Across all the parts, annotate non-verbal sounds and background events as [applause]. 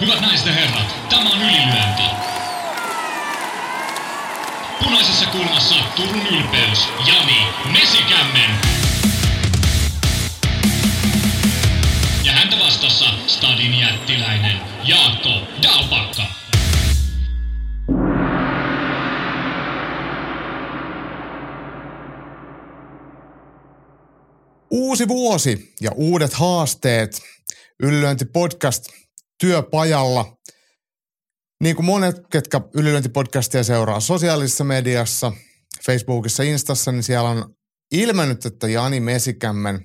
Hyvät naiset ja herrat, tämä on ylilyönti. Punaisessa kulmassa Turun ylpeys, Jani Mesikämmen. Ja häntä vastassa Stadin jättiläinen Jaakko Dalpakka. Uusi vuosi ja uudet haasteet. Ylilöinti podcast työpajalla. Niin kuin monet, ketkä ylilöintipodcastia seuraa sosiaalisessa mediassa, Facebookissa, Instassa, niin siellä on ilmennyt, että Jani Mesikämmen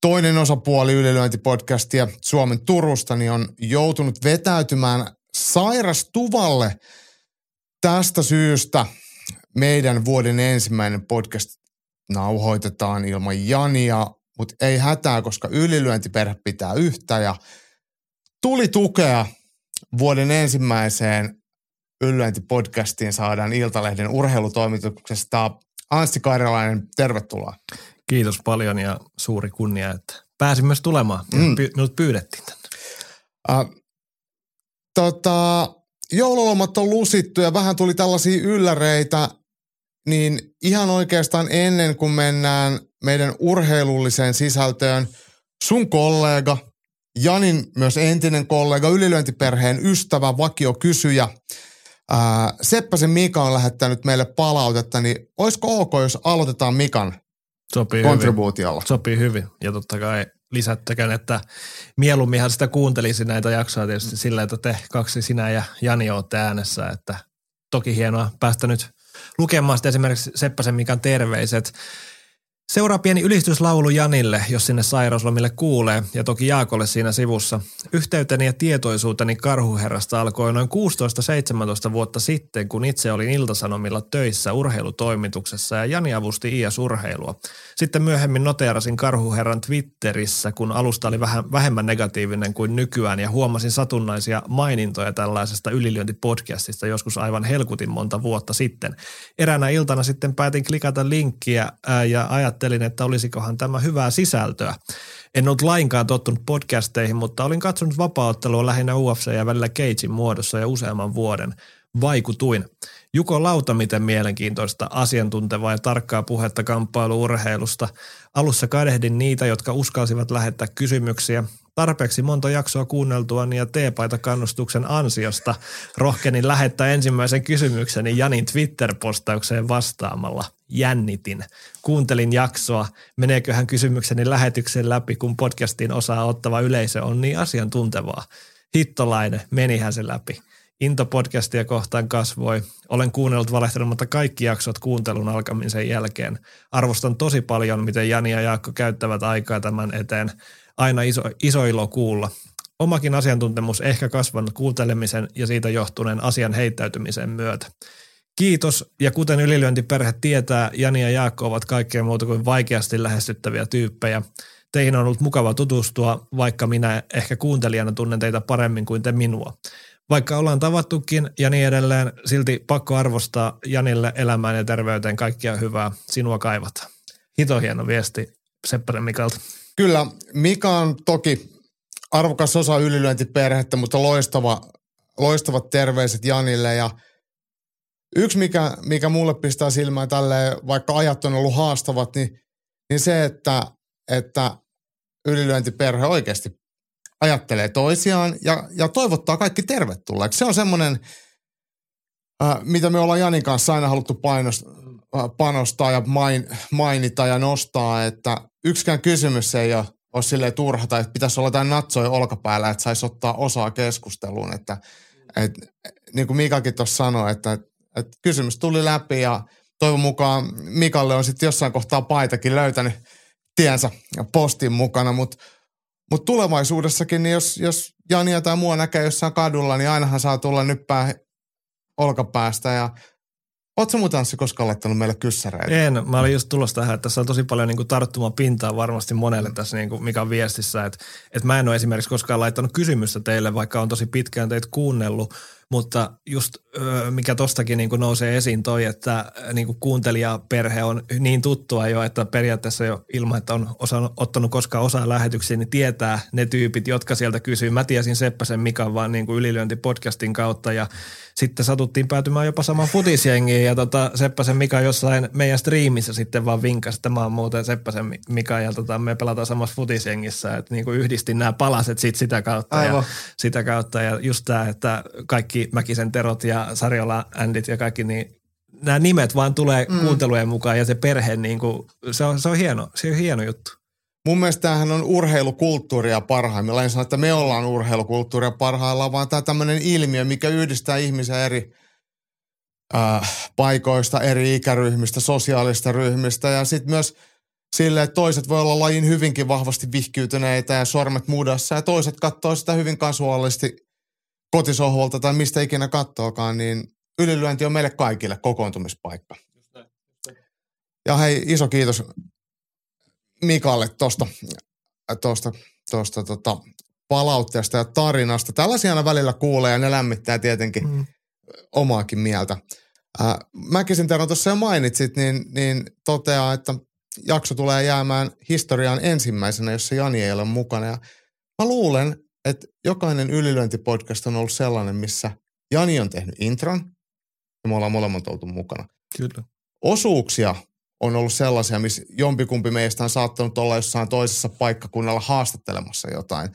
toinen osapuoli ylilöintipodcastia Suomen Turusta niin on joutunut vetäytymään sairastuvalle. Tästä syystä meidän vuoden ensimmäinen podcast nauhoitetaan ilman Jania, mutta ei hätää, koska ylilyöntiperhe pitää yhtä ja tuli tukea vuoden ensimmäiseen ylilyöntipodcastiin saadaan Iltalehden urheilutoimituksesta. Anssi Kairalainen, tervetuloa. Kiitos paljon ja suuri kunnia, että pääsin myös tulemaan. Mm. Minut pyydettiin tänne. Uh, tota, joululomat on lusittu ja vähän tuli tällaisia ylläreitä niin ihan oikeastaan ennen kuin mennään meidän urheilulliseen sisältöön, sun kollega, Janin myös entinen kollega, ylilyöntiperheen ystävä, vakio kysyjä, ää, Seppäsen Mika on lähettänyt meille palautetta, niin olisiko ok, jos aloitetaan Mikan Sopii kontribuutiolla? Hyvin. Sopii hyvin. Ja totta kai lisättäkään, että mieluumminhan sitä kuuntelisi näitä jaksoja tietysti sillä, että te kaksi, sinä ja Jani olette äänessä, että toki hienoa päästä nyt lukemaan esimerkiksi Seppäsen Mikan terveiset. Seuraa pieni ylistyslaulu Janille, jos sinne sairauslomille kuulee, ja toki Jaakolle siinä sivussa. Yhteyteni ja tietoisuuteni karhuherrasta alkoi noin 16-17 vuotta sitten, kun itse olin Iltasanomilla töissä urheilutoimituksessa ja Jani avusti IAS urheilua. Sitten myöhemmin noteerasin karhuherran Twitterissä, kun alusta oli vähän vähemmän negatiivinen kuin nykyään ja huomasin satunnaisia mainintoja tällaisesta ylilyöntipodcastista joskus aivan helkutin monta vuotta sitten. Eräänä iltana sitten päätin klikata linkkiä ja ajattelin, että olisikohan tämä hyvää sisältöä. En ollut lainkaan tottunut podcasteihin, mutta olin katsonut vapauttelua lähinnä UFC ja välillä Cagein muodossa jo useamman vuoden. Vaikutuin. Juko Lauta, miten mielenkiintoista, asiantuntevaa ja tarkkaa puhetta kamppailuurheilusta. Alussa kadehdin niitä, jotka uskalsivat lähettää kysymyksiä. Tarpeeksi monta jaksoa kuunneltua ja teepaita kannustuksen ansiosta rohkenin lähettää ensimmäisen kysymykseni Janin Twitter-postaukseen vastaamalla. Jännitin. Kuuntelin jaksoa. Meneeköhän kysymykseni lähetyksen läpi, kun podcastiin osaa ottava yleisö on niin asiantuntevaa. Hittolainen, menihän se läpi. Into podcastia kohtaan kasvoi. Olen kuunnellut valehtelematta kaikki jaksot kuuntelun alkamisen jälkeen. Arvostan tosi paljon, miten Jani ja Jaakko käyttävät aikaa tämän eteen. Aina iso, iso ilo kuulla. Omakin asiantuntemus ehkä kasvanut kuuntelemisen ja siitä johtuneen asian heittäytymisen myötä. Kiitos, ja kuten ylilyöntiperhe tietää, Jani ja Jaakko ovat kaikkea muuta kuin vaikeasti lähestyttäviä tyyppejä. Teihin on ollut mukava tutustua, vaikka minä ehkä kuuntelijana tunnen teitä paremmin kuin te minua. Vaikka ollaan tavattukin ja niin edelleen, silti pakko arvostaa Janille elämään ja terveyteen kaikkia hyvää. Sinua kaivata. Hito hieno viesti Seppänen Mikalta. Kyllä, Mika on toki arvokas osa ylilyöntiperhettä, mutta loistava, loistavat terveiset Janille ja yksi, mikä, mikä mulle pistää silmään tälle, vaikka ajat on ollut haastavat, niin, niin se, että, että ylilyöntiperhe oikeasti ajattelee toisiaan ja, ja toivottaa kaikki tervetulleeksi. Se on semmoinen, äh, mitä me ollaan Janin kanssa aina haluttu painost, äh, panostaa ja main, mainita ja nostaa, että yksikään kysymys ei ole, ole silleen turha tai että pitäisi olla jotain natsoja olkapäällä, että saisi ottaa osaa keskusteluun. Että, et, niin kuin Mikakin tuossa sanoi, että, että kysymys tuli läpi ja toivon mukaan Mikalle on sitten jossain kohtaa paitakin löytänyt tiensä postin mukana, mutta mutta tulevaisuudessakin, niin jos, jos Jania tai mua näkee jossain kadulla, niin ainahan saa tulla nyppää olkapäästä ja Oletko muuten Anssi koskaan laittanut meille kyssäreitä? En. Mä olin just tulossa tähän, että tässä on tosi paljon niin tarttuma pintaa varmasti monelle tässä, niin kuin mikä on viestissä. Että, että mä en ole esimerkiksi koskaan laittanut kysymystä teille, vaikka on tosi pitkään teitä kuunnellut. Mutta just mikä tostakin niin kuin nousee esiin toi, että niin kuin kuuntelijaperhe on niin tuttua jo, että periaatteessa jo ilman, että on osa, ottanut koskaan osaa lähetyksiin, niin tietää ne tyypit, jotka sieltä kysyy. Mä tiesin Seppäsen Mikan vaan niin kuin ylilyöntipodcastin kautta ja sitten satuttiin päätymään jopa samaan futisjengiin ja tota, Seppäsen Mika jossain meidän striimissä sitten vaan vinkas, että mä oon muuten Seppäsen Mika ja tota, me pelataan samassa futisjengissä, että niin kuin yhdistin nämä palaset sit sitä kautta Aivan. ja sitä kautta ja just tämä, että kaikki Mäkisen Terot ja Sarjola Andit ja kaikki, niin nämä nimet vaan tulee mm. kuuntelujen mukaan ja se perhe, niin kuin, se, on, se on hieno, se on hieno juttu. Mun mielestä tämähän on urheilukulttuuria parhaimmillaan. En sano, että me ollaan urheilukulttuuria parhaillaan, vaan tämä tämmöinen ilmiö, mikä yhdistää ihmisiä eri äh, paikoista, eri ikäryhmistä, sosiaalista ryhmistä ja sitten myös sille, että toiset voi olla lajin hyvinkin vahvasti vihkiytyneitä ja sormet mudassa ja toiset katsoo sitä hyvin kasuaalisti kotisohvalta tai mistä ikinä kattookaan, niin ylilyönti on meille kaikille kokoontumispaikka. Ja hei, iso kiitos Mikalle tuosta tosta, tosta, tota, palautteesta ja tarinasta. Tällaisia aina välillä kuulee ja ne lämmittää tietenkin mm. omaakin mieltä. Äh, Mäkisen Tero tuossa jo mainitsit, niin, niin toteaa, että jakso tulee jäämään historiaan ensimmäisenä, jossa Jani ei ole mukana. Ja mä luulen, että jokainen ylilyöntipodcast on ollut sellainen, missä Jani on tehnyt intron ja me ollaan molemmat oltu mukana. Kyllä. Osuuksia on ollut sellaisia, missä jompikumpi meistä on saattanut olla jossain toisessa paikkakunnalla haastattelemassa jotain.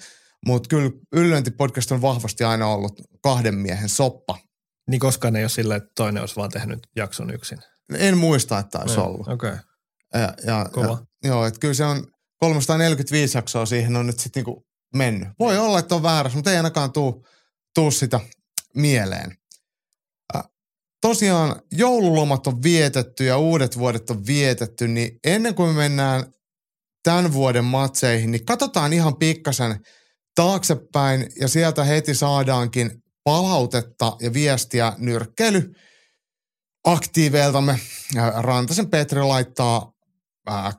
Mutta kyllä Ylilöintipodcast on vahvasti aina ollut kahden miehen soppa. Niin koskaan ei ole sillä, että toinen olisi vaan tehnyt jakson yksin. En muista, että olisi no, ollut. Okei. Okay. Ja, ja, Kova. Ja, joo, että kyllä se on 345 jaksoa siihen on nyt sitten niinku mennyt. Voi olla, että on väärässä, mutta ei ainakaan tuu, tuu sitä mieleen. Tosiaan joululomat on vietetty ja uudet vuodet on vietetty, niin ennen kuin me mennään tämän vuoden matseihin, niin katsotaan ihan pikkasen taaksepäin ja sieltä heti saadaankin palautetta ja viestiä nyrkkeily aktiiveiltamme. Rantasen Petri laittaa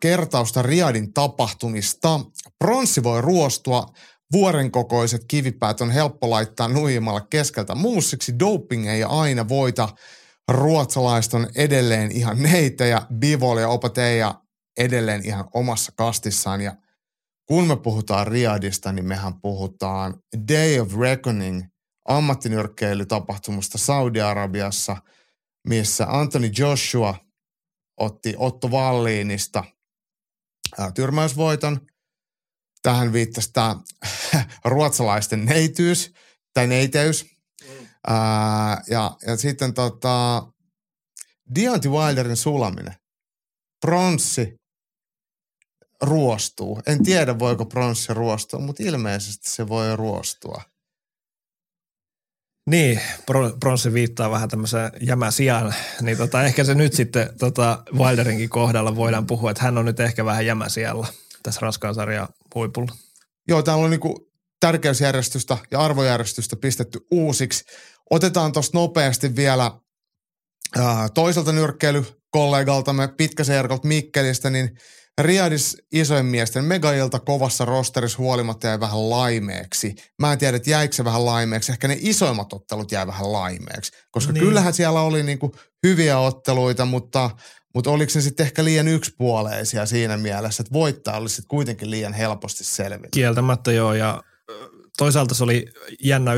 kertausta Riadin tapahtumista. Pronssi voi ruostua, vuoren kokoiset kivipäät on helppo laittaa nuijimalla keskeltä muussiksi. Doping ei aina voita. Ruotsalaiset on edelleen ihan neitä ja Bivol ja Opateja edelleen ihan omassa kastissaan. Ja kun me puhutaan Riadista, niin mehän puhutaan Day of Reckoning ammattinyrkkeilytapahtumasta Saudi-Arabiassa, missä Anthony Joshua otti Otto Valliinista tyrmäysvoiton. Tähän viittasi tämä [laughs] ruotsalaisten neityys tai neiteys. Mm. Ää, ja, ja sitten tota, Deontay Wilderin sulaminen. Pronssi ruostuu. En tiedä, voiko pronssi ruostua, mutta ilmeisesti se voi ruostua. Niin, pronssi viittaa vähän tämmöiseen jämäsijaan, niin tota, ehkä se nyt sitten tota Wilderinkin kohdalla voidaan puhua, että hän on nyt ehkä vähän jämäsijalla tässä raskaan sarjan huipulla. Joo, täällä on niinku tärkeysjärjestystä ja arvojärjestystä pistetty uusiksi. Otetaan tuosta nopeasti vielä ää, toiselta nyrkkeilykollegaltamme Pitkäserkolta Mikkelistä, niin – Riadis isojen miesten megailta kovassa rosterissa huolimatta jäi vähän laimeeksi. Mä en tiedä, että jäikö se vähän laimeeksi. Ehkä ne isoimmat ottelut jäi vähän laimeeksi. Koska niin. kyllähän siellä oli niinku hyviä otteluita, mutta, mutta oliko se sitten ehkä liian yksipuoleisia siinä mielessä, että voittaa olisi sitten kuitenkin liian helposti selvitä. Kieltämättä joo, ja toisaalta se oli jännä,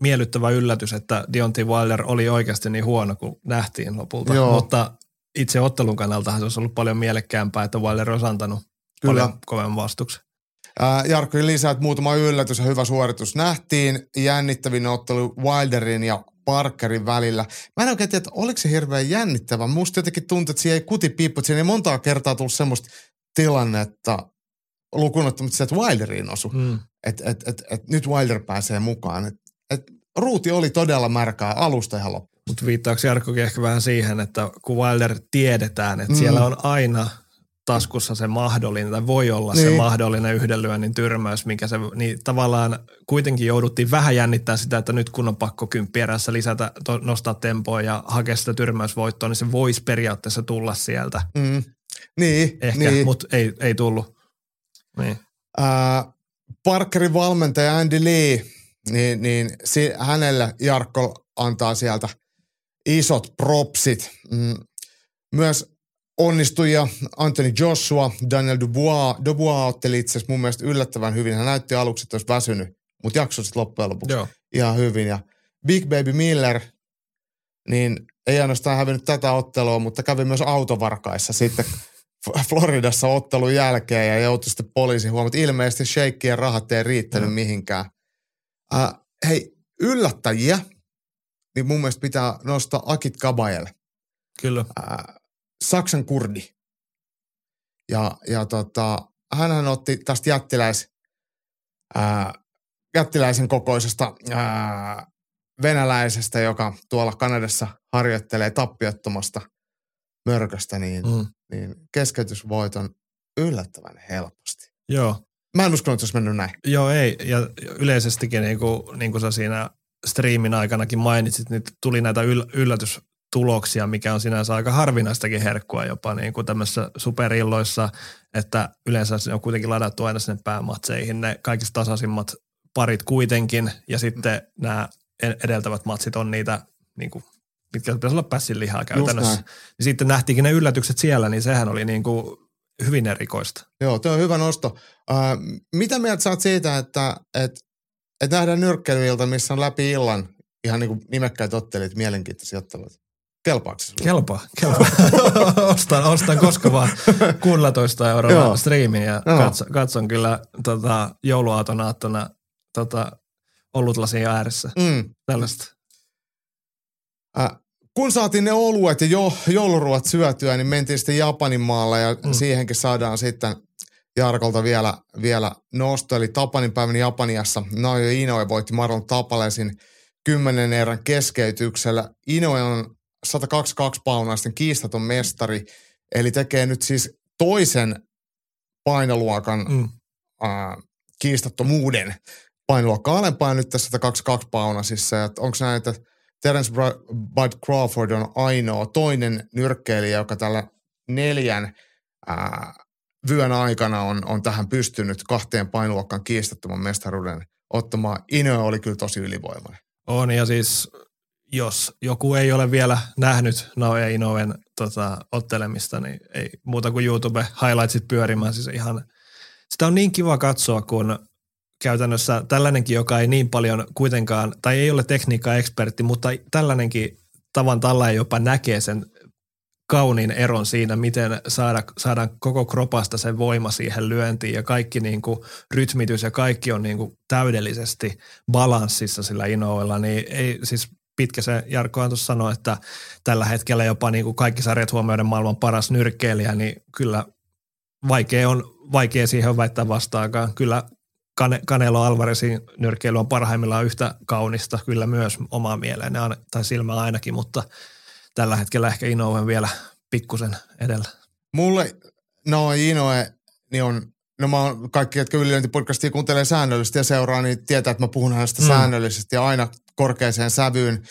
miellyttävä yllätys, että Deontay Wilder oli oikeasti niin huono kuin nähtiin lopulta. Joo. Mutta itse ottelun kannaltahan se olisi ollut paljon mielekkäämpää, että Wilder olisi antanut Kyllä. paljon kovemman vastuksen. Jarkko lisää, että muutama yllätys ja hyvä suoritus nähtiin. Jännittävin ottelu Wilderin ja Parkerin välillä. Mä en oikein tiedä, että oliko se hirveän jännittävä. Musta jotenkin tuntuu, että siellä ei kutipiippu, että siinä ei montaa kertaa tullut semmoista tilannetta, lukunottamatta se, että Wilderiin osu. Mm. Että et, et, et, nyt Wilder pääsee mukaan. Et, et, ruuti oli todella märkää alusta ihan loppuun. Mutta viittaako Jarkkokin ehkä vähän siihen, että kun Wilder tiedetään, että mm. siellä on aina taskussa se mahdollinen, tai voi olla niin. se mahdollinen yhden lyönnin tyrmäys, mikä se, niin tavallaan kuitenkin jouduttiin vähän jännittää sitä, että nyt kun on pakko kymppierässä lisätä, to, nostaa tempoa ja hakea sitä tyrmäysvoittoa, niin se voisi periaatteessa tulla sieltä. Mm. Niin, Ehkä, niin. mutta ei, ei tullut. Niin. Uh, Parkerin valmentaja Andy Lee, niin, niin si, hänelle Jarkko antaa sieltä isot propsit. Mm. Myös onnistujia Anthony Joshua, Daniel Dubois, Dubois otteli itse asiassa mun mielestä yllättävän hyvin. Hän näytti aluksi, että olisi väsynyt, mutta jaksoi sitten loppujen lopuksi Joo. ihan hyvin. Ja Big Baby Miller, niin ei ainoastaan hävinnyt tätä ottelua, mutta kävi myös autovarkaissa sitten Floridassa ottelun jälkeen ja joutui sitten poliisi huomata. Ilmeisesti sheikkien rahat ei riittänyt Mm. mihinkään. Äh, hei, yllättäjiä, niin mun mielestä pitää nostaa Akit Kabayel, Kyllä. äh, Saksan kurdi. Ja, ja tota, hänhän otti tästä jättiläis, äh, jättiläisen kokoisesta äh, venäläisestä, joka tuolla Kanadassa harjoittelee tappiottomasta mörköstä, niin. Mm. niin keskeytysvoiton yllättävän helposti. Joo. Mä en uskonut, että se olisi mennyt näin. Joo, ei. Ja yleisestikin, niin kuin, niin kuin sä siinä striimin aikanakin mainitsit, niin tuli näitä yl- yllätystuloksia, mikä on sinänsä aika harvinaistakin herkkua jopa niin kuin tämmöisissä superilloissa, että yleensä se on kuitenkin ladattu aina sinne päämatseihin ne kaikista tasaisimmat parit kuitenkin, ja sitten nämä edeltävät matsit on niitä, niin kuin, mitkä pitäisi olla pässin lihaa käytännössä. näin. Ja sitten nähtiinkin ne yllätykset siellä, niin sehän oli niin kuin hyvin erikoista. Joo, tuo on hyvä nosto. Äh, mitä mieltä sä oot siitä, että et, et nähdään nyrkkeilyilta, missä on läpi illan ihan niin kuin nimekkäitä ottelit, mielenkiintoisia otteluita? Kelpaako se sulle? Kelpaa, kelpaa. [laughs] ostan, ostan koska vaan 16 euroa Joo. striimin ja Joo. katson, katson kyllä tota, jouluaaton aattona tota, olutlasin ääressä. Mm. Tällaista. Äh, kun saatiin ne oluet ja jo, jouluruot syötyä, niin mentiin sitten Japanin maalle ja. Mm. siihenkin saadaan sitten Jarkolta vielä, vielä nosto. Eli Tapanin päivän Japaniassa Naoya Inoue voitti Marlon Tapalesin kymmenen erän keskeytyksellä. Inoue on 122 paunaisten kiistaton mestari, eli tekee nyt siis toisen painoluokan Mm. äh, kiistattomuuden painoluokka alempaa nyt tässä 122 paunasissa. Onko näin, että Terence Bud Crawford on ainoa toinen nyrkkeilijä, joka tällä neljän ää, vyön aikana on, on tähän pystynyt kahteen painoluokkaan kiistattoman mestaruuden ottamaan. Ino oli kyllä tosi ylivoimainen. On ja siis jos joku ei ole vielä nähnyt Naoya Inouen tota, ottelemista, niin ei muuta kuin YouTube highlightsit pyörimään. Siis ihan, sitä on niin kiva katsoa, kun käytännössä tällainenkin, joka ei niin paljon kuitenkaan, tai ei ole tekniikka-ekspertti, mutta tällainenkin tavan tällä jopa näkee sen kauniin eron siinä, miten saada, saadaan koko kropasta sen voima siihen lyöntiin ja kaikki niin kuin rytmitys ja kaikki on niin kuin täydellisesti balanssissa sillä Inoella, niin ei siis pitkä se Jarkko tuossa sanoi, että tällä hetkellä jopa niin kuin kaikki sarjat huomioiden maailman paras nyrkkeilijä, niin kyllä vaikea on, vaikea siihen väittää vastaakaan. Kyllä Kane, Canelo Alvarezin nyrkkeily on parhaimmillaan yhtä kaunista, kyllä myös omaa mieleen tai silmään ainakin, mutta tällä hetkellä ehkä Inoue vielä pikkusen edellä. Mulle no Inoue, niin on, no mä oon kaikki, jotka ylilöintipodcastia kuuntelee säännöllisesti ja seuraa, niin tietää, että mä puhun hänestä mm. säännöllisesti ja aina korkeaseen sävyyn.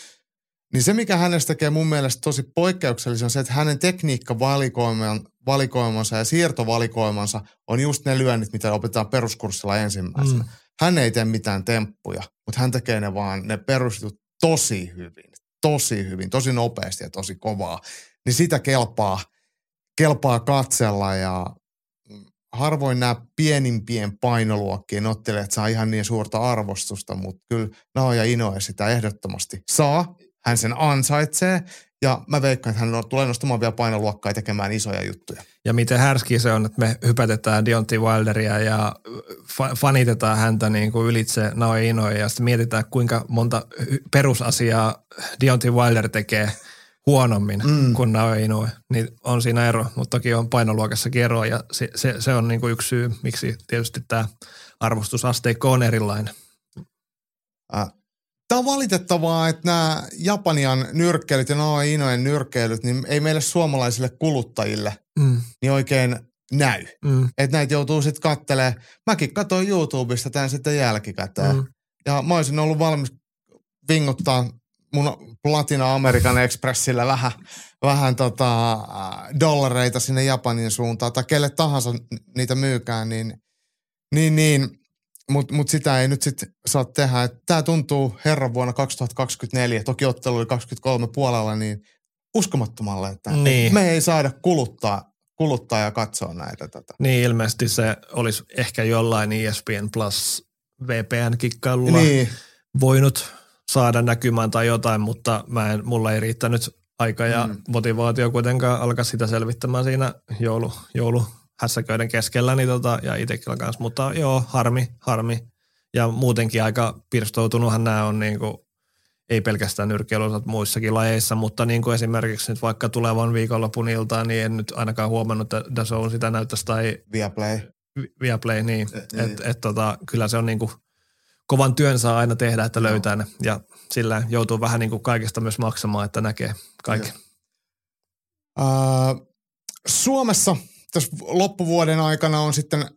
Niin se, mikä hänestä tekee mun mielestä tosi poikkeuksellisen, on se, että hänen tekniikkavalikoimansa ja siirtovalikoimansa on just ne lyönnit, mitä opetetaan peruskurssilla ensimmäisenä. Mm. Hän ei tee mitään temppuja, mutta hän tekee ne vaan, ne perustut tosi hyvin, tosi hyvin, tosi nopeasti ja tosi kovaa. Niin sitä kelpaa, kelpaa katsella ja harvoin nämä pienimpien painoluokkien ottelijat saa ihan niin suurta arvostusta, mutta kyllä Naoja Inoue sitä ehdottomasti saa. Hän sen ansaitsee ja mä veikkaan, että hän tulee nostamaan vielä painoluokkaa ja tekemään isoja juttuja. Ja miten härski se on, että me hypätetään Deontay Wilderia ja fa- fanitetaan häntä niin kuin ylitse Naoya Inoue ja sitten mietitään, kuinka monta perusasiaa Deontay Wilder tekee huonommin mm. kuin Naoya Inoue. Niin on siinä ero, mutta toki on painoluokassakin ero ja se, se, se on niin kuin yksi syy, miksi tietysti tämä arvostusasteikko on erilainen. Äh, Tämä on valitettavaa, että nämä Japanian nyrkkeilyt ja Naoya Inoen nyrkkeilyt, niin ei meille suomalaisille kuluttajille Mm. niin oikein näy. Mm. Että näitä joutuu sitten kattelee. Mäkin katsoin YouTubesta tämän sitten jälkikäteen. Mm. Ja mä olisin ollut valmis vinguttaa mun Platina American Expressillä vähän, vähän tota, dollareita sinne Japanin suuntaan tai kelle tahansa niitä myykään, niin, niin, niin mutta mut sitä ei nyt sitten saa tehdä. Tämä tuntuu herran vuonna 2024, toki ottelu oli 23 puolella, niin uskomattomalle, että Niin. me ei saada kuluttaa, kuluttaa ja katsoa näitä. Tota. Niin ilmeisesti se olisi ehkä jollain ESPN Plus VPN-kikkailulla Niin, voinut saada näkymään tai jotain, mutta mä en, mulla ei riittänyt aika ja Mm. motivaatio kuitenkaan alkaa sitä selvittämään siinä joulu, jouluhässäköiden keskellä niin tota, ja itsekin kanssa. Mutta joo, harmi, harmi. Ja muutenkin aika pirstoutunuthan nämä on niin kuin, ei pelkästään nyrkkeilyosat muissakin lajeissa, mutta niin kuin esimerkiksi nyt vaikka tulevan viikonlopun iltaan, niin en nyt ainakaan huomannut, että DAZN sitä näyttäisi tai Viaplay. Vi- Viaplay, niin. niin. Et, et, tota, kyllä se on niinku, kovan työn saa aina tehdä, että löytää ne. Ja sillä joutuu vähän niinku kaikesta myös maksamaan, että näkee kaiken. Äh, Suomessa tässä loppuvuoden aikana on sitten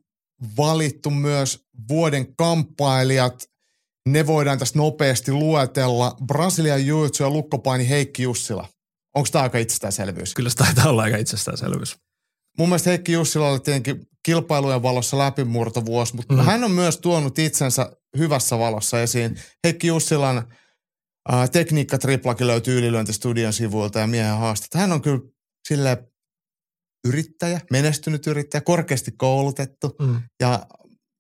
valittu myös vuoden kamppailijat. Ne voidaan tässä nopeasti luetella. Brasilian jiu ja lukkopaini Heikki Jussila. Onko tämä aika itsestäänselvyys? Kyllä se taitaa olla aika itsestäänselvyys. Mun mielestä Heikki Jussila oli tietenkin kilpailujen valossa läpimurtovuosi, mutta mm. Hän on myös tuonut itsensä hyvässä valossa esiin. Heikki Jussilan äh, tekniikkatriplakin löytyy Ylilyöntistudion sivuilta ja miehen haastat. Hän on kyllä sille yrittäjä, menestynyt yrittäjä, korkeasti koulutettu Mm. ja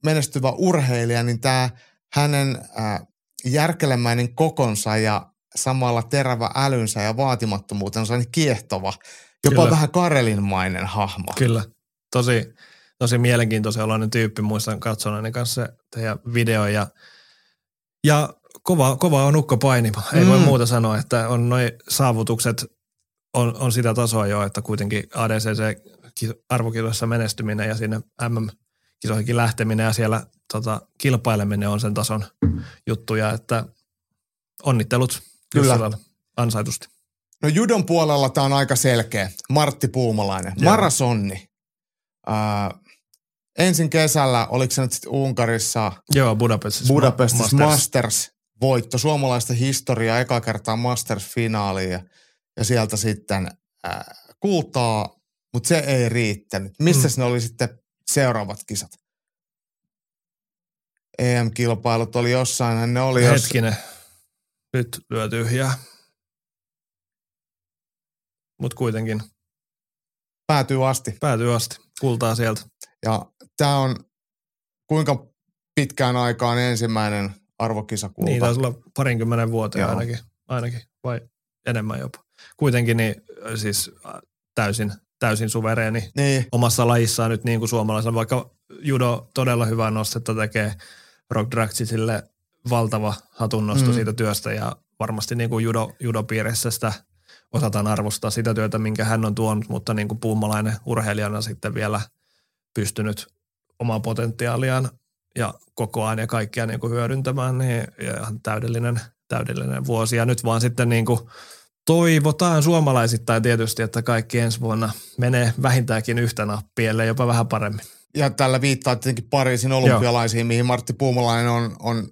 menestyvä urheilija, niin tämä hänen äh, järkelemäinen kokonsa ja samalla terävä älynsä ja vaatimattomuutensa on niin kiehtova, jopa Kyllä. vähän Karelinmainen hahmo. Kyllä. Tosi, tosi mielenkiintoisen oloinen tyyppi. Muistan katsoneeni kanssa se teidän video ja, ja kova, kova on ukko painima. Ei mm. voi muuta sanoa, että on noin saavutukset on, on sitä tasoa jo, että kuitenkin ADCC arvokisoissa menestyminen ja sinne MM-kisoihinkin lähteminen ja siellä tota, kilpaileminen on sen tason juttuja, että onnittelut Kyllä. Jussilalle ansaitusti. No judon puolella tämä on aika selkeä. Martti Puumalainen. Joo. Marasonni. Äh, ensin kesällä, oliko se nyt sitten Unkarissa, Joo, Budapestissa. Budapestissa Masters. Masters. voitto. Suomalaista historiaa, eka kertaa Masters-finaaliin ja, sieltä sitten äh, kultaa, mutta se ei riittänyt. Missä Mm. ne oli sitten seuraavat kisat? EM-kilpailut oli jossain, ne oli jos, Hetkinen. Nyt lyö tyhjää. Mutta kuitenkin päätyy asti. päätyy asti. Kultaa sieltä. Ja tämä on kuinka pitkään aikaan ensimmäinen arvokisakulta. Niin taisi olla parinkymmenen vuoteen Joo. ainakin, ainakin, vai enemmän jopa. Kuitenkin niin siis täysin, täysin suvereeni Niin, omassa lajissaan nyt niin kuin suomalaisella, vaikka judo todella hyvää nostetta tekee Rock Draxisille valtava hatunnosto mm. siitä työstä ja varmasti niin kuin judo, judopiirissä sitä osataan arvostaa sitä työtä, minkä hän on tuonut, mutta niin kuin puumalainen urheilijana sitten vielä pystynyt omaa potentiaaliaan ja koko ajan ja kaikkia niin kuin hyödyntämään, niin ihan täydellinen, täydellinen vuosi. Ja nyt vaan sitten niin kuin toivotaan suomalaisittain tietysti, että kaikki ensi vuonna menee vähintäänkin yhtä nappia, ellei jopa vähän paremmin. ja tällä viittaa tietenkin Pariisin olympialaisiin, mihin Martti Puumalainen on, on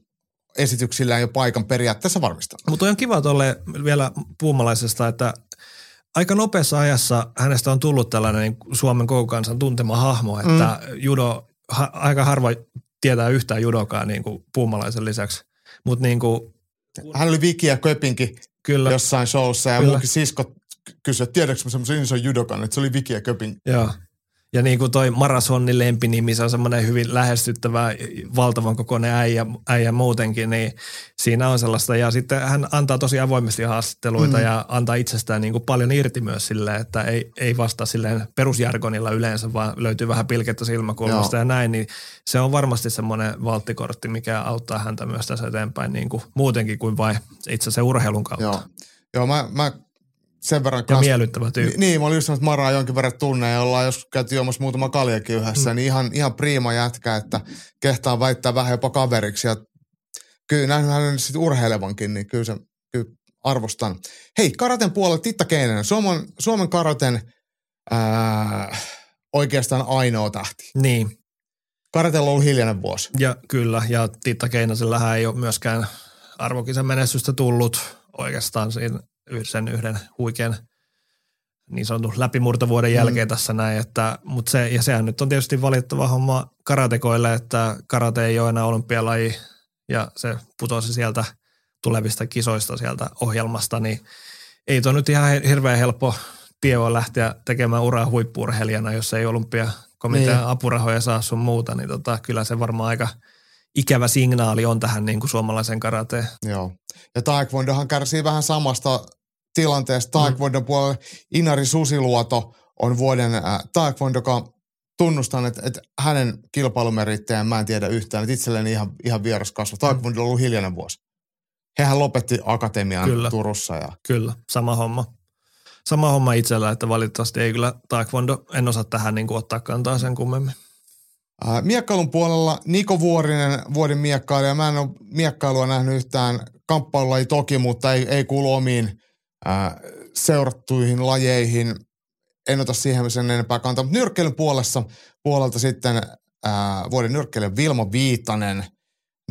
esityksillään jo paikan periaatteessa varmistanut. Mutta on kiva tolle vielä puumalaisesta, että aika nopeassa ajassa hänestä on tullut tällainen niin Suomen koko kansan tuntema hahmo, että mm. judo, ha, aika harva tietää yhtään judokaa niin kuin puumalaisen lisäksi. Mutta niin kuin, Hän oli Viki ja Köpinkin kyllä, jossain showssa ja Kyllä. munkin sisko kysyi, että tiedätkö mä semmoisen ison judokan, että se oli Viki ja Köping. joo. Ja niin kuin toi Marasonni lempinimi, se on semmoinen hyvin lähestyttävä, valtavan kokoinen äijä, äijä muutenkin, niin siinä on sellaista. Ja sitten hän antaa tosi avoimesti haastatteluita Mm. ja antaa itsestään niin kuin paljon irti myös silleen, että ei, ei vastaa silleen perusjargonilla yleensä, vaan löytyy vähän pilkettä silmäkulmasta Joo. ja näin, niin se on varmasti semmoinen valttikortti, mikä auttaa häntä myös tässä eteenpäin niin kuin muutenkin kuin vain itse se urheilun kautta. Joo, Joo mä, mä sen verran Ja miellyttävä tyyppi. Ni- Niin, mä olin just sanonut, että Maraa jonkin verran tunne ja ollaan joskus käyty juomassa muutama kaljakin yhdessä, mm. niin ihan, ihan priima jätkä, että kehtaa väittää vähän jopa kaveriksi ja kyllä nähnyt hänen sitten urheilevankin, niin kyllä se kyllä arvostan. Hei, karaten puolella Titta Keinänen, Suomen, Suomen karaten ää, oikeastaan ainoa tähti. Niin, Karatella on ollut hiljainen vuosi. Ja kyllä, ja Titta Keinasellähän ei ole myöskään arvokisan menestystä tullut oikeastaan siinä sen yhden huikean niin sanotun läpimurtovuoden jälkeen mm. tässä näin, että, mutta se, ja sehän nyt on tietysti valittava homma karatekoille, että karate ei ole enää olympialaji ja se putosi sieltä tulevista kisoista sieltä ohjelmasta, niin ei tuo nyt ihan hirveän helppo tie on lähteä tekemään uraa huippuurheilijana, jos ei olympiakomitean niin. apurahoja saa sun muuta, niin tota, kyllä se varmaan aika ikävä signaali on tähän niin kuin suomalaisen karateen. Joo. Ja Taekwondohan kärsii vähän samasta tilanteesta. Mm. Taekwondon mm. puolella Inari Susiluoto on vuoden äh, Taekwondo, tunnustan, että, että hänen kilpailumerittäjän mä en tiedä yhtään, että itselleni ihan, ihan vieras kasvu. Taekwondo on ollut hiljainen vuosi. Hehän lopetti akatemian kyllä, Turussa. Ja... Kyllä, sama homma. Sama homma itsellä, että valitettavasti ei kyllä Taekwondo, en osaa tähän niin kuin ottaa kantaa sen kummemmin. Äh, miekkailun puolella Niko Vuorinen, vuoden miekkailija. Mä en ole miekkailua nähnyt yhtään ei toki, mutta ei, ei kuulu omiin äh, seurattuihin lajeihin. En ota siihen sen enempää kantaa. Mutta nyrkkeilyn puolessa, puolelta sitten äh, vuoden nyrkkeilijä Vilma Viitanen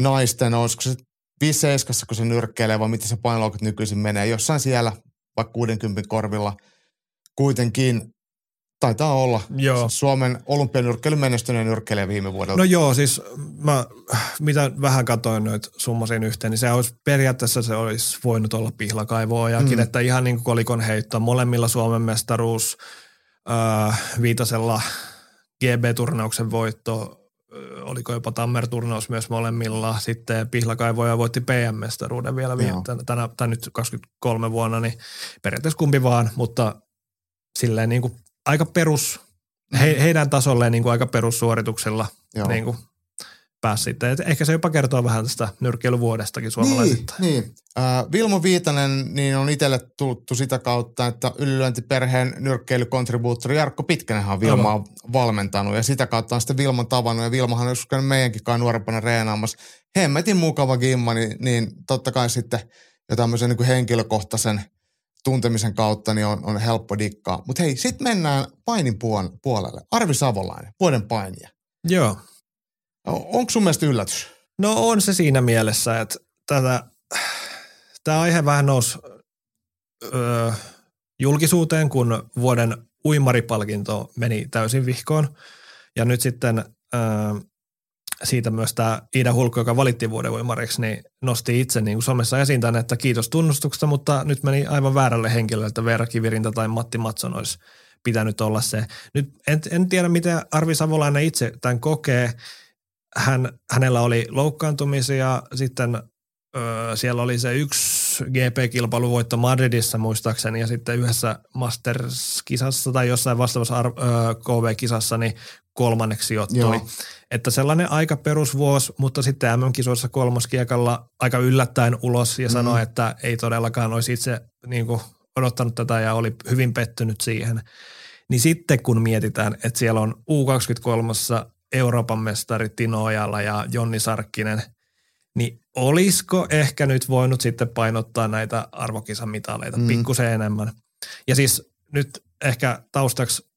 naisten, olisiko se 5 kun se nyrkkeilee, vai miten se painoluokat nykyisin menee. Jossain siellä, vaikka 60 korvilla. Kuitenkin Taitaa olla. Joo. Suomen olympianyrkkeilyn menestyneen nyrkkeilijä viime vuodelta. No joo, siis mä, mitä vähän katoin noita summasin yhteen, niin se olisi periaatteessa se olisi voinut olla pihlakaivoajakin, mm. että ihan niin kuin kolikon heitto. Molemmilla Suomen mestaruus, äh, Viitasella GB-turnauksen voitto, äh, oliko jopa Tammer-turnaus myös molemmilla. Sitten Pihlakaivoja voitti PM-mestaruuden vielä tänä, tänä, tänä, nyt 23 vuonna, niin periaatteessa kumpi vaan, mutta silleen niin kuin aika perus, he, heidän tasolleen niin kuin aika perussuorituksella niin kuin pääsi sitten. Et ehkä se jopa kertoo vähän tästä nyrkkeilyvuodestakin suomalaisista. Niin, niin. Äh, Vilmo Viitanen niin on itselle tuttu sitä kautta, että ylilyöntiperheen nyrkkeilykontribuuttori Jarkko Pitkänenhän on Vilmaa Aivan. valmentanut ja sitä kautta on sitten Vilman tavannut ja Vilmahan on joskus meidänkin kai nuorempana reenaamassa. Hemmetin mukava gimma, niin, niin totta kai sitten jo tämmöisen niin henkilökohtaisen – tuntemisen kautta niin on, on helppo dikkaa. Mutta hei, sitten mennään painin puolelle. Arvi Savolainen, vuoden painija. Joo. Onko sun mielestä yllätys? No on se siinä mielessä, että tätä, tämä aihe vähän nousi öö, julkisuuteen, kun vuoden uimaripalkinto meni täysin vihkoon. Ja nyt sitten öö, siitä myös tämä Iida Hulkko, joka valittiin vuoden uimariksi, niin nosti itse niin somessa esiin tämän, että kiitos tunnustuksesta, mutta nyt meni aivan väärälle henkilölle, että Veera Kivirinta tai Matti Matson olisi pitänyt olla se. Nyt en, en tiedä, miten Arvi Savolainen itse tämän kokee. Hän, hänellä oli loukkaantumisia, sitten ö, siellä oli se yksi GP-kilpailuvoitto Madridissa muistaakseni ja sitten yhdessä Masters-kisassa tai jossain vastaavassa ö, KV-kisassa niin kolmanneksi ottui. Joo. Että sellainen aika perusvuosi, mutta sitten MM-kisoissa kolmoskiekalla aika yllättäen ulos ja mm. sanoi, että ei todellakaan olisi itse niin kuin odottanut tätä ja oli hyvin pettynyt siihen. Niin sitten kun mietitään, että siellä on U23 Euroopan mestari Tino Ojala ja Jonni Sarkkinen, niin olisiko ehkä nyt voinut sitten painottaa näitä arvokisamitaleita mm. pikkusen enemmän. Ja siis nyt ehkä taustaksi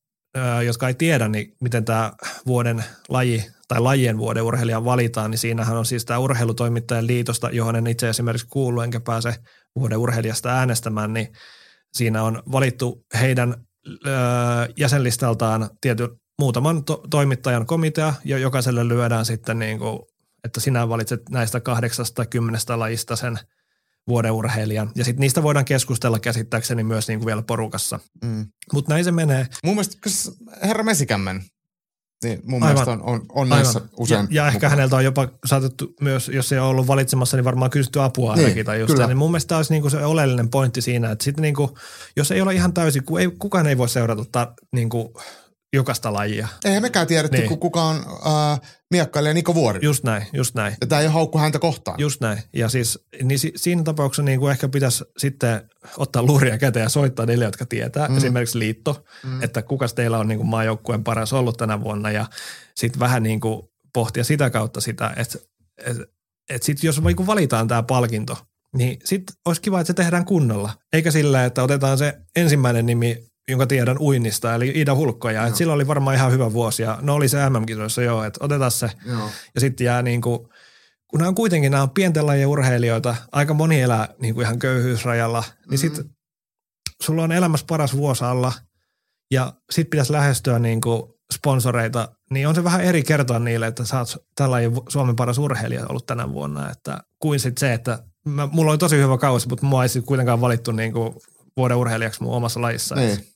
jotka ei tiedä, niin miten tämä vuoden laji tai lajien vuoden urheilija valitaan, niin siinähän on siis tämä urheilutoimittajan liitosta, johon en itse esimerkiksi kuulu enkä pääse vuoden urheilijasta äänestämään, niin siinä on valittu heidän öö, jäsenlistaltaan tietty muutaman to- toimittajan komitea, ja jokaiselle lyödään sitten niin kuin, että sinä valitset näistä kahdeksasta kymmenestä lajista sen – vuoden urheilijan. Ja sitten niistä voidaan keskustella käsittääkseni myös niin kuin vielä porukassa. Mm. Mutta näin se menee. Mun mielestä herra Mesikämmen, niin mun Aivan. mielestä on, on, on näissä Aivan. usein Ja, ja ehkä häneltä on jopa saatettu myös, jos ei ole ollut valitsemassa, niin varmaan kysytty apua niin, ainakin. Tai just niin mun mielestä tämä olisi niinku se oleellinen pointti siinä, että sitten niinku, jos ei ole ihan täysin, kun ei, kukaan ei voi seurata ta, niinku, jokaista lajia. Eihän mekään tiedetty, niin. kuka on äh, miekkailija Niko Vuori. Just näin, just näin. Ja tämä ei haukku häntä kohtaan. Just näin. Ja siis niin si- siinä tapauksessa niin kuin ehkä pitäisi sitten ottaa luuria käteen ja soittaa niille, jotka tietää. Mm. Esimerkiksi liitto, mm. että kuka teillä on niin kuin maajoukkueen paras ollut tänä vuonna ja sitten vähän niin kuin pohtia sitä kautta sitä, että et, et sitten jos niin valitaan tämä palkinto, niin sitten olisi kiva, että se tehdään kunnolla. Eikä sillä, että otetaan se ensimmäinen nimi jonka tiedän uinnista, eli Ida Hulkkoja. Että sillä oli varmaan ihan hyvä vuosi ja no oli se MM-kisoissa joo, että otetaan se. Joo. Ja sitten jää niin kuin, kun nämä on kuitenkin nämä on pienten lajien urheilijoita, aika moni elää niin kuin ihan köyhyysrajalla, niin mm-hmm. sitten sulla on elämässä paras vuosi alla ja sit pitäisi lähestyä niin kuin sponsoreita, niin on se vähän eri kertoa niille, että sä oot tällainen Suomen paras urheilija ollut tänä vuonna, että kuin sit se, että mä, mulla oli tosi hyvä kausi, mutta mua ei kuitenkaan valittu niin kuin vuoden urheilijaksi mun omassa lajissa. Niin.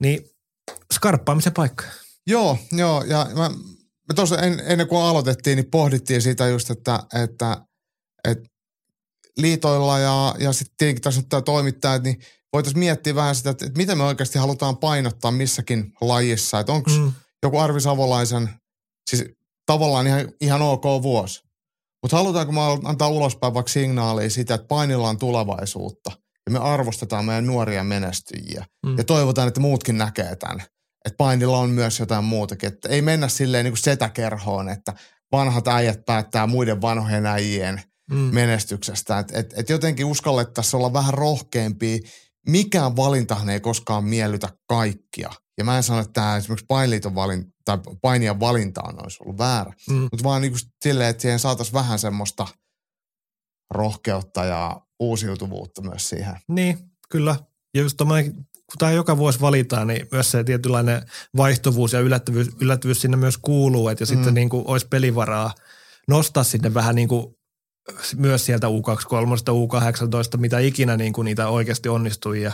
Niin skarppaamisen paikka. Joo, joo, ja mä, me tuossa en, ennen kuin aloitettiin, niin pohdittiin sitä just, että, että, että liitoilla ja, ja sitten tietenkin tässä nyt tämä toimittajat, niin voitaisiin miettiä vähän sitä, että, että mitä me oikeasti halutaan painottaa missäkin lajissa. Että onko mm. joku Arvi Savolaisen, siis tavallaan ihan, ihan ok vuosi. Mutta halutaanko me antaa ulospäin vaikka signaalia sitä, että painilla on tulevaisuutta ja me arvostetaan meidän nuoria menestyjiä mm. ja toivotaan, että muutkin näkee tämän. Että painilla on myös jotain muutakin. Että ei mennä silleen niin kuin setäkerhoon, että vanhat äijät päättää muiden vanhojen äijien mm. menestyksestä. Että et, et jotenkin uskallettaisiin olla vähän rohkeampia. Mikään valintahan ei koskaan miellytä kaikkia. Ja mä en sano, että tämä esimerkiksi painiliiton valinta, tai painijan valinta on olisi ollut väärä. Mm. Mutta vaan niin kuin silleen, että siihen saataisiin vähän semmoista rohkeutta ja uusiutuvuutta myös siihen. Niin, kyllä. Ja just kun tämä joka vuosi valitaan, niin myös se tietynlainen vaihtuvuus ja yllättävyys, yllättävyys sinne myös kuuluu, että ja mm. sitten niin kuin olisi pelivaraa nostaa sinne vähän niin kuin myös sieltä U23, U18, mitä ikinä niin kuin niitä oikeasti onnistui, ja,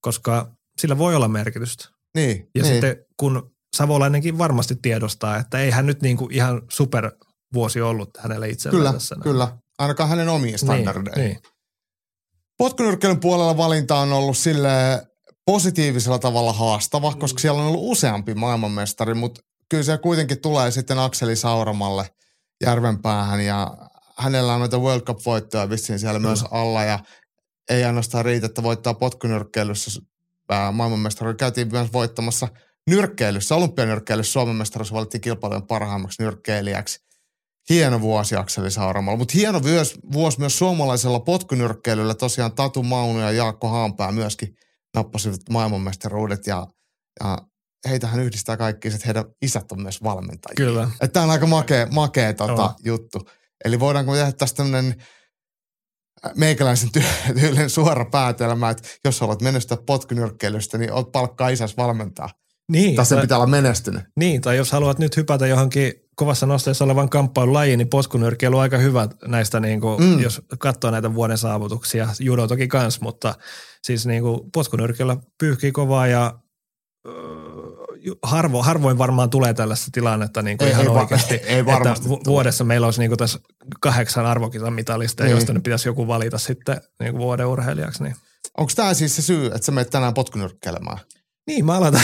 koska sillä voi olla merkitystä. Niin, ja niin. sitten kun Savolainenkin varmasti tiedostaa, että ei hän nyt niin kuin ihan super vuosi ollut hänelle itselleen Kyllä, tässä. kyllä. Ainakaan hänen omiin standardeihin. Niin, niin. Potkunyrkkeilyn puolella valinta on ollut sille positiivisella tavalla haastava, mm. koska siellä on ollut useampi maailmanmestari, mutta kyllä se kuitenkin tulee sitten Akseli Sauramalle Järvenpäähän ja hänellä on noita World Cup-voittoja vissiin siellä mm. myös alla ja ei ainoastaan riitä, että voittaa potkunyrkkeilyssä maailmanmestari. Käytiin myös voittamassa nyrkkeilyssä, olympianyrkkeilyssä Suomen mestaruus valittiin kilpailujen parhaimmaksi nyrkkeilijäksi. Hieno vuosi Akseli Sauramalla, mutta hieno vuosi, vuosi myös suomalaisella potkunyrkkeilyllä. Tosiaan Tatu Maunu ja Jaakko Haanpää myöskin nappasivat maailmanmestaruudet ja, ja heitähän yhdistää kaikki, että heidän isät on myös valmentajia. Kyllä. Tämä on aika makea, makea tota, juttu. Eli voidaanko tehdä tästä tämmöinen meikäläisen [laughs] tyylinen suora päätelmä, että jos haluat menestyä potkunyrkkeilystä, niin oot palkkaa isäs valmentaa. Niin. Tai sen pitää olla menestynyt. Niin, tai jos haluat nyt hypätä johonkin kovassa nosteessa olevan kamppailulajiin, niin potkunyrkkeily on aika hyvä näistä, niin kuin, mm. jos katsoo näitä vuoden saavutuksia. Judo toki kans, mutta siis niin kuin potkunyrkkeillä pyyhkii kovaa ja harvo, harvoin varmaan tulee tällaista tilannetta niin kuin ei, ihan ei, oikeasti, ei, [laughs] ei että vuodessa meillä olisi niin kuin tässä kahdeksan arvokisan mitalista, niin. josta nyt pitäisi joku valita sitten niin kuin vuoden urheilijaksi. Niin. Onko tämä siis se syy, että sä menet tänään potkunyrkkeilemään? Niin, mä aloitan.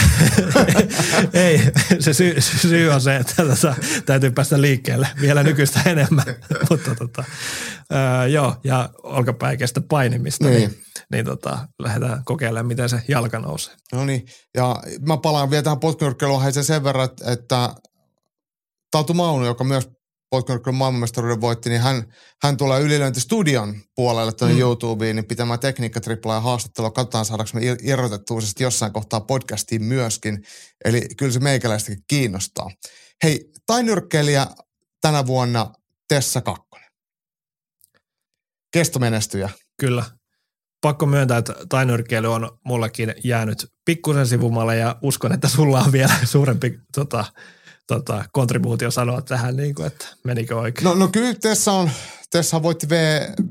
[laughs] Ei, se syy, syy on se, että tätä täytyy päästä liikkeelle vielä nykyistä enemmän. [laughs] Mutta tota, ää, joo, ja olkapäikäistä painimista, niin, niin, niin tota, lähdetään kokeilemaan, miten se jalka nousee. No niin, ja mä palaan vielä tähän potkunyrkkeiluun sen verran, että, että Tatu Maunu, joka myös Potkonyrkkelyn maailmanmestaruuden voitti, niin hän, hän tulee ylilöintistudion puolelle tuonne mm. YouTubeen niin pitämään tekniikkatriplaa ja haastattelua. Katsotaan saadaanko me irrotettua jossain kohtaa podcastiin myöskin. Eli kyllä se meikäläistäkin kiinnostaa. Hei, tainyrkkeilijä tänä vuonna Tessa Kakkonen. Kestomenestyjä. Kyllä. Pakko myöntää, että tainyrkkeily on mullekin jäänyt pikkusen sivumalle ja uskon, että sulla on vielä suurempi tota, tota, kontribuutio sanoa tähän, niin kuin, että menikö oikein? No, no kyllä tässä on, tässä voitti v,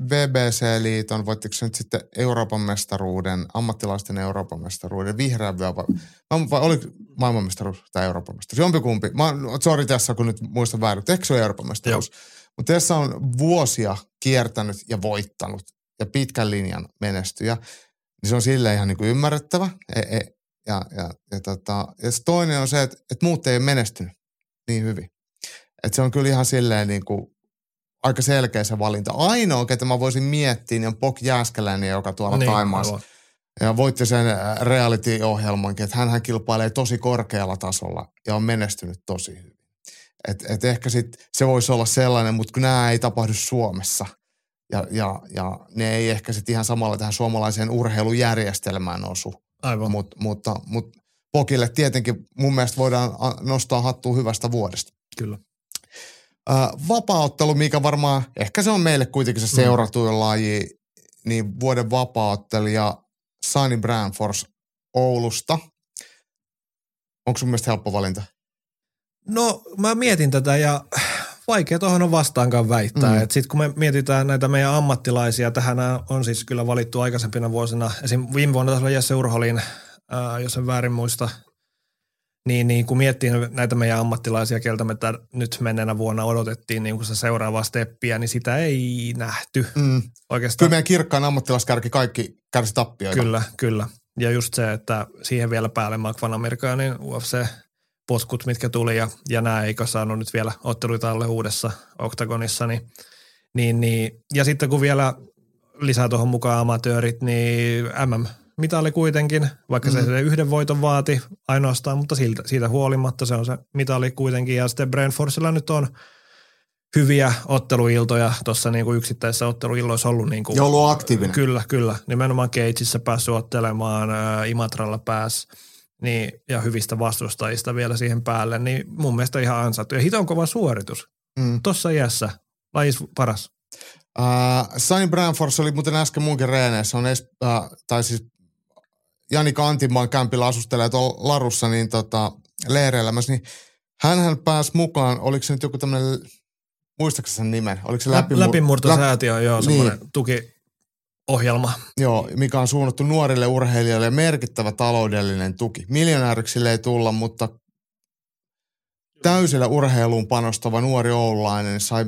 VBC-liiton, voittiko se nyt sitten Euroopan mestaruuden, ammattilaisten Euroopan mestaruuden, vihreän vai oli maailmanmestaruus tai Euroopan mestaruus? Jompikumpi. Mä, sorry tässä, kun nyt muistan väärin, eikö se ole Euroopan mestaruus? Mutta tässä on vuosia kiertänyt ja voittanut ja pitkän linjan menestyjä. Niin se on silleen ihan niin kuin ymmärrettävä. E, e, ja, ja, ja, tota, ja toinen on se, että, että muut ei ole menestynyt niin hyvin. Että se on kyllä ihan silleen niin kuin aika selkeä se valinta. Ainoa, ketä mä voisin miettiä, niin on Pok Jääskeläinen, joka tuolla niin, Taimaassa. Ja voitti sen äh, reality-ohjelmankin, että hän kilpailee tosi korkealla tasolla ja on menestynyt tosi hyvin. Et, et ehkä sit se voisi olla sellainen, mutta kun nämä ei tapahdu Suomessa ja, ja, ja ne ei ehkä sitten ihan samalla tähän suomalaiseen urheilujärjestelmään osu. Aivan. Mut, mutta, mutta Pokille tietenkin mun mielestä voidaan nostaa hattua hyvästä vuodesta. Kyllä. vapaaottelu, mikä varmaan, ehkä se on meille kuitenkin se mm. seuratuin mm. laji, niin vuoden vapaaottelija Sunny Branfors Oulusta. Onko sun mielestä helppo valinta? No mä mietin tätä ja vaikea tuohon on vastaankaan väittää. Mm. Sitten kun me mietitään näitä meidän ammattilaisia, tähän on siis kyllä valittu aikaisempina vuosina. Esim. viime vuonna taas oli Jesse Urholin, ää, jos en väärin muista, niin, niin kun miettii näitä meidän ammattilaisia, keltä me tämän, nyt menneenä vuonna odotettiin niin se seuraavaa steppiä, niin sitä ei nähty. Mm. Oikeastaan. Kyllä meidän kirkkaan ammattilaskärki kaikki kärsi tappioita. Kyllä, kyllä. Ja just se, että siihen vielä päälle Mark Van Amerikanin UFC potkut, mitkä tuli ja, ja nämä eikö saanut nyt vielä otteluita alle uudessa oktagonissa, niin, niin, niin ja sitten kun vielä lisää tuohon mukaan amatöörit, niin MM mitali kuitenkin, vaikka mm. se yhden voiton vaati ainoastaan, mutta siltä, siitä huolimatta se on se mitali kuitenkin. Ja sitten Brentfordsilla nyt on hyviä otteluiltoja tuossa niinku yksittäisissä otteluilloissa ollut. Niinku, ja ollut aktiivinen. Kyllä, kyllä. Nimenomaan Cageissa päässyt ottelemaan, Imatralla pääs niin, ja hyvistä vastustajista vielä siihen päälle, niin mun mielestä ihan ansaittu. Ja hiton kova suoritus. Mm. Tuossa iässä lajis paras. Uh, Sunny Branfors oli muuten äsken munkin reeneissä, on es, uh, tai siis Jani Kantimaan kämpillä asustelee tuolla Larussa, niin tota, leireillämässä, niin hän pääsi mukaan, oliko se nyt joku tämmöinen, muistaakseni sen nimen? Oliko se läpimur- läpimurtosäätiö, läp- joo, semmoinen niin. tuki ohjelma. Joo, mikä on suunnattu nuorille urheilijoille ja merkittävä taloudellinen tuki. Miljonääriksi ei tulla, mutta täysillä urheiluun panostava nuori oululainen sai,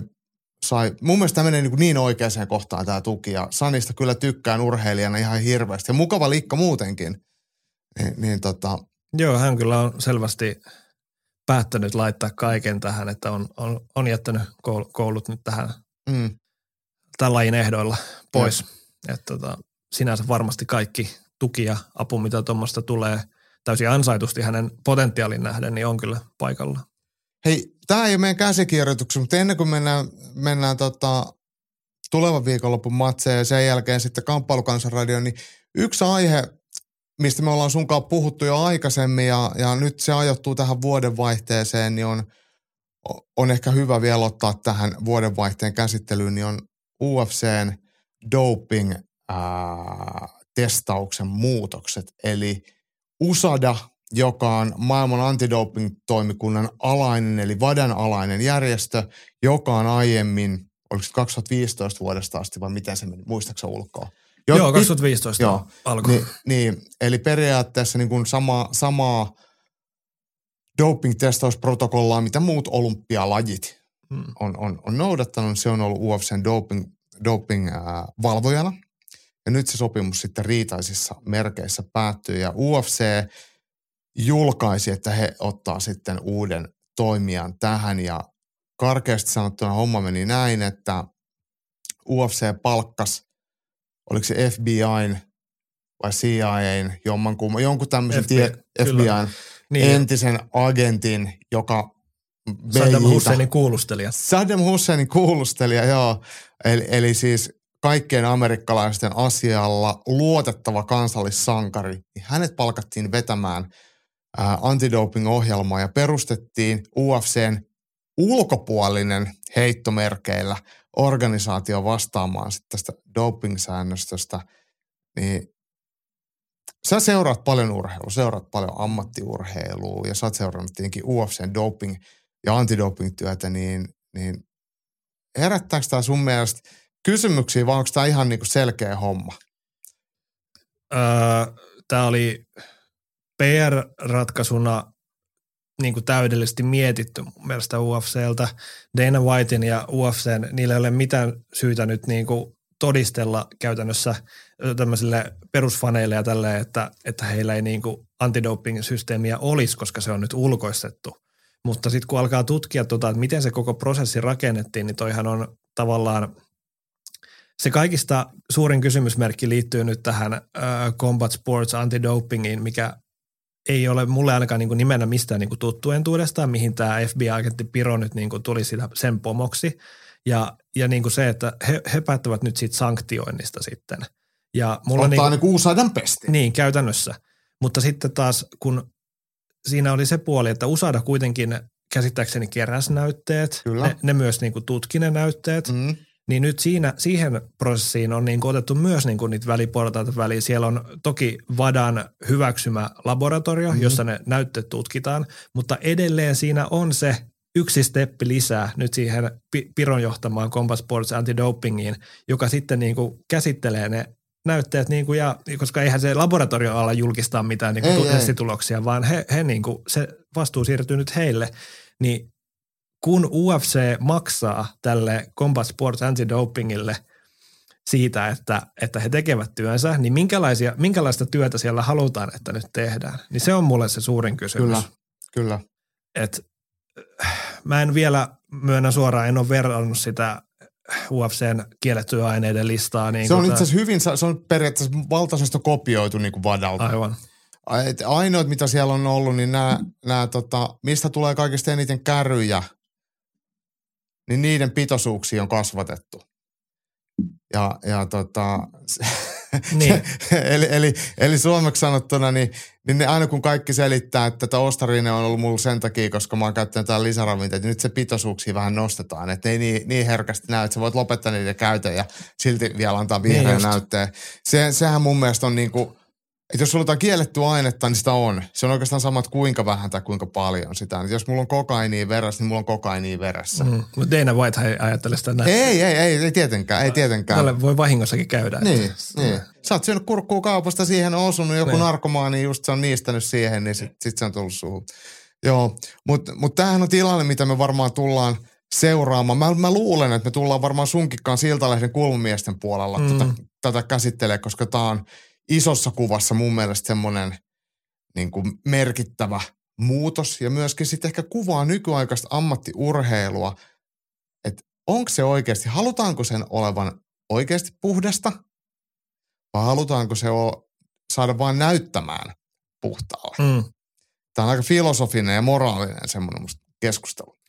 sai mun mielestä tämä menee niin, niin oikeaan kohtaan tämä tuki ja Sanista kyllä tykkään urheilijana ihan hirveästi ja mukava liikka muutenkin. Niin, niin tota. Joo, hän kyllä on selvästi päättänyt laittaa kaiken tähän, että on, on, on jättänyt koulut nyt tähän mm. tämän lajin ehdoilla pois. Ja että tota, sinänsä varmasti kaikki tuki ja apu, mitä tuommoista tulee täysin ansaitusti hänen potentiaalin nähden, niin on kyllä paikalla. Hei, tämä ei ole meidän käsikirjoituksessa, mutta ennen kuin mennään, mennään tota, tulevan viikonlopun matseen ja sen jälkeen sitten kamppailukansanradio, niin yksi aihe, mistä me ollaan sunkaan puhuttu jo aikaisemmin ja, ja nyt se ajoittuu tähän vuodenvaihteeseen, niin on, on ehkä hyvä vielä ottaa tähän vuodenvaihteen käsittelyyn, niin on UFCn doping-testauksen muutokset. Eli USADA, joka on maailman antidoping-toimikunnan alainen, eli VADAN alainen järjestö, joka on aiemmin, oliko se 2015 vuodesta asti vai miten se meni, muistaakseni ulkoa? Jo, joo, 2015 joo, alkoi. Niin, niin, eli periaatteessa niin kuin sama, samaa doping-testausprotokollaa, mitä muut olympialajit hmm. on, on, on noudattanut. Se on ollut UFCn doping doping-valvojana. Ja nyt se sopimus sitten riitaisissa merkeissä päättyy ja UFC julkaisi, että he ottaa sitten uuden toimijan tähän ja karkeasti sanottuna homma meni näin, että UFC palkkas, oliko se FBIn vai CIAin, jommankumman, jonkun tämmöisen tie, FBIn niin. entisen agentin, joka Saddam Husseinin kuulustelija. Saddam Husseinin kuulustelija, joo. Eli, eli siis kaikkien amerikkalaisten asialla luotettava kansallissankari, niin hänet palkattiin vetämään ää, antidoping-ohjelmaa ja perustettiin UFCn ulkopuolinen heittomerkeillä organisaatio vastaamaan sitten tästä doping-säännöstöstä, niin sä seuraat paljon urheilua, seuraat paljon ammattiurheilua ja sä oot seurannut tietenkin UFCn doping- ja antidoping-työtä, niin, niin herättääkö tämä sun mielestä kysymyksiä vai onko tämä ihan niinku selkeä homma? Öö, tämä oli PR-ratkaisuna niin kuin täydellisesti mietitty mun mielestä UFCltä. Dana Whitein ja UFCn, niillä ei ole mitään syytä nyt niin kuin todistella käytännössä tämmöisille perusfaneille ja tälleen, että, että heillä ei niin kuin antidoping-systeemiä olisi, koska se on nyt ulkoistettu. Mutta sitten kun alkaa tutkia, tota, että miten se koko prosessi rakennettiin, niin toihan on tavallaan se kaikista suurin kysymysmerkki liittyy nyt tähän äh, Combat Sports Antidopingiin, mikä ei ole mulle ainakaan niin kuin nimenä mistään niin kuin tuttu entuudestaan, mihin tämä FBI-agentti Piro nyt niin kuin tuli sitä, sen pomoksi. Ja, ja niin kuin se, että he, he päättävät nyt siitä sanktioinnista sitten. Ja mulla Ottaa niin, kuin, niin pesti. Niin, käytännössä. Mutta sitten taas, kun siinä oli se puoli, että USADA kuitenkin käsittääkseni keräs näytteet. Kyllä. Ne, ne myös niin kuin tutki ne näytteet. Mm. Niin nyt siinä, siihen prosessiin on niin kuin otettu myös niin kuin niitä väliportaita väliin. Siellä on toki VADAN hyväksymä laboratorio, mm-hmm. jossa ne näytteet tutkitaan, mutta edelleen siinä on se yksi steppi lisää nyt siihen Piron johtamaan Combat Sports Anti-Dopingiin, joka sitten niin kuin käsittelee ne näytteet, niin kuin, ja, koska eihän se laboratorio ala julkistaa mitään niin kuin ei, testituloksia, ei. vaan he, he niin kuin, se vastuu siirtyy nyt heille, niin kun UFC maksaa tälle Combat Sports Anti-Dopingille siitä, että, että he tekevät työnsä, niin minkälaisia, minkälaista työtä siellä halutaan, että nyt tehdään? Niin se on mulle se suurin kysymys. Kyllä, kyllä. Et, mä en vielä myönnä suoraan, en ole verrannut sitä UFCn kiellettyjä aineiden listaa. Niin se on itse asiassa hyvin, se on periaatteessa valtaisesta kopioitu niin kuin Vadalta. Aivan. Ainoat, mitä siellä on ollut, niin nämä, nämä tota, mistä tulee kaikista eniten kärryjä, niin niiden pitoisuuksia on kasvatettu. Ja, ja tota, [laughs] niin. eli, eli, eli suomeksi sanottuna, niin, niin ne aina kun kaikki selittää, että tätä ostarine on ollut mulla sen takia, koska mä oon käyttänyt jotain lisäravinteita, niin nyt se pitoisuuksia vähän nostetaan, että ei niin, niin herkästi näy, että sä voit lopettaa niiden käytön ja silti vielä antaa vihreän niin näytteen. Se, sehän mun mielestä on niinku, että jos sulla on kiellettyä ainetta, niin sitä on. Se on oikeastaan sama, että kuinka vähän tai kuinka paljon sitä. Että jos mulla on kokainia veressä, niin mulla on kokainia veressä. Mm. Mutta Dana White ei ajattele sitä näin. Ei, ei, ei, ei tietenkään, ei tietenkään. Tälle voi vahingossakin käydä. Niin, että, niin. Sä oot syönyt kurkkuu kaupasta, siihen on osunut joku niin. narkomaani, just se on niistänyt siihen, niin sit, sit se on tullut suuhun. Joo, mutta mut tämähän on tilanne, mitä me varmaan tullaan seuraamaan. Mä, mä luulen, että me tullaan varmaan sunkikkaan Siltalehden kulmamiesten puolella mm. tätä, tätä käsittelee, koska tämä on – isossa kuvassa mun mielestä semmoinen niin kuin merkittävä muutos ja myöskin sitten ehkä kuvaa nykyaikaista ammattiurheilua, että onko se oikeasti, halutaanko sen olevan oikeasti puhdasta vai halutaanko se o, saada vain näyttämään puhtaalle. Mm. Tämä on aika filosofinen ja moraalinen semmoinen keskustelu.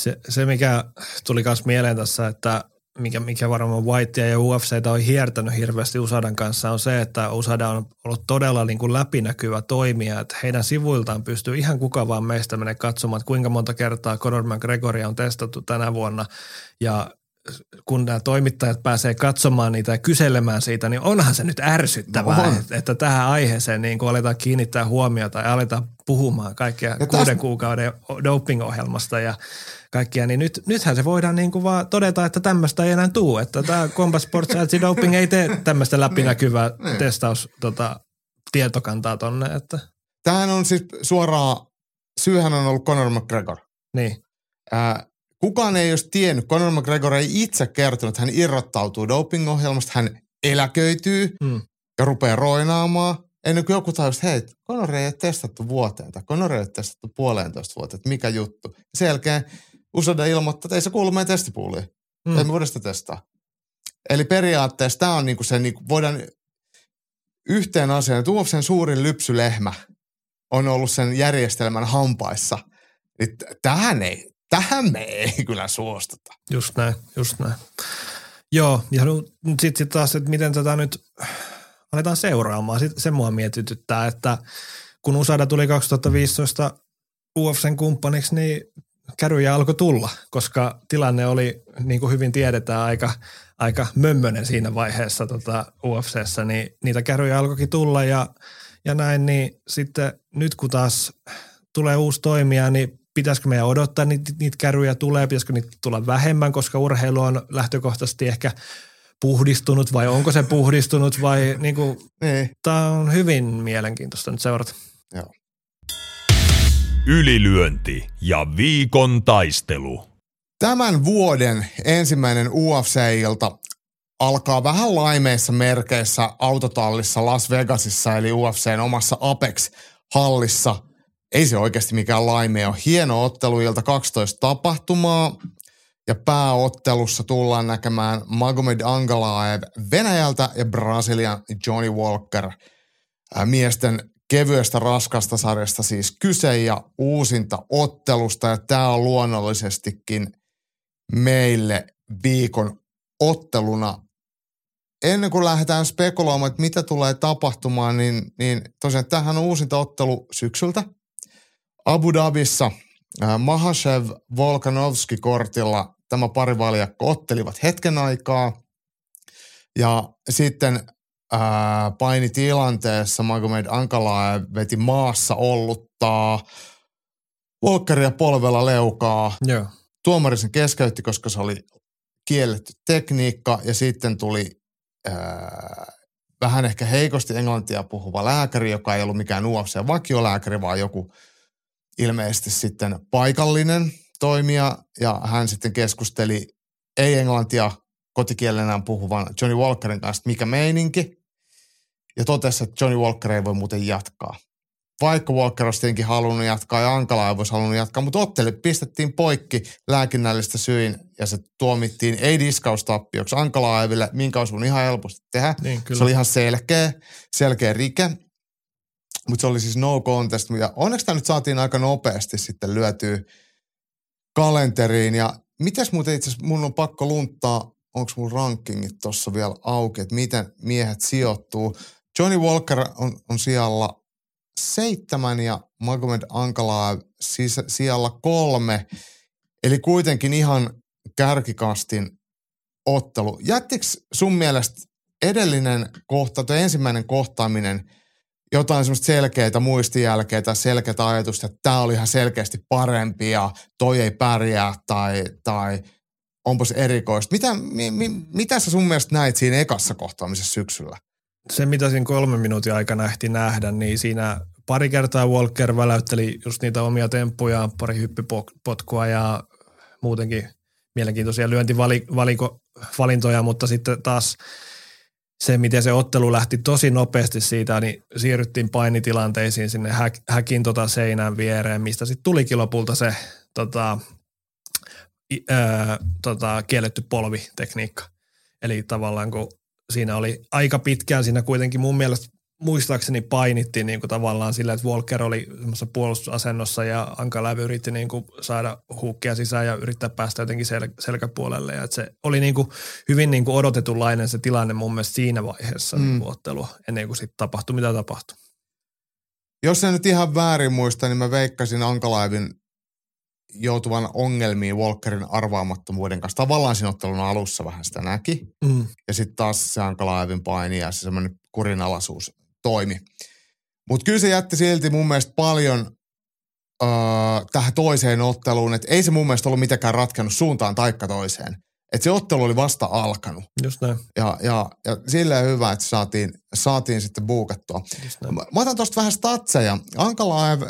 Se, se, mikä tuli myös mieleen tässä, että mikä, mikä varmaan Whitea ja UFCtä on hiertänyt hirveästi Usadan kanssa, on se, että Usada on ollut todella niin kuin läpinäkyvä toimija, että heidän sivuiltaan pystyy ihan kuka vaan meistä menee katsomaan, että kuinka monta kertaa Conor McGregoria on testattu tänä vuonna. Ja kun nämä toimittajat pääsee katsomaan niitä ja kyselemään siitä, niin onhan se nyt ärsyttävää, no että, että tähän aiheeseen niin kun aletaan kiinnittää huomiota ja aletaan puhumaan kaikkea ja kuuden tästä... kuukauden doping-ohjelmasta ja kaikkia, niin nyt, nythän se voidaan niin kuin vaan todeta, että tämmöistä ei enää tuu, että tämä Combat Sports Anti-Doping ei tee tämmöistä läpinäkyvää niin, niin. testaus tota, tietokantaa tonne. Että. Tämähän on siis suoraan, syyhän on ollut Conor McGregor. Niin. Ää, kukaan ei olisi tiennyt, Conor McGregor ei itse kertonut, että hän irrottautuu doping-ohjelmasta, hän eläköityy mm. ja rupeaa roinaamaan. Ennen kuin joku tajusi, hei, Conor ei ole testattu vuoteen tai Conor ei ole testattu puolentoista vuoteen, että mikä juttu. Sen jälkeen Usada ilmoittaa, että ei se kuulu meidän testipuuliin. Mm. Ei me voida sitä testaa. Eli periaatteessa tämä on niinku se, niinku, voidaan yhteen asiaan, että UFCn suurin lypsylehmä on ollut sen järjestelmän hampaissa. Niin tähän, ei, tähän me ei [laughs] kyllä suostuta. Just näin, just näin. Joo, ja sitten sit taas, että miten tätä nyt aletaan seuraamaan. Sitten se mua mietityttää, että kun USADA tuli 2015 UFCn kumppaniksi, niin käryjä alkoi tulla, koska tilanne oli, niin kuin hyvin tiedetään, aika, aika mömmönen siinä vaiheessa tota UFCssä, niin niitä käryjä alkoikin tulla ja, ja näin, niin sitten nyt kun taas tulee uusi toimija, niin pitäisikö meidän odottaa niitä, niitä käryjä tulee, pitäisikö niitä tulla vähemmän, koska urheilu on lähtökohtaisesti ehkä puhdistunut vai onko se puhdistunut vai niin kuin, niin. tämä on hyvin mielenkiintoista nyt seurata. Joo. Ylilyönti ja viikon taistelu. Tämän vuoden ensimmäinen UFC-ilta alkaa vähän laimeissa merkeissä autotallissa Las Vegasissa, eli UFCn omassa Apex-hallissa. Ei se oikeasti mikään laime ole. Hieno otteluilta 12 tapahtumaa. Ja pääottelussa tullaan näkemään Magomed Ankalaev Venäjältä ja Brasilian Johnny Walker miesten kevyestä raskasta sarjasta siis kyse ja uusinta ottelusta. Ja tämä on luonnollisestikin meille viikon otteluna. Ennen kuin lähdetään spekuloimaan, että mitä tulee tapahtumaan, niin, niin tosiaan tähän on uusinta ottelu syksyltä. Abu Dhabissa Mahashev Volkanovski kortilla tämä pari valjakko ottelivat hetken aikaa ja sitten ää, painitilanteessa Magomed Ankala veti maassa olluttaa Walkeria polvella leukaa. Joo. Tuomari sen keskeytti, koska se oli kielletty tekniikka ja sitten tuli ää, vähän ehkä heikosti englantia puhuva lääkäri, joka ei ollut mikään UFC-vakiolääkäri, vaan joku ilmeisesti sitten paikallinen toimija ja hän sitten keskusteli ei-englantia kotikielenään puhuvan Johnny Walkerin kanssa, mikä meininki, ja totesi, että Johnny Walker ei voi muuten jatkaa. Vaikka Walker olisi tietenkin halunnut jatkaa ja Ankala ei voisi halunnut jatkaa, mutta otteli pistettiin poikki lääkinnällistä syin ja se tuomittiin ei diskaustappioksi Ankalaeville, minkä olisi ihan helposti tehdä. Niin, kyllä. Se oli ihan selkeä, selkeä rike, mutta se oli siis no contest. Ja onneksi tämä nyt saatiin aika nopeasti sitten lyötyä kalenteriin. Ja mitäs muuten itse asiassa, mun on pakko lunttaa, onko mun rankingit tuossa vielä auki, että miten miehet sijoittuu. Johnny Walker on, on sijalla seitsemän ja Magomed Ankala siis, sijalla kolme. Eli kuitenkin ihan kärkikastin ottelu. Jättikö sun mielestä edellinen kohta tai ensimmäinen kohtaaminen jotain semmoista selkeitä muistijälkeä tai selkeitä ajatusta, että tämä oli ihan selkeästi parempi ja toi ei pärjää tai, tai onpas erikoista. Mitä, mi, mi, mitä sä sun mielestä näit siinä ekassa kohtaamisessa syksyllä? Se, mitä siinä kolmen minuutin aikana ehti nähdä, niin siinä pari kertaa Walker väläytteli just niitä omia temppuja, pari hyppypotkua ja muutenkin mielenkiintoisia lyöntivalintoja, mutta sitten taas se, miten se ottelu lähti tosi nopeasti siitä, niin siirryttiin painitilanteisiin sinne hä- häkin tota seinän viereen, mistä sitten tulikin lopulta se tota, ää, tota, kielletty polvitekniikka. Eli tavallaan kun siinä oli aika pitkään siinä kuitenkin mun mielestä muistaakseni painittiin niin kuin tavallaan sillä, että Walker oli semmoisessa puolustusasennossa ja Ankalävy yritti niin kuin saada huukkia sisään ja yrittää päästä jotenkin sel- selkäpuolelle. Ja että se oli niin kuin hyvin niin kuin odotetunlainen se tilanne mun mielestä siinä vaiheessa mm. niin ottelua, ennen kuin sitten tapahtui mitä tapahtui. Jos en nyt ihan väärin muista, niin mä veikkasin Ankalaivin joutuvan ongelmiin Walkerin arvaamattomuuden kanssa. Tavallaan siinä ottelun alussa vähän sitä näki. Mm. Ja sitten taas se Ankalaivin paini ja se semmoinen kurinalaisuus toimi. Mutta kyllä se jätti silti mun mielestä paljon öö, tähän toiseen otteluun, että ei se mun mielestä ollut mitenkään ratkennut suuntaan taikka toiseen. Että se ottelu oli vasta alkanut. Just näin. Ja, ja, ja silleen hyvä, että saatiin, saatiin sitten buukattua. Mä, mä otan tuosta vähän statseja. Ankalaev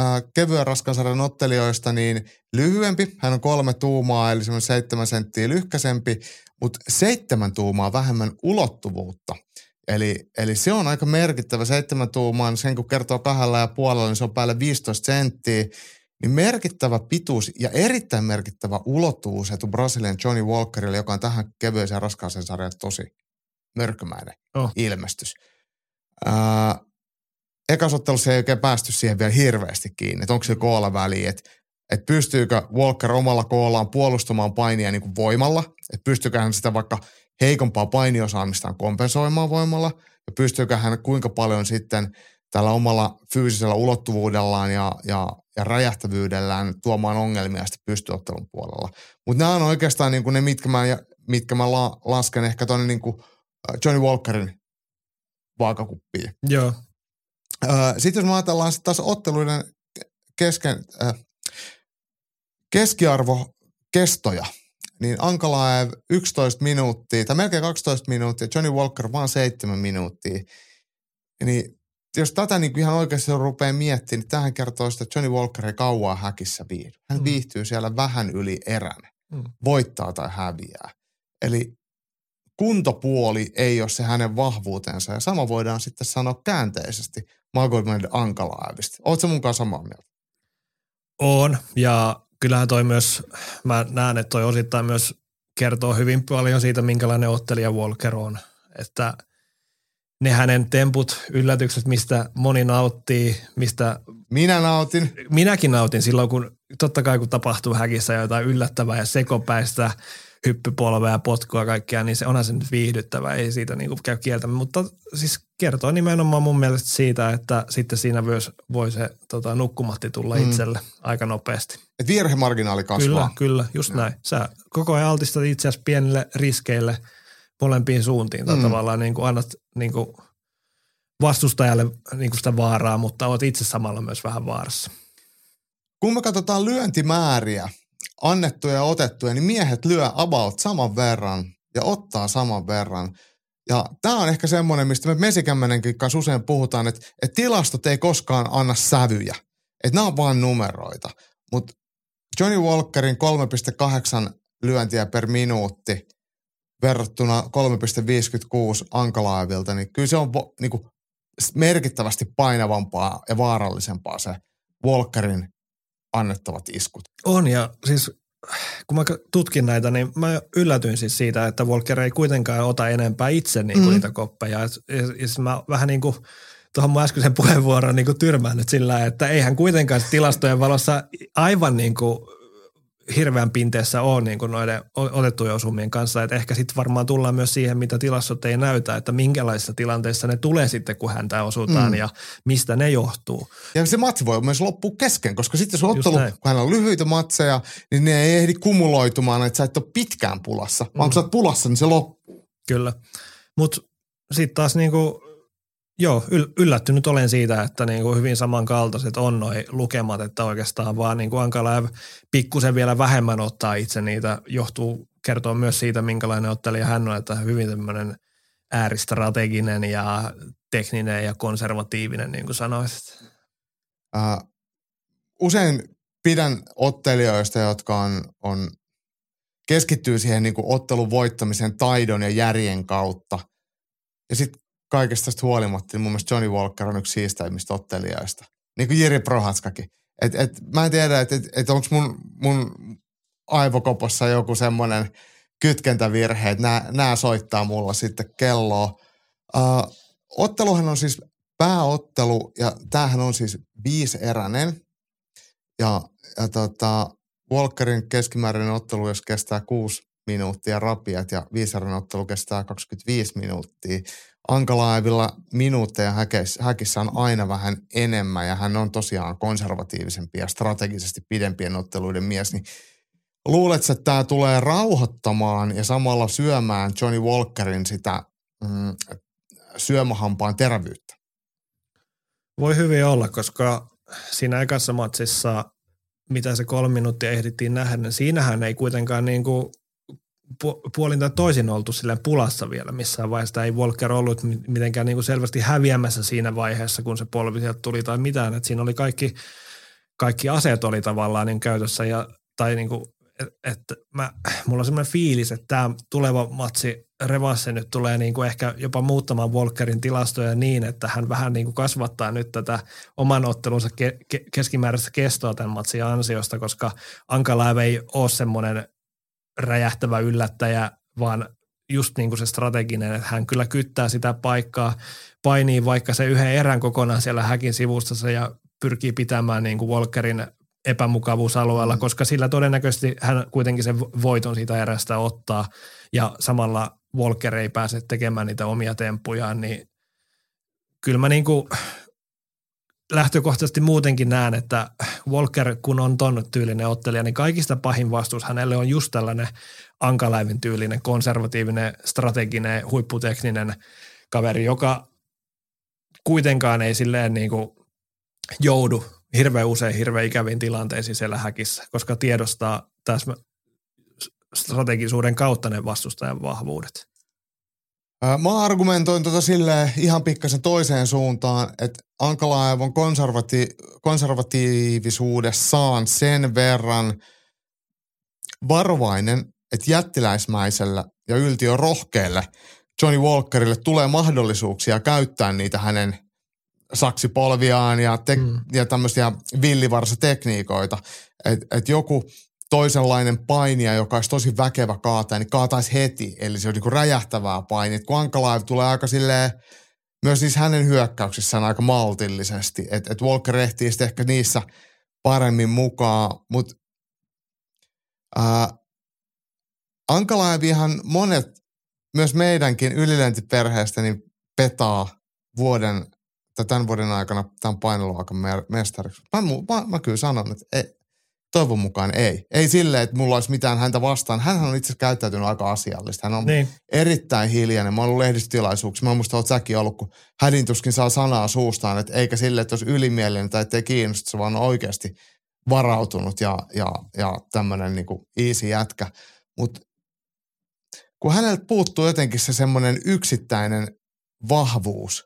äh, kevyen raskansarjan ottelijoista niin lyhyempi. Hän on kolme tuumaa, eli semmoinen seitsemän senttiä lyhkäsempi, mutta seitsemän tuumaa vähemmän ulottuvuutta. Eli, eli se on aika merkittävä. Seitsemän tuumaa, niin sen kun kertoo kahdella ja puolella, niin se on päälle 15 senttiä. Niin merkittävä pituus ja erittäin merkittävä ulottuvuus etu Brasilian Johnny Walkerille, joka on tähän kevyeseen raskaaseen sarjaan tosi mörkömäinen oh. ilmestys. Ää, ekasottelussa ei oikein päästy siihen vielä hirveästi kiinni, että onko se koolla väliä, että että pystyykö Walker omalla koollaan puolustamaan painia niin kuin voimalla, että pystyykö hän sitä vaikka heikompaa painiosaamistaan kompensoimaan voimalla ja pystyykö hän kuinka paljon sitten tällä omalla fyysisellä ulottuvuudellaan ja, ja, ja räjähtävyydellään tuomaan ongelmia sitten pystyottelun puolella. Mutta nämä on oikeastaan niin kuin ne, mitkä mä, mitkä mä la, lasken ehkä tuonne niin Johnny Walkerin vaakakuppiin. Joo. Sitten jos me ajatellaan sitten taas otteluiden kesken, äh, keskiarvo kestoja, niin Ankalaev 11 minuuttia, tai melkein 12 minuuttia, Johnny Walker vaan 7 minuuttia. Niin jos tätä niin ihan oikeasti rupeaa miettimään, niin tähän kertoo sitä, että Johnny Walker ei kauaa häkissä viihdy. Hän mm. viihtyy siellä vähän yli erän, mm. voittaa tai häviää. Eli kuntopuoli ei ole se hänen vahvuutensa, ja sama voidaan sitten sanoa käänteisesti Magomed Ankalaevista. Oletko mun kanssa samaa mieltä? On, ja kyllähän toi myös, mä näen, että toi osittain myös kertoo hyvin paljon siitä, minkälainen ottelija Walker on. Että ne hänen temput, yllätykset, mistä moni nauttii, mistä... Minä nautin. Minäkin nautin silloin, kun totta kai kun tapahtuu häkissä jotain yllättävää ja sekopäistä hyppypolvea ja potkua kaikkea, niin se onhan se nyt viihdyttävä, ei siitä niin kuin käy kieltämään. Mutta siis kertoo nimenomaan mun mielestä siitä, että sitten siinä myös voi se tota, nukkumatti tulla mm. itselle aika nopeasti. Et virhemarginaali kasvaa. Kyllä, kyllä, just no. näin. Sä koko ajan altistat itseäsi pienille riskeille molempiin suuntiin. Tai mm. tavallaan niin kuin annat niin kuin vastustajalle niin kuin sitä vaaraa, mutta oot itse samalla myös vähän vaarassa. Kun me katsotaan lyöntimääriä, annettuja ja otettuja, niin miehet lyö about saman verran ja ottaa saman verran. Ja tämä on ehkä semmoinen, mistä me Mesikämmenenkin kanssa usein puhutaan, että, että tilastot ei koskaan anna sävyjä. Että nämä on vain numeroita. Mutta Johnny Walkerin 3,8 lyöntiä per minuutti verrattuna 3,56 Ankalaivilta, niin kyllä se on niin kuin merkittävästi painavampaa ja vaarallisempaa se Walkerin annettavat iskut. On ja siis kun mä tutkin näitä, niin mä yllätyin siis siitä, että Walker ei kuitenkaan ota enempää itse niin kuin mm. niitä koppeja. Ja, ja, ja siis mä vähän niin kuin tuohon mun äskeisen [laughs] puheenvuoron niin kuin tyrmään nyt sillä että eihän kuitenkaan tilastojen valossa aivan niin kuin hirveän pinteessä ole niin kuin noiden otettujen osumien kanssa. Että ehkä sitten varmaan tullaan myös siihen, mitä tilastot ei näytä, että minkälaisissa tilanteissa ne tulee sitten, kun häntä osutaan mm. ja mistä ne johtuu. Ja se matsi voi myös loppua kesken, koska sitten se ottelu, kun hän on lyhyitä matseja, niin ne ei ehdi kumuloitumaan, että sä et ole pitkään pulassa. Mm. Vaan kun sä oot pulassa, niin se loppuu. Kyllä. Mutta sitten taas niinku Joo, yllättynyt olen siitä, että niin kuin hyvin samankaltaiset on noi lukemat, että oikeastaan vaan niin kuin Ankalaev pikkusen vielä vähemmän ottaa itse niitä, johtuu kertoa myös siitä, minkälainen ottelija hän on, että hyvin tämmöinen ääristrateginen ja tekninen ja konservatiivinen, niin kuin sanoisit. Uh, usein pidän ottelijoista, jotka on, on keskittyy siihen niin kuin ottelun voittamisen taidon ja järjen kautta. Ja sitten kaikesta tästä huolimatta, niin mun mielestä Johnny Walker on yksi siistäimmistä ottelijoista. Niin kuin Jiri Prohatskakin. Et, et, mä en tiedä, että et, et onko mun, mun aivokopossa joku semmoinen kytkentävirhe, että nämä soittaa mulla sitten kelloa. Uh, otteluhan on siis pääottelu ja tämähän on siis viiseräinen. Ja, ja tota, Walkerin keskimääräinen ottelu, jos kestää kuusi minuuttia rapiat ja viiseräinen ottelu kestää 25 minuuttia. Ankalaevilla minuutteja häkissä on aina vähän enemmän ja hän on tosiaan konservatiivisempi ja strategisesti pidempien otteluiden mies, niin luuletko, että tämä tulee rauhoittamaan ja samalla syömään Johnny Walkerin sitä mm, syömähampaan terävyyttä? Voi hyvin olla, koska siinä ekassa matsissa, mitä se kolme minuuttia ehdittiin nähdä, niin siinähän ei kuitenkaan niin kuin puolin tai toisin oltu silleen pulassa vielä missään vaiheessa. Ei Walker ollut mitenkään niin kuin selvästi häviämässä siinä vaiheessa, kun se polvi sieltä tuli tai mitään. Et siinä oli kaikki, kaikki aseet oli tavallaan niin käytössä ja, tai niin kuin, että mä, mulla on semmoinen fiilis, että tämä tuleva matsi Revasse nyt tulee niin kuin ehkä jopa muuttamaan Walkerin tilastoja niin, että hän vähän niin kuin kasvattaa nyt tätä oman ottelunsa ke- ke- keskimääräistä kestoa tämän matsin ansiosta, koska Ankalaev ei ole semmoinen räjähtävä yllättäjä, vaan just niin kuin se strateginen, että hän kyllä kyttää sitä paikkaa, painii vaikka se yhden erän kokonaan siellä häkin sivustassa ja pyrkii pitämään niin kuin Walkerin epämukavuusalueella, mm. koska sillä todennäköisesti hän kuitenkin sen voiton siitä erästä ottaa ja samalla Walker ei pääse tekemään niitä omia temppujaan, niin kyllä mä niin kuin lähtökohtaisesti muutenkin näen, että Walker, kun on ton tyylinen ottelija, niin kaikista pahin vastuus hänelle on just tällainen Ankaläivin tyylinen, konservatiivinen, strateginen, huipputekninen kaveri, joka kuitenkaan ei silleen niin kuin joudu hirveän usein hirveän ikäviin tilanteisiin siellä häkissä, koska tiedostaa täsmä strategisuuden kautta ne vastustajan vahvuudet. Mä argumentoin tota silleen ihan pikkasen toiseen suuntaan, että Ankalaev on konservati- konservatiivisuudessaan sen verran varovainen, että jättiläismäisellä ja yltiö rohkeelle Johnny Walkerille tulee mahdollisuuksia käyttää niitä hänen saksipolviaan ja, te- mm. ja tämmöisiä villivarsatekniikoita. Että et joku toisenlainen painija, joka olisi tosi väkevä kaataja, niin kaataisi heti. Eli se on niin räjähtävää painia. Kun Ankalaev tulee aika silleen, myös siis hänen hyökkäyksissään aika maltillisesti. Että et Walker ehtii sitten ehkä niissä paremmin mukaan, mutta Ankalaevihan monet, myös meidänkin ylilentiperheestä, niin petaa vuoden tai tämän vuoden aikana tämän painoluokan mestariksi. Mä, mä, mä kyllä sanon, että ei, toivon mukaan ei. Ei silleen, että mulla olisi mitään häntä vastaan. Hän on itse asiassa käyttäytynyt aika asiallista. Hän on niin. erittäin hiljainen. Mä oon ollut lehdistötilaisuuksia. Mä muista, että säkin ollut, kun hädintuskin saa sanaa suustaan, että eikä sille, että olisi ylimielinen tai ettei kiinnosta, vaan on oikeasti varautunut ja, ja, ja tämmöinen niin easy jätkä. Mutta kun häneltä puuttuu jotenkin se semmoinen yksittäinen vahvuus,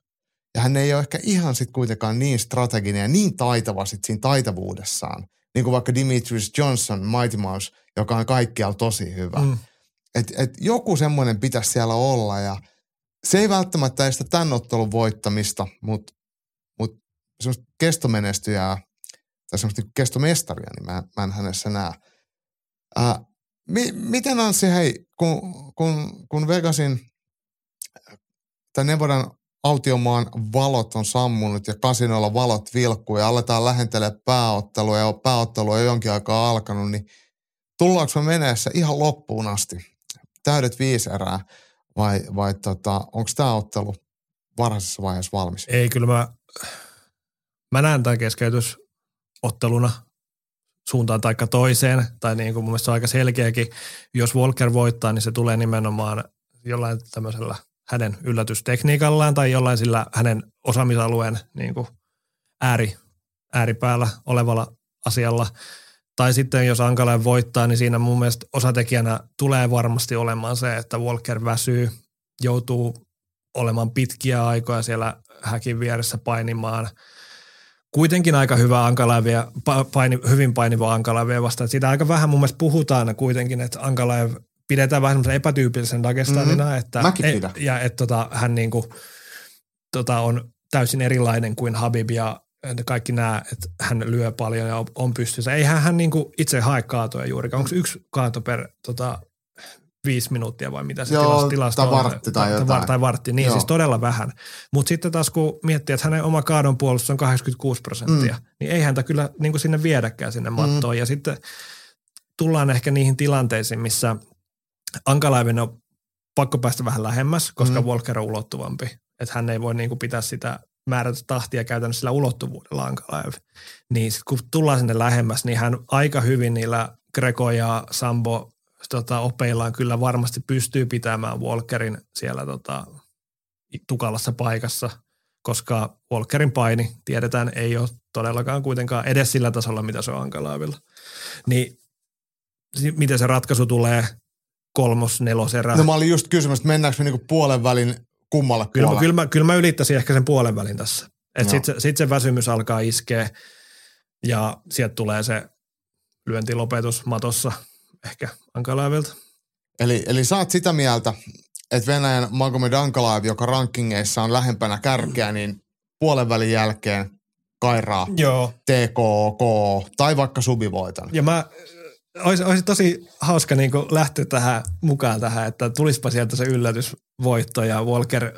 ja hän ei ole ehkä ihan sitten kuitenkaan niin strateginen ja niin taitava sit siinä taitavuudessaan, niin kuin vaikka Dimitrius Johnson, Mighty Mouse, joka on kaikkialla tosi hyvä. Mm. Et, et joku semmoinen pitäisi siellä olla ja se ei välttämättä estä tämän ottelun voittamista, mutta mut semmoista kestomenestyjää tai semmoista kestomestaria, niin mä, mä en hänessä näe. Ää, mi, miten on se, hei, kun, kun, kun Vegasin tai Nevodan autiomaan valot on sammunut ja kasinoilla valot vilkkuu ja aletaan lähentelee pääottelua ja pääottelu on jonkin aikaa alkanut, niin tullaanko me meneessä ihan loppuun asti? Täydet viisi erää vai, vai tota, onko tämä ottelu varhaisessa vaiheessa valmis? Ei, kyllä mä, mä näen tämän keskeytysotteluna suuntaan tai toiseen, tai niin kuin mun mielestä on aika selkeäkin. Jos Walker voittaa, niin se tulee nimenomaan jollain tämmöisellä – hänen yllätystekniikallaan tai jollain sillä hänen osaamisalueen niin kuin ääri, ääripäällä olevalla asialla. Tai sitten jos Ankalainen voittaa, niin siinä mun mielestä osatekijänä tulee varmasti olemaan se, että Walker väsyy, joutuu olemaan pitkiä aikoja siellä häkin vieressä painimaan. Kuitenkin aika hyvä Ankalaevia, paini, hyvin painiva Ankalaevia vastaan. Siitä aika vähän mun mielestä puhutaan kuitenkin, että Ankalaev pidetään vähän semmoisen epätyypillisen Dagestanina, mm-hmm. että, Mäkin et, ja että tota, hän niinku, tota, on täysin erilainen kuin Habib ja kaikki nämä, että hän lyö paljon ja on pystyssä. Eihän hän niinku itse hae kaatoja juurikaan. Onko yksi kaato per tota, viisi minuuttia vai mitä se Joo, tilasto tai vartti tai, tai jotain. Tai vartti, niin Joo. siis todella vähän. Mutta sitten taas kun miettii, että hänen oma kaadon puolustus on 86 prosenttia, mm. niin ei häntä kyllä niin kuin sinne viedäkään sinne mattoon. Mm. Ja sitten tullaan ehkä niihin tilanteisiin, missä – Ankalaivin on pakko päästä vähän lähemmäs, koska mm. Walker on ulottuvampi. Että hän ei voi niinku pitää sitä määrätä tahtia käytännössä sillä ulottuvuudella Ankalaiv. Niin sit kun tullaan sinne lähemmäs, niin hän aika hyvin niillä Greco ja Sambo tota, opeillaan kyllä varmasti pystyy pitämään Walkerin siellä tota, tukalassa paikassa, koska Walkerin paini, tiedetään, ei ole todellakaan kuitenkaan edes sillä tasolla, mitä se on Ankalaivilla. Niin miten se ratkaisu tulee – kolmos, neloserä. No mä olin just kysymys, että mennäänkö me niinku puolen välin kummalle kyllä, puolelle? Kyllä, mä, kyllä mä ylittäisin ehkä sen puolen välin tässä. Että sitten se, sit se väsymys alkaa iskeä ja sieltä tulee se lyöntilopetus matossa ehkä Ankalaivilta. Eli, eli sä oot sitä mieltä, että Venäjän Magomed Ankalaev, joka rankingeissa on lähempänä kärkeä, niin puolen välin jälkeen kairaa Joo. TKK tai vaikka subivoitan. Ja mä olisi, olisi tosi hauska niin lähteä tähän mukaan tähän, että tulispa sieltä se yllätysvoitto ja Walker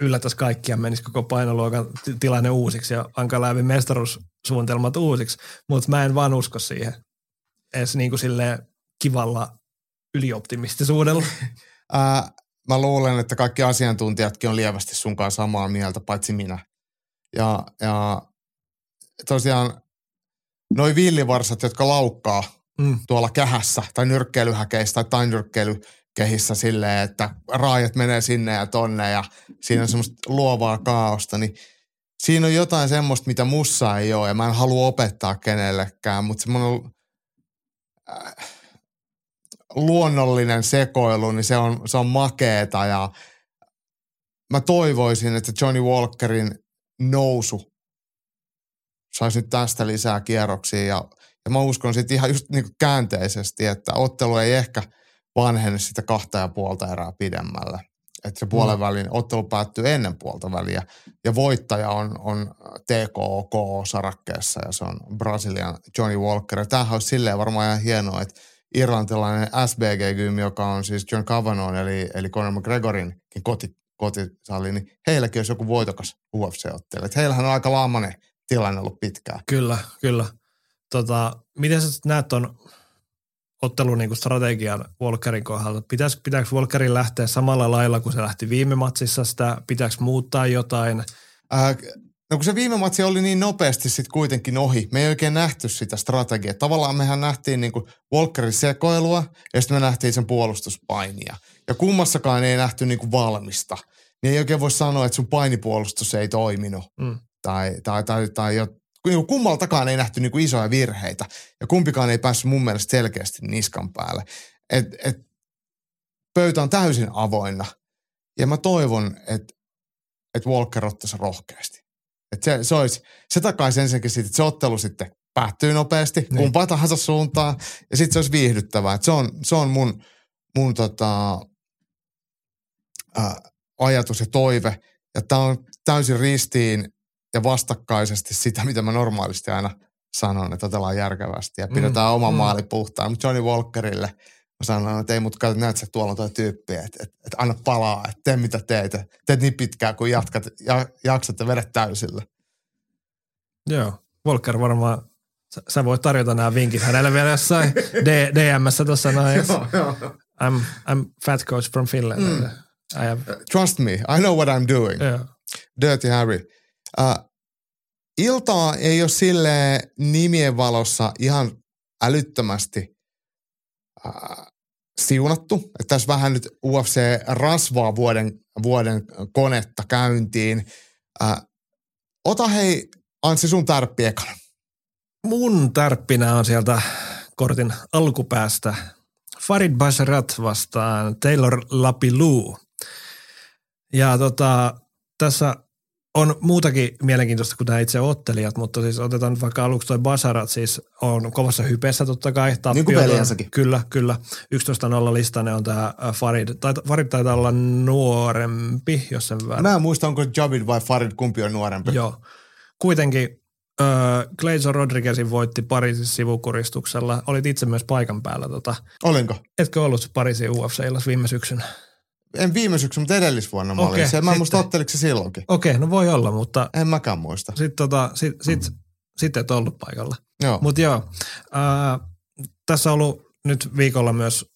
yllättäisi kaikkia, menisi koko painoluokan tilanne uusiksi ja Ankaläivin mestaruussuunnitelmat uusiksi, mutta mä en vaan usko siihen edes niin kuin silleen kivalla ylioptimistisuudella. [laughs] Ää, mä luulen, että kaikki asiantuntijatkin on lievästi sun kanssa samaa mieltä, paitsi minä. Ja, ja tosiaan noi villivarsat, jotka laukkaa mm. tuolla kähässä tai nyrkkeilyhäkeissä tai nyrkkeilykehissä silleen, että raajat menee sinne ja tonne ja siinä on semmoista luovaa kaaosta, niin siinä on jotain semmoista, mitä mussa ei ole ja mä en halua opettaa kenellekään, mutta semmoinen äh, luonnollinen sekoilu, niin se on, se on makeeta ja mä toivoisin, että Johnny Walkerin nousu saisi nyt tästä lisää kierroksia ja ja mä uskon sitten ihan just niin käänteisesti, että ottelu ei ehkä vanhene sitä kahta ja puolta erää pidemmälle. Että se puolen mm. välin ottelu päättyy ennen puolta väliä. Ja voittaja on, on TKK-sarakkeessa ja se on Brasilian Johnny Walker. Ja tämähän olisi silleen varmaan ihan hienoa, että irlantilainen SBG-gym, joka on siis John Cavanon eli, eli Conor McGregorin koti, kotisali, niin heilläkin olisi joku voitokas UFC-ottelu. Että heillähän on aika laamainen tilanne ollut pitkään. Kyllä, kyllä. Tota, miten sä näet ton ottelun niin strategian Walkerin kohdalta. Pitäis, pitääkö Walkerin lähteä samalla lailla kuin se lähti viime matsissa sitä? Pitääkö muuttaa jotain? Ää, no kun se viime matsi oli niin nopeasti sitten kuitenkin ohi, me ei oikein nähty sitä strategiaa. Tavallaan mehän nähtiin niin Walkerin sekoilua ja sitten me nähtiin sen puolustuspainia. Ja kummassakaan ei nähty niin kuin valmista. Niin ei oikein voi sanoa, että sun painipuolustus ei toiminut. Mm. Tai, tai, tai, tai niin kummaltakaan ei nähty niin kuin isoja virheitä. Ja kumpikaan ei päässyt mun mielestä selkeästi niskan päälle. Et, et, pöytä on täysin avoinna. Ja mä toivon, että et Walker ottaisi rohkeasti. Et se, se, olisi, se takaisi ensinnäkin siitä, että se ottelu sitten päättyy nopeasti, niin. kumpaa tahansa suuntaan, ja sitten se olisi viihdyttävää. Et se, on, se on mun, mun tota, ää, ajatus ja toive, ja tämä on täysin ristiin ja vastakkaisesti sitä, mitä mä normaalisti aina sanon, että otellaan järkevästi ja mm, pidetään mm, oma mm. maali puhtaan. Mutta Johnny Walkerille mä sanon, että ei mut katso, näet sä tuolla on tuo tyyppi, että, että, että anna palaa, että tee mitä teet. Teet niin pitkään, kun jatkat, ja, jaksat ja vedät täysillä. Joo, Walker varmaan, sä, sä voit tarjota nämä vinkit hänelle vielä jossain D, DMssä tuossa noin. [laughs] I'm, I'm fat coach from Finland. Mm. I have... Trust me, I know what I'm doing. Yeah. Dirty Harry. Uh, iltaa ei ole sille nimien valossa ihan älyttömästi uh, siunattu. Että tässä vähän nyt UFC rasvaa vuoden, vuoden konetta käyntiin. Uh, ota hei Anssi sun tärppi ekana. Mun tärppinä on sieltä kortin alkupäästä Farid Basharat vastaan Taylor Lapilou. Ja tota, tässä on muutakin mielenkiintoista kuin nämä itse ottelijat, mutta siis otetaan nyt vaikka aluksi toi Basarat, siis on kovassa hypeessä totta kai. Niin kuin peliänsäkin. Kyllä, kyllä. 11-0 listanne on tämä äh, Farid. Farid taitaa olla nuorempi, jos sen vähän. Mä en muista, onko Javid vai Farid, kumpi on nuorempi. Joo. Kuitenkin äh, Gleison Rodriguezin voitti Pariisin sivukuristuksella. Olit itse myös paikan päällä. Tota. Olinko? Etkö ollut Pariisin UFC-illas viime syksynä? En viime syksyn, mutta edellisvuonna mä olin siellä. Mä en muista otteliko se silloinkin. Okei, okay, no voi olla, mutta... En mäkään muista. Sitten tota, sit, sit, mm. sit et ollut paikalla. Joo. Mutta joo, ää, tässä on ollut nyt viikolla myös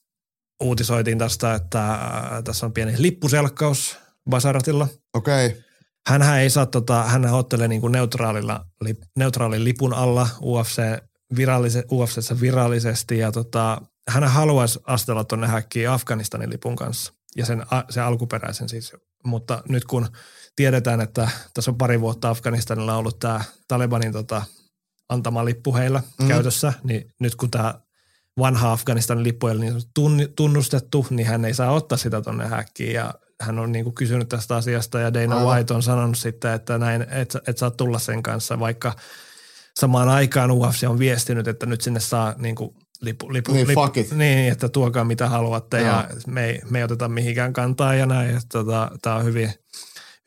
uutisoitiin tästä, että ää, tässä on pieni lippuselkkaus Basaratilla. Okei. Okay. Hänhän ei saa, tota, hän ottelee niin kuin neutraalilla, li, neutraalin lipun alla UFC, virallise, UFCssä virallisesti ja tota, hän haluaisi astella tuonne häkkiin Afganistanin lipun kanssa ja sen, se alkuperäisen siis. Mutta nyt kun tiedetään, että tässä on pari vuotta Afganistanilla ollut tämä Talibanin tota, antama lippu heillä mm. käytössä, niin nyt kun tämä vanha Afganistanin lippu ei ole niin tunnustettu, niin hän ei saa ottaa sitä tuonne häkkiin ja hän on niin kuin kysynyt tästä asiasta ja Dana Aivan. White on sanonut sitten, että näin, et, et saa tulla sen kanssa, vaikka samaan aikaan UFC on viestinyt, että nyt sinne saa niin kuin lipu, lipu, niin, lipu, fuck it. niin, että tuokaa mitä haluatte no. ja me ei, me ei oteta mihinkään kantaa ja näin. Tota, Tämä on hyvin,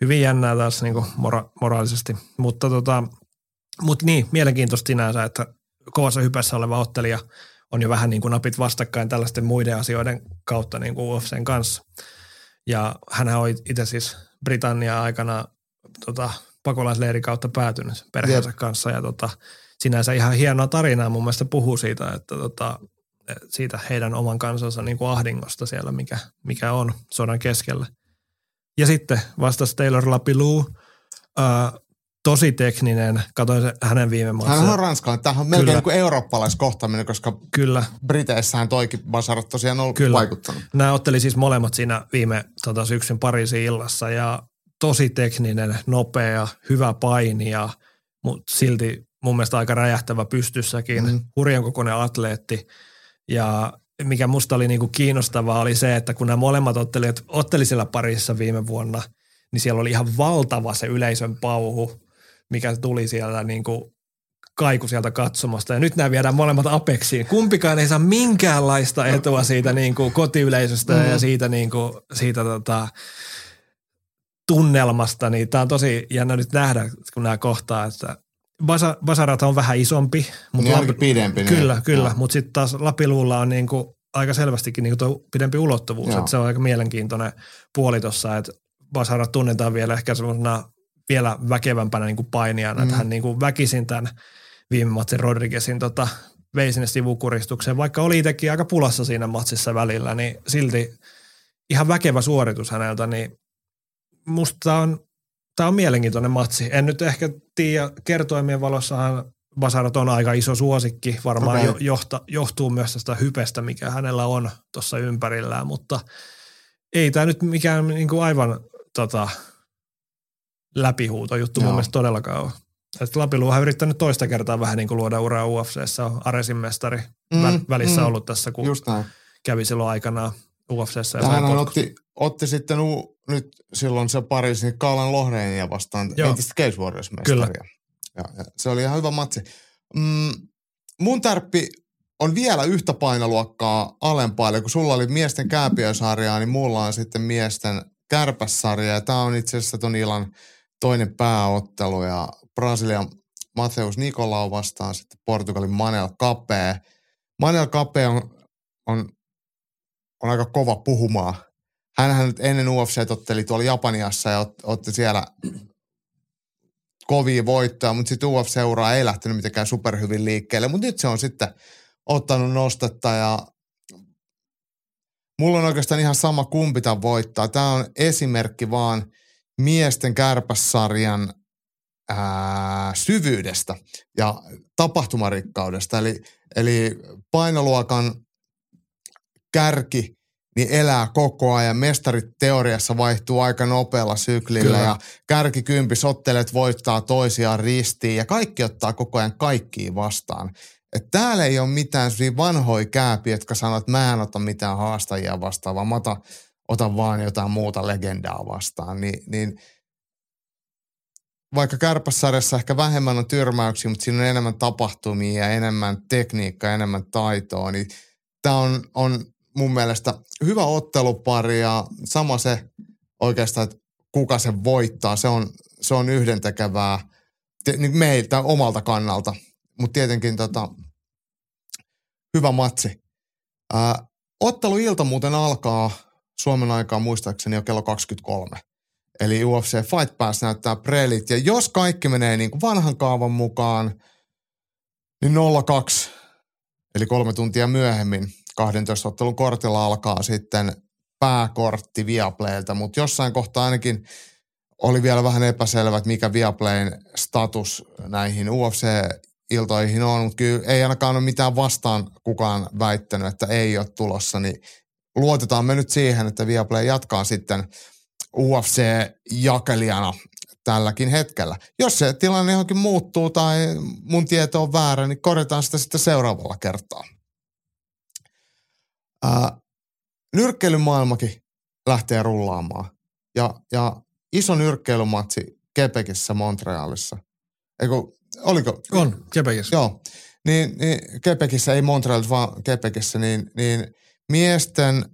hyvin jännää taas niin kuin mora, moraalisesti. Mutta tota, mut niin, mielenkiintoista sinänsä, että kovassa hypässä oleva ottelija on jo vähän niin kuin napit vastakkain tällaisten muiden asioiden kautta niin kuin UFCn kanssa. Ja hän on itse siis Britannia aikana tota, pakolaisleirin kautta päätynyt perheensä Jep. kanssa ja tota, sinänsä ihan hienoa tarinaa mun mielestä puhuu siitä, että tota, siitä heidän oman kansansa niin kuin ahdingosta siellä, mikä, mikä on sodan keskellä. Ja sitten vastasi Taylor Lapilou, äh, tosi tekninen, katsoin se hänen viime matsia. Hän on ranskalainen. Tämä on melkein niin eurooppalaiskohtaminen, koska Kyllä. Briteissähän toikin Basarat tosiaan on Kyllä. vaikuttanut. Nämä otteli siis molemmat siinä viime tota, syksyn Pariisin illassa ja tosi tekninen, nopea, hyvä painija, mutta silti mun mielestä aika räjähtävä pystyssäkin, mm. hurjan kokoinen atleetti. Ja mikä musta oli niinku kiinnostavaa oli se, että kun nämä molemmat ottelijat otteli siellä parissa viime vuonna, niin siellä oli ihan valtava se yleisön pauhu, mikä tuli siellä niinku kaiku sieltä katsomasta. Ja nyt nämä viedään molemmat Apexiin. Kumpikaan ei saa minkäänlaista etua siitä niin kuin kotiyleisöstä mm. ja siitä, niin kuin, siitä tota, tunnelmasta. Niin tämä on tosi jännä nyt nähdä, kun nämä kohtaa, että Basa, Basarat on vähän isompi. Mutta niin Lapi, pidempi. Niin. Kyllä, kyllä. Mutta sitten taas Lapiluulla on niinku aika selvästikin niinku tuo pidempi ulottuvuus. Että se on aika mielenkiintoinen puoli tuossa, että Basarat tunnetaan vielä ehkä sellaisena vielä väkevämpänä niinku painijana, mm. että hän niinku väkisin tämän viime matsin Rodriguezin tota, vei sinne sivukuristukseen. Vaikka oli itsekin aika pulassa siinä matsissa välillä, niin silti ihan väkevä suoritus häneltä, niin musta on, tää on mielenkiintoinen matsi. En nyt ehkä tiedä, kertoimien valossahan Basarat on aika iso suosikki, varmaan okay. jo, johta, johtuu myös tästä hypestä, mikä hänellä on tuossa ympärillään, mutta ei tämä nyt mikään niin kuin aivan tota, läpihuuto juttu Joo. mun mielestä todellakaan ole. Et Lapilu on yrittänyt toista kertaa vähän niin kuin luoda uraa UFCssä, on Aresin mestari mm, välissä mm, ollut tässä, kun kävi silloin aikanaan UFCssä. Ja hän otti, otti sitten u, nyt silloin se Pariisin Kaalan Lohreenia vastaan Joo. entistä Cage Warriors-mestaria. Ja, ja se oli ihan hyvä matsi. Mm, mun tärppi on vielä yhtä painoluokkaa alempaa, eli kun sulla oli miesten kääpiösarjaa, niin mulla on sitten miesten kärpässarja. Ja tämä on itse asiassa ton illan toinen pääottelu ja Brasilian Mateus Nikolau vastaan sitten Portugalin Manel Capé. Manel Capé on, on, on aika kova puhumaan. Hänhän nyt ennen UFC otteli tuolla Japaniassa ja ot, otti siellä [clears throat] kovia voittoja, mutta sitten UFC-seuraa ei lähtenyt mitenkään superhyvin liikkeelle. Mutta nyt se on sitten ottanut nostetta ja mulla on oikeastaan ihan sama kumpi tämän voittaa. Tämä on esimerkki vaan miesten kärpässarjan ää, syvyydestä ja tapahtumarikkaudesta. Eli, eli painoluokan kärki niin elää koko ajan. Mestarit teoriassa vaihtuu aika nopealla syklillä Kyllä. ja kärkikympi sottelet voittaa toisiaan ristiin ja kaikki ottaa koko ajan kaikkiin vastaan. Et täällä ei ole mitään vanhoja kääpiä, jotka sanoo, että mä en ota mitään haastajia vastaan, vaan mä otan, otan vaan jotain muuta legendaa vastaan. Ni, niin vaikka kärpässarjassa ehkä vähemmän on tyrmäyksiä, mutta siinä on enemmän tapahtumia ja enemmän tekniikkaa, enemmän taitoa, niin tämä on, on mun mielestä hyvä ottelupari ja sama se oikeastaan, että kuka se voittaa, se on, se on yhdentekevää niin meiltä omalta kannalta. Mutta tietenkin tota, hyvä matsi. Ää, otteluilta muuten alkaa Suomen aikaa muistaakseni jo kello 23. Eli UFC Fight Pass näyttää prelit. Ja jos kaikki menee niin kuin vanhan kaavan mukaan, niin 02, eli kolme tuntia myöhemmin, 12 ottelun kortilla alkaa sitten pääkortti Viaplaylta, mutta jossain kohtaa ainakin oli vielä vähän epäselvä, että mikä Viaplayn status näihin UFC-iltoihin on, mutta kyllä ei ainakaan ole mitään vastaan kukaan väittänyt, että ei ole tulossa, niin luotetaan me nyt siihen, että Viaplay jatkaa sitten UFC-jakelijana tälläkin hetkellä. Jos se tilanne johonkin muuttuu tai mun tieto on väärä, niin korjataan sitä sitten seuraavalla kertaa. Ää, nyrkkeilymaailmakin lähtee rullaamaan. Ja, ja iso nyrkkeilymatsi Kepekissä Montrealissa. Eiku, oliko? On, Kepekissä. Joo. Niin, niin Kepekissä, ei Montrealissa, vaan Kepekissä, niin, niin miesten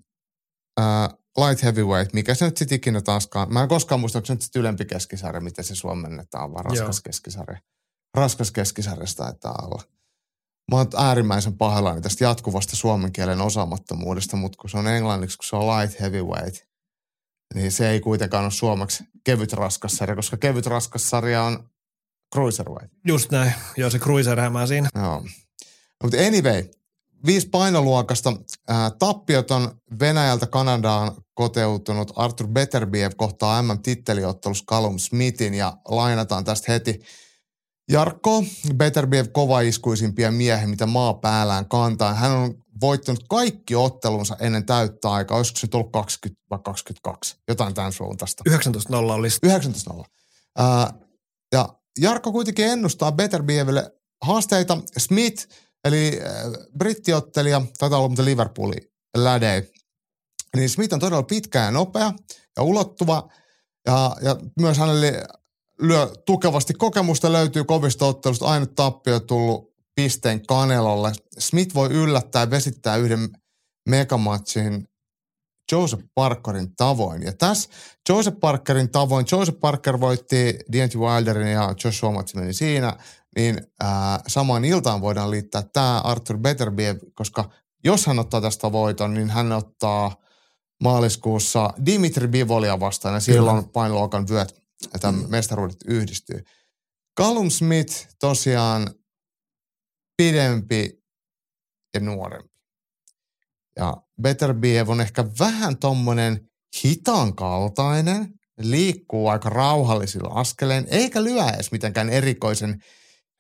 ää, light heavyweight, mikä se nyt sitten ikinä taaskaan, mä en koskaan muista, onko se nyt ylempi keskisarja, miten se suomennetaan, vaan raskas Joo. keskisarja. Raskas keskisarjasta taitaa olla mä oon äärimmäisen pahoillani tästä jatkuvasta suomen kielen osaamattomuudesta, mutta kun se on englanniksi, kun se on light heavyweight, niin se ei kuitenkaan ole suomeksi kevyt raskassarja, koska kevyt raskassarja on cruiserweight. Just näin. Joo, se cruiser hämää siinä. Joo. Mutta anyway, viisi painoluokasta. Ää, tappiot on Venäjältä Kanadaan koteutunut Arthur Beterbiev kohtaa MM-titteliottelussa Callum Smithin ja lainataan tästä heti – Jarkko, Beterbiev iskuisimpia miehiä, mitä maa päällään kantaa. Hän on voittanut kaikki ottelunsa ennen täyttä aikaa. Olisiko se tullut 20 vai 22? Jotain tämän suuntaista. 19-0 olisi. 19-0. Uh, ja Jarkko kuitenkin ennustaa Beterbieville haasteita. Smith, eli uh, brittiottelija, taitaa olla mutta Liverpooli läde. Niin Smith on todella pitkä ja nopea ja ulottuva. Ja, ja myös hänelle lyö tukevasti kokemusta löytyy kovista ottelusta. Ainut tappio tullut pisteen Kanelolle. Smith voi yllättää ja vesittää yhden megamatsin Joseph Parkerin tavoin. Ja tässä Joseph Parkerin tavoin, Joseph Parker voitti Deontay Wilderin ja Josh Owens meni siinä, niin ää, samaan iltaan voidaan liittää tämä Arthur Beterbiev, koska jos hän ottaa tästä voiton, niin hän ottaa maaliskuussa Dimitri Bivolia vastaan ja silloin painoluokan vyöt että mm. mestaruudet yhdistyy. Callum Smith tosiaan pidempi ja nuorempi. Ja Beterbiev on ehkä vähän tommonen hitaan kaltainen, liikkuu aika rauhallisilla askeleen, eikä lyö edes mitenkään erikoisen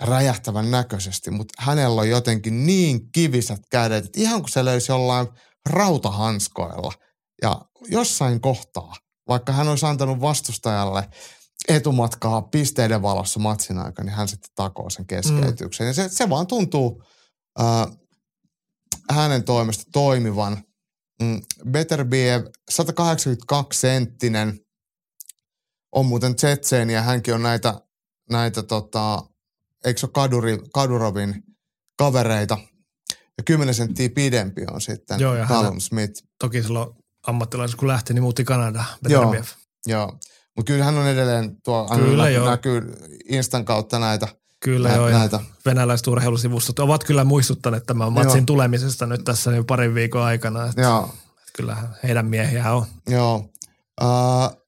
räjähtävän näköisesti, mutta hänellä on jotenkin niin kivisät kädet, että ihan kuin se löysi jollain rautahanskoilla. Ja jossain kohtaa, vaikka hän olisi antanut vastustajalle etumatkaa pisteiden valossa matsin aikana, niin hän sitten takoo sen keskeytyksen. Mm. Ja se, se vaan tuntuu äh, hänen toimesta toimivan. Mm, Beterbiev, 182 senttinen, on muuten Tsetseeni ja hänkin on näitä, näitä tota, eikö se Kaduri, Kadurovin kavereita. Ja 10 senttiä pidempi on sitten Joo, ja Callum Smith. Toki silloin ammattilaisuus kun lähti, niin muutti Kanadaan. Joo, joo. Mutta kyllä hän on edelleen, tuo kyllä, näkyy, näkyy Instan kautta näitä Kyllä nä, joo, näitä. venäläiset urheilusivustot ovat kyllä muistuttaneet tämän matsin joo. tulemisesta nyt tässä niin parin viikon aikana. Että, joo. Että kyllähän heidän miehiä on. Joo. Uh,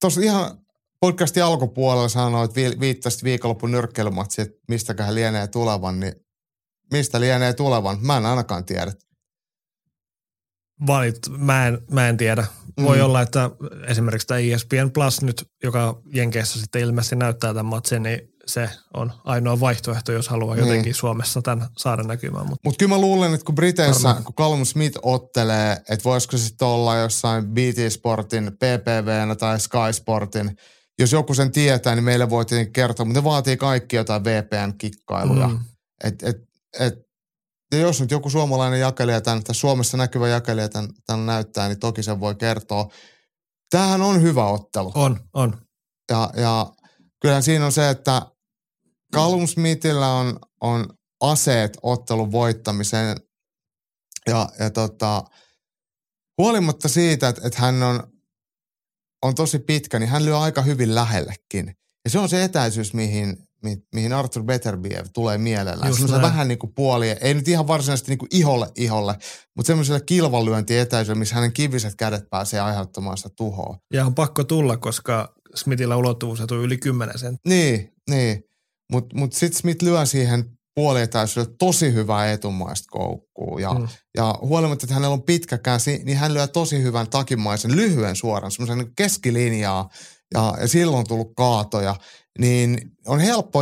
Tuossa ihan podcastin alkupuolella sanoit, että viittasit viikonloppun nyrkkeilymatsi, että mistäköhän lienee tulevan, niin mistä lienee tulevan? Mä en ainakaan tiedä. Valit, mä en, mä en tiedä. Voi mm. olla, että esimerkiksi tämä ESPN Plus nyt, joka Jenkeissä sitten ilmeisesti näyttää tämän matsin, niin se on ainoa vaihtoehto, jos haluaa niin. jotenkin Suomessa tämän saada näkymään. Mutta Mut kyllä mä luulen, että kun Briteissä, varmaan. kun Callum Smith ottelee, että voisiko se sitten olla jossain BT Sportin, PPV tai Sky Sportin, jos joku sen tietää, niin meille voi tietenkin kertoa, mutta ne vaatii kaikki jotain VPN-kikkailuja. Mm. Et, et, et, ja jos nyt joku suomalainen jakelija tämän, tai Suomessa näkyvä jakelija tämän, tämän näyttää, niin toki sen voi kertoa. Tämähän on hyvä ottelu. On, on. Ja, ja kyllähän siinä on se, että Callum Smithillä on, on aseet ottelun voittamiseen. Ja, ja tota, huolimatta siitä, että, että hän on, on tosi pitkä, niin hän lyö aika hyvin lähellekin. Ja se on se etäisyys, mihin, mihin Arthur Beterbiev tulee mielellään. Semmoisella vähän niin kuin puoli, ei nyt ihan varsinaisesti niin kuin iholle iholle, mutta semmoiselle kilvalyönti etäisyydelle, missä hänen kiviset kädet pääsee aiheuttamaan sitä tuhoa. Ja on pakko tulla, koska Smithillä ulottuvuus on yli 10 senttiä. Niin, niin. Mutta mut, mut sitten Smith lyö siihen puolietäisyydelle tosi hyvää etumaista koukkuu. Ja, mm. ja huolimatta, että hänellä on pitkä käsi, niin hän lyö tosi hyvän takimaisen lyhyen suoran, semmoisen niin keskilinjaa. Ja, ja silloin on tullut kaatoja. Niin on helppo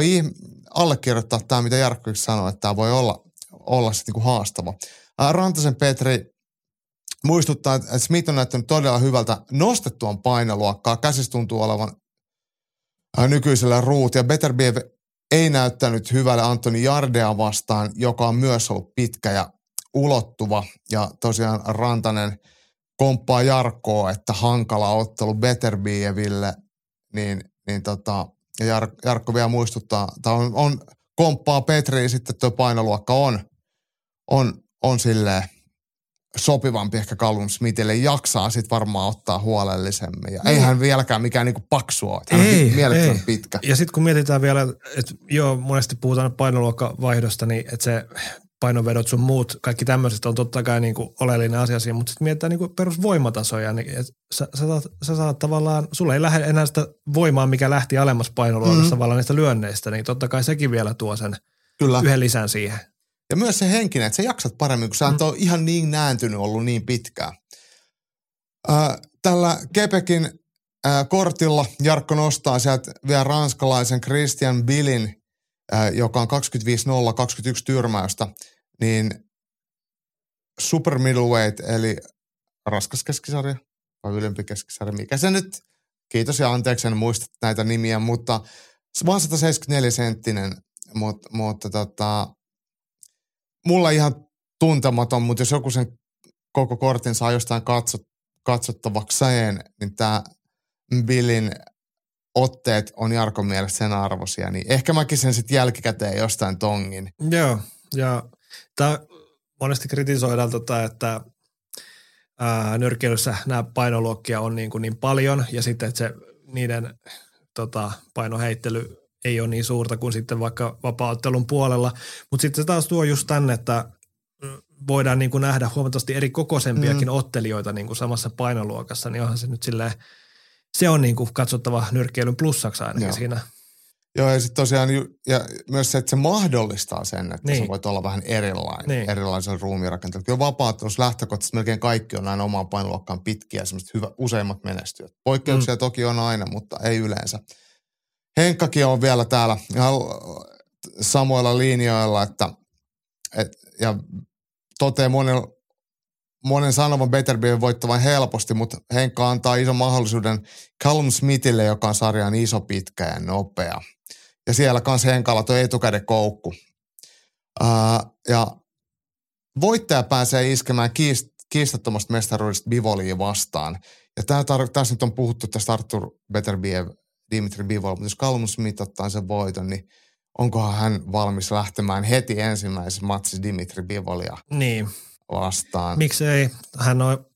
allekirjoittaa tämä, mitä Jarkko sanoi, että tämä voi olla, olla sitten niin haastava. Rantasen Petri muistuttaa, että Smith on näyttänyt todella hyvältä nostettuaan painoluokkaa. Käsissä tuntuu olevan nykyisellä ruut ja Beterbiev ei näyttänyt hyvälle Antoni Jardea vastaan, joka on myös ollut pitkä ja ulottuva. Ja tosiaan Rantanen komppaa Jarkkoa, että hankala ottelu Beterbieville, niin, niin tota, ja Jar, Jarkko vielä muistuttaa, tai on, on komppaa Petriin sitten tuo painoluokka on, on, on silleen sopivampi ehkä Callum Smithille, jaksaa sitten varmaan ottaa huolellisemmin. Ja no. eihän vieläkään mikään niinku paksua, hän ei, on ei. pitkä. Ja sitten kun mietitään vielä, että joo, monesti puhutaan painoluokkavaihdosta, niin että se painovedot sun muut, kaikki tämmöiset on totta kai niinku oleellinen asia siinä, mutta sitten mietitään niinku perusvoimatasoja, niin sä, sä, saat, sä saat tavallaan, sulla ei lähde enää sitä voimaa, mikä lähti alemmas painoluokassa mm-hmm. tavallaan niistä lyönneistä, niin totta kai sekin vielä tuo sen Kyllä. yhden lisän siihen. Ja myös se henkinen, että sä jaksat paremmin, kun sä mm. on ihan niin nääntynyt ollut niin pitkään. Äh, tällä Kepekin äh, kortilla Jarkko nostaa sieltä vielä ranskalaisen Christian Billin, joka on 25-0, 21 tyrmäystä, niin super middleweight, eli raskas keskisarja vai ylempi keskisarja, mikä se nyt, kiitos ja anteeksi, en muista näitä nimiä, mutta vaan 174 senttinen, mutta, mutta tota, mulla ihan tuntematon, mutta jos joku sen koko kortin saa jostain katsot, katsottavakseen, niin tämä Billin otteet on Jarkon mielestä sen arvoisia, niin ehkä mäkin sen sitten jälkikäteen jostain tongin. Joo, ja tämä monesti kritisoidaan tota, että ää, nyrkkeilyssä nämä painoluokkia on niin, kuin niin paljon ja sitten, että se niiden tota, painoheittely ei ole niin suurta kuin sitten vaikka vapauttelun puolella. Mutta sitten se taas tuo just tänne, että mm, voidaan niin kuin nähdä huomattavasti eri kokoisempiakin mm. ottelijoita niin kuin samassa painoluokassa, niin onhan se nyt silleen, se on niin kuin katsottava nyrkkeilyn plussaksi ainakin Joo. siinä. Joo, ja sitten tosiaan ju- ja myös se, että se mahdollistaa sen, että niin. Sä voit olla vähän erilainen, niin. Erilaisella ruumiirakenteella. Kyllä vapaattelussa lähtökohtaisesti melkein kaikki on aina omaan painoluokkaan pitkiä, semmoiset hyvä, useimmat menestyjät. Poikkeuksia mm. toki on aina, mutta ei yleensä. Henkkakin on vielä täällä ihan samoilla linjoilla, että et, ja toteaa monen, monen sanovan Beterbien voittavan helposti, mutta Henkka antaa ison mahdollisuuden Callum Smithille, joka on sarjan iso, pitkä ja nopea. Ja siellä kanssa Henkalla tuo etukäden koukku. Ää, ja voittaja pääsee iskemään kiist, kiistattomasta mestaruudesta Bivoliin vastaan. Ja tämä tar- tässä nyt on puhuttu tästä Artur Beterbiev, Dimitri Bivol, mutta jos Callum Smith ottaa sen voiton, niin onkohan hän valmis lähtemään heti ensimmäisessä matsissa Dimitri Bivolia Niin, vastaan? miksei. Hän on,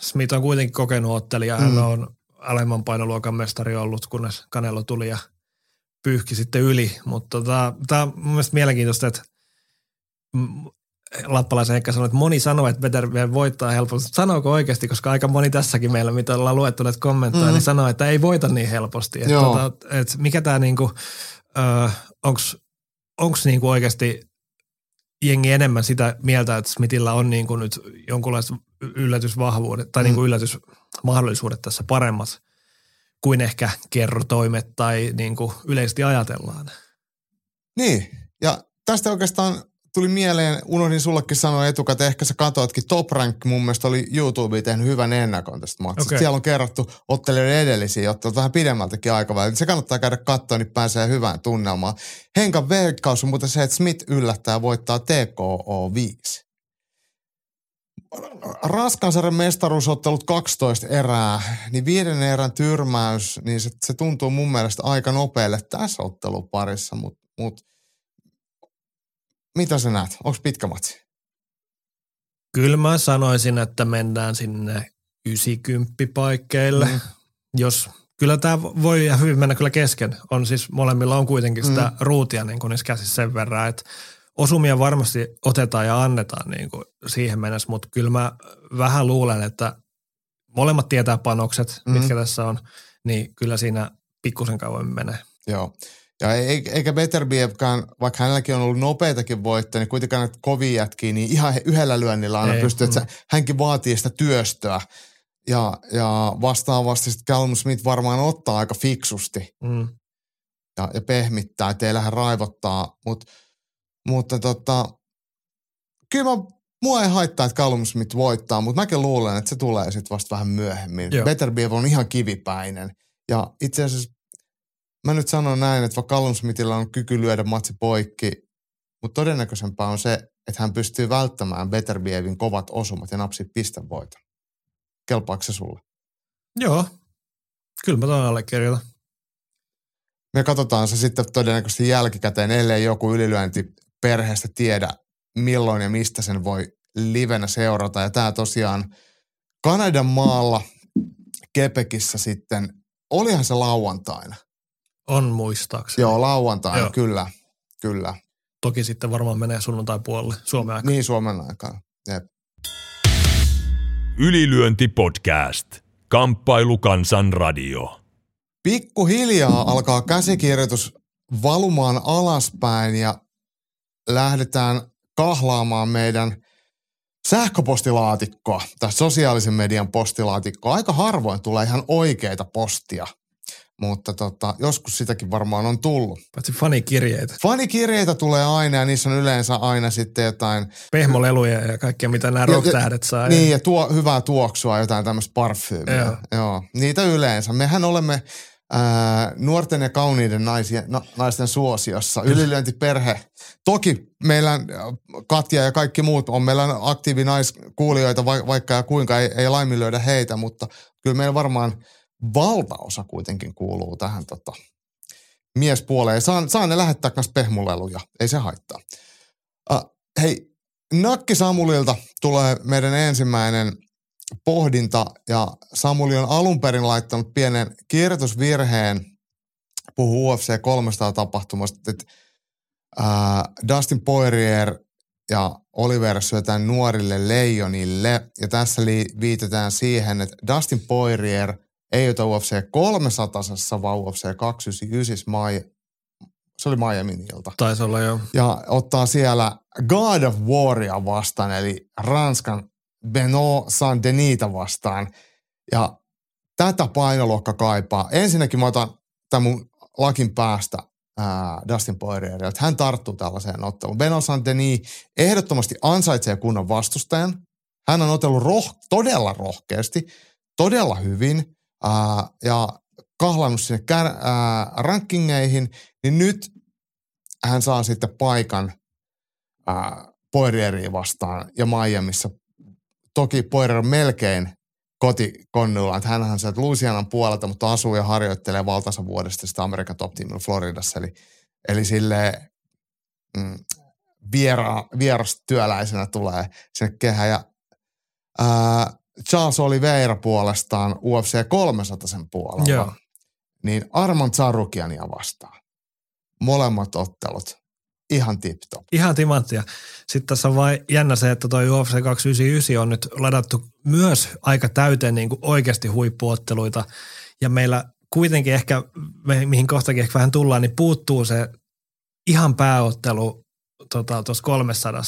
Smith on kuitenkin kokenut ottelija. Hän Mm. on alemman painoluokan mestari ollut, kunnes Kanelo tuli ja pyyhki sitten yli. Mutta tota, tämä on mun mielestä mielenkiintoista, että mm, Lappalaisen Heikka sanoi, että moni sanoo, että Better voittaa helposti. Sanooko oikeasti, koska aika moni tässäkin meillä, mitä ollaan luettu näitä kommentteja, Mm. mm. niin sanoo, että ei voita niin helposti. Että tota, et mikä tämä niinku, onks, onks niinku oikeasti jengi enemmän sitä mieltä, että Smithillä on niinku nyt jonkunlaiset yllätysvahvuudet tai Mm. niinku yllätysmahdollisuudet tässä paremmat kuin ehkä kerrotoimet tai niinku yleisesti ajatellaan. Niin, ja tästä oikeastaan tuli mieleen, unohdin sullekin sanoa etukäteen, ehkä sä katoitkin, Top Rank mun mielestä oli YouTubeen tehnyt hyvän ennakon tästä matsista. Okei. Siellä on kerrottu ottelijoiden edellisiä otteluita vähän pidemmältäkin aikaväliltä. Se kannattaa käydä katsoa, niin pääsee hyvään tunnelmaan. Henkan veikkaus on muuten se, että Smith yllättää voittaa TKO 5. Raskansarjan mestaruusottelut 12 erää, niin viiden erän tyrmäys, niin se, se tuntuu mun mielestä aika nopealle tässä otteluparissa, mutta mut, mitä sä näet? Onko pitkä matsi? Kyllä mä sanoisin, että mennään sinne 90 paikkeille. Mm. Jos, kyllä tämä voi hyvin mennä kyllä kesken. On siis, molemmilla on kuitenkin sitä Mm. ruutia niin kuin niissä käsissä sen verran, että osumia varmasti otetaan ja annetaan niin kuin siihen mennessä, mutta kyllä mä vähän luulen, että molemmat tietää panokset, mm. mitkä tässä on, niin kyllä siinä pikkusen kauemmin menee. Joo. Ja ei- eikä Beterbievkään, vaikka hänelläkin on ollut nopeitakin voittoja, niin kuitenkaan näitä kovia jätkiä, niin ihan yhdellä lyönnillä aina Ei, pystyy, että mm. hänkin vaatii sitä työstöä. Ja, ja vastaavasti sitten Callum Smith varmaan ottaa aika fiksusti Mm. ja, ja pehmittää, ettei lähde raivottaa. Mut, mutta tota, kyllä mä, mua ei haittaa, että Callum Smith voittaa, mutta mäkin luulen, että se tulee sitten vasta vähän myöhemmin. Joo. Beterbiev on ihan kivipäinen. Ja itse asiassa mä nyt sanon näin, että vaikka Callum Smithillä on kyky lyödä matsi poikki, mutta todennäköisempää on se, että hän pystyy välttämään Beterbievin kovat osumat ja napsii pistevoiton. Kelpaako se sulle? Joo, kyllä mä tuon allekirjoitan. Me katsotaan se sitten todennäköisesti jälkikäteen, ellei joku ylilyönti perheestä tiedä, milloin ja mistä sen voi livenä seurata. Ja tämä tosiaan Kanadan maalla Kepekissä sitten, olihan se lauantaina. On muistaakseni. Joo, lauantaina, Joo. kyllä, kyllä. Toki sitten varmaan menee sunnuntai puolelle Suomen aikaa. Niin Suomen aikaa. Jep. Ylilyönti podcast. Kamppailu kansan radio. Pikkuhiljaa alkaa käsikirjoitus valumaan alaspäin ja lähdetään kahlaamaan meidän sähköpostilaatikkoa tai sosiaalisen median postilaatikkoa. Aika harvoin tulee ihan oikeita postia, mutta tota, joskus sitäkin varmaan on tullut. Paitsi fanikirjeitä, Fanikirjeitä tulee aina ja niissä on yleensä aina sitten jotain pehmoleluja ja kaikkea, mitä nämä Ja- rock-tähdet saa. Niin, ja tuo, hyvää tuoksua, jotain tämmöistä parfyymiä. Joo. Joo. Niitä yleensä. Mehän olemme ää, nuorten ja kauniiden naisien, na, naisten suosiossa. Ylilyöntiperhe. Toki meillä Katja ja kaikki muut on meillä aktiivinaiskuulijoita, va, vaikka ja kuinka ei, ei laiminlyödä heitä, mutta kyllä meillä varmaan valtaosa kuitenkin kuuluu tähän tota, miespuoleen. Saan, saan ne lähettää myös pehmuleluja, ei se haittaa. Uh, hei, Nakki Samulilta tulee meidän ensimmäinen pohdinta ja Samuli on alun perin laittanut pienen kirjoitusvirheen, puhuu UFC 300 tapahtumasta, että ää, Dustin Poirier ja Oliver syötään nuorille leijonille ja tässä li- viitataan siihen, että Dustin Poirier ei ota UFC 300, vaan UFC 299 mai- Se oli Miamin ilta. Taisi olla jo. Ja ottaa siellä God of Waria vastaan, eli Ranskan Benoit Saint-Denita vastaan. Ja tätä painoluokka kaipaa. Ensinnäkin mä otan tämän mun lakin päästä ää, Dustin Poirieria, että hän tarttuu tällaiseen otteluun. Benoit Saint-Denis ehdottomasti ansaitsee kunnon vastustajan. Hän on otellut roh- todella rohkeasti, todella hyvin ja kahlannut sinne kär- ää, rankingeihin, niin nyt hän saa sitten paikan ää, Poirieriin vastaan ja Miamiissa. Toki Poirier on melkein kotikonnulla, että hänhän sieltä Louisianan puolelta, mutta asuu ja harjoittelee valtaisa vuodesta sitä Amerikan top teamilla Floridassa. Eli, eli sille mm, viera, vieras työläisenä tulee sinne kehä. Ja ää, Charles Oliveira puolestaan UFC 300 sen puolella. Joo. Niin Arman Tsarukiania vastaan. Molemmat ottelut. Ihan tip-top. Ihan timanttia. Sitten tässä on vain jännä se, että toi UFC 299 on nyt ladattu myös aika täyteen niin kuin oikeasti huippuotteluita. Ja meillä kuitenkin ehkä, mihin kohtakin ehkä vähän tullaan, niin puuttuu se ihan pääottelu tuosta tota, 300.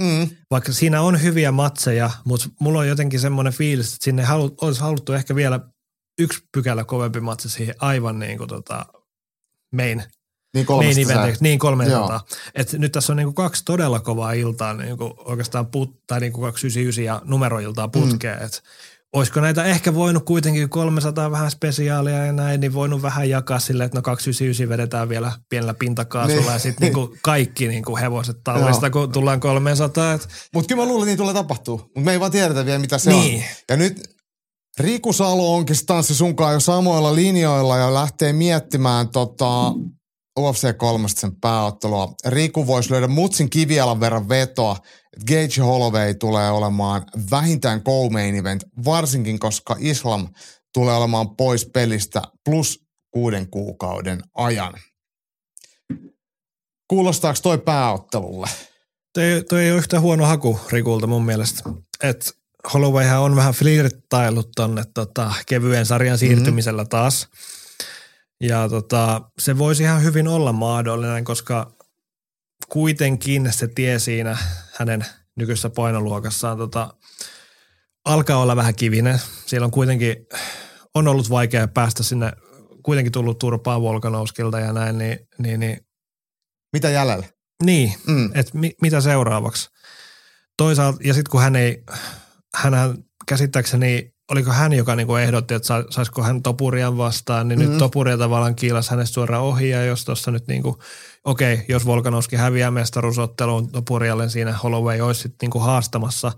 Mm. Vaikka siinä on hyviä matseja, mutta mulla on jotenkin semmoinen fiilis, että sinne halu, olisi haluttu ehkä vielä yksi pykälä kovempi matsi siihen aivan niin kuin tota main Niin main 300 eventiksi, niin 300. Joo. Et nyt tässä on niinku kaksi todella kovaa iltaa, niinku oikeastaan put, tai niinku 299 ja numeroiltaa putkeen. Mm. Et olisiko näitä ehkä voinut kuitenkin 300 vähän spesiaalia ja näin, niin voinut vähän jakaa silleen, että no 299 vedetään vielä pienellä pintakaasulla Niin. ja sitten niinku kaikki niinku hevoset tallista, kun tullaan 300. Et Mutta kyllä mä luulen, että niin tulee tapahtuu. Mutta me ei vaan tiedetä vielä, mitä se Niin. on. Ja nyt Riku Salo onkin tanssi sunkaan jo samoilla linjoilla ja lähtee miettimään tota UFC 3 sen pääottelua. Riku voisi löydä mutsin kivialan verran vetoa, että Gage Holloway tulee olemaan vähintään co-main event, varsinkin koska Islam tulee olemaan pois pelistä plus kuuden kuukauden ajan. Kuulostaako toi pääottelulle? toi, toi ei ole yhtä huono haku Rikulta mun mielestä. Et Hollowayhan on vähän flirttailut tonne tota, kevyen sarjan siirtymisellä mm-hmm. taas. Ja tota, se voisi ihan hyvin olla mahdollinen, koska kuitenkin se tie siinä hänen nykyisessä painoluokassaan tota, alkaa olla vähän kivinen. Siellä on kuitenkin, on ollut vaikea päästä sinne, kuitenkin tullut turpaa Volkanovskilta ja näin, niin, niin, niin, Mitä jäljellä? niin Mm. että mi, mitä seuraavaksi. Toisaalta, ja sitten kun hän ei, hänhän käsittääkseni, oliko hän, joka niinku ehdotti, että sa- saisiko hän Topurian vastaan, niin mm-hmm. nyt Topuria tavallaan kiilasi hänestä suoraan ohi, ja jos tuossa nyt niinku, okei, okay, jos Volkanovski häviää mestaruusotteluun Topurialle, siinä Holloway olisi sitten niinku haastamassa.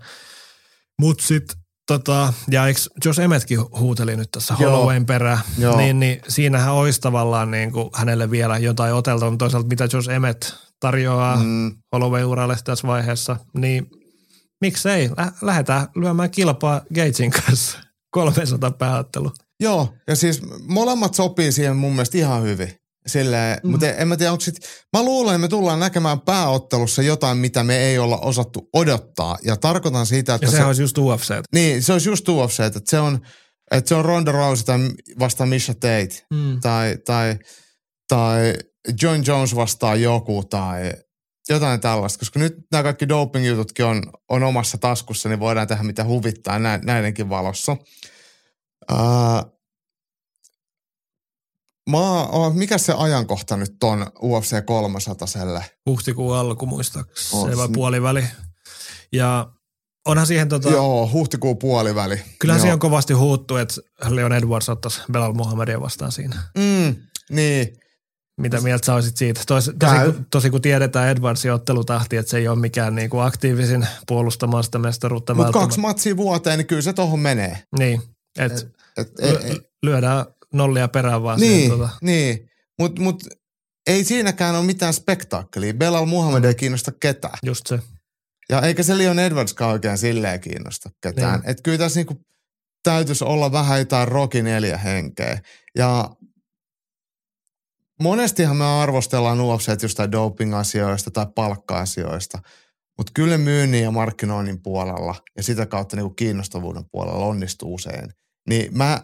Mutta sitten Tota, ja eikö Josh Emmetkin huuteli nyt tässä. Hollowayn perään, Joo. niin, niin siinähän olisi tavallaan niin kuin hänelle vielä jotain otelta, mutta toisaalta mitä Josh Emmet tarjoaa mm. Holloway-uralle tässä vaiheessa, niin miksei, Lä- lähdetään lyömään kilpaa Gatesin kanssa [laughs] 300 pääottelu. Joo, ja siis molemmat sopii siihen mun mielestä ihan hyvin. Silleen, mm. mutta en mä tiedä, onko sit, mä luulen, että me tullaan näkemään pääottelussa jotain, mitä me ei olla osattu odottaa. Ja tarkoitan siitä, että Ja se, se olisi just UFC. niin, se olisi just UFC, että se on, että se on Ronda Rousey tai vastaan Misha Tate Mm. tai, tai, tai John Jones vastaan joku tai jotain tällaista, koska nyt nämä kaikki doping-jututkin on, on omassa taskussa, niin voidaan tehdä mitä huvittaa nä, näidenkin valossa. Ää, mä, mikä se ajankohta nyt on UFC 300 Huhtikuun alku muistaakseni, se vai puoliväli. Ja onhan siihen tota, Joo, huhtikuun puoliväli. kyllähän Joo. siihen on kovasti huuttu, että Leon Edwards ottaisi Belal Muhammedia vastaan siinä. Mm, niin, Mitä mieltä sä olisit siitä? Tosi, tosi, kun- tosi kun tiedetään Edwardsin ottelutahti, että se ei ole mikään niinku aktiivisin puolustamaan sitä mestaruutta. mutta kaksi matsia vuoteen, niin kyllä se tohon menee. Niin, että Et, et, ei, ei, lyödään nollia perään vaan niin, siihen, tota, niin. mutta mut, ei siinäkään ole mitään spektaakkelia. Belal Muhammed ei kiinnosta ketään. just se. Ja eikä se Leon Edwardskaan oikein silleen kiinnosta ketään. Niin. Että kyllä tässä niinku täytyisi olla vähän jotain Rocky neljä henkeä. Ja monestihan me arvostellaan UFCt jostain doping-asioista tai palkka-asioista. Mutta kyllä myynnin ja markkinoinnin puolella ja sitä kautta niinku kiinnostavuuden puolella onnistuu usein. Niin mä,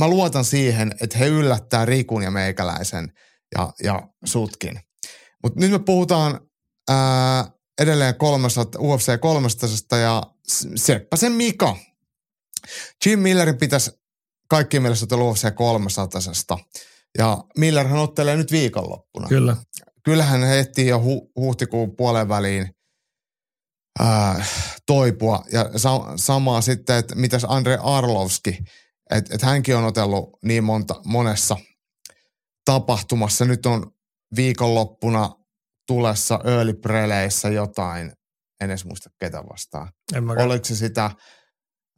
mä luotan siihen, että he yllättää Rikun ja meikäläisen ja, ja sutkin. Mutta nyt me puhutaan ää, edelleen 300, UFC 300 ja Seppäsen Mika. Jim Millerin pitäisi kaikki mielestä otella UFC 300 ja Millerhän ottelee nyt viikonloppuna. Kyllä. Kyllähän he ehtii jo hu- huhtikuun puolen väliin ää, toipua. Ja sa- samaa sitten, että mitäs Andre Arlovski, että et hänkin on otellut niin monta, monessa tapahtumassa. Nyt on viikonloppuna tulessa early preleissä jotain, en edes muista ketä vastaan. En Oliko se sitä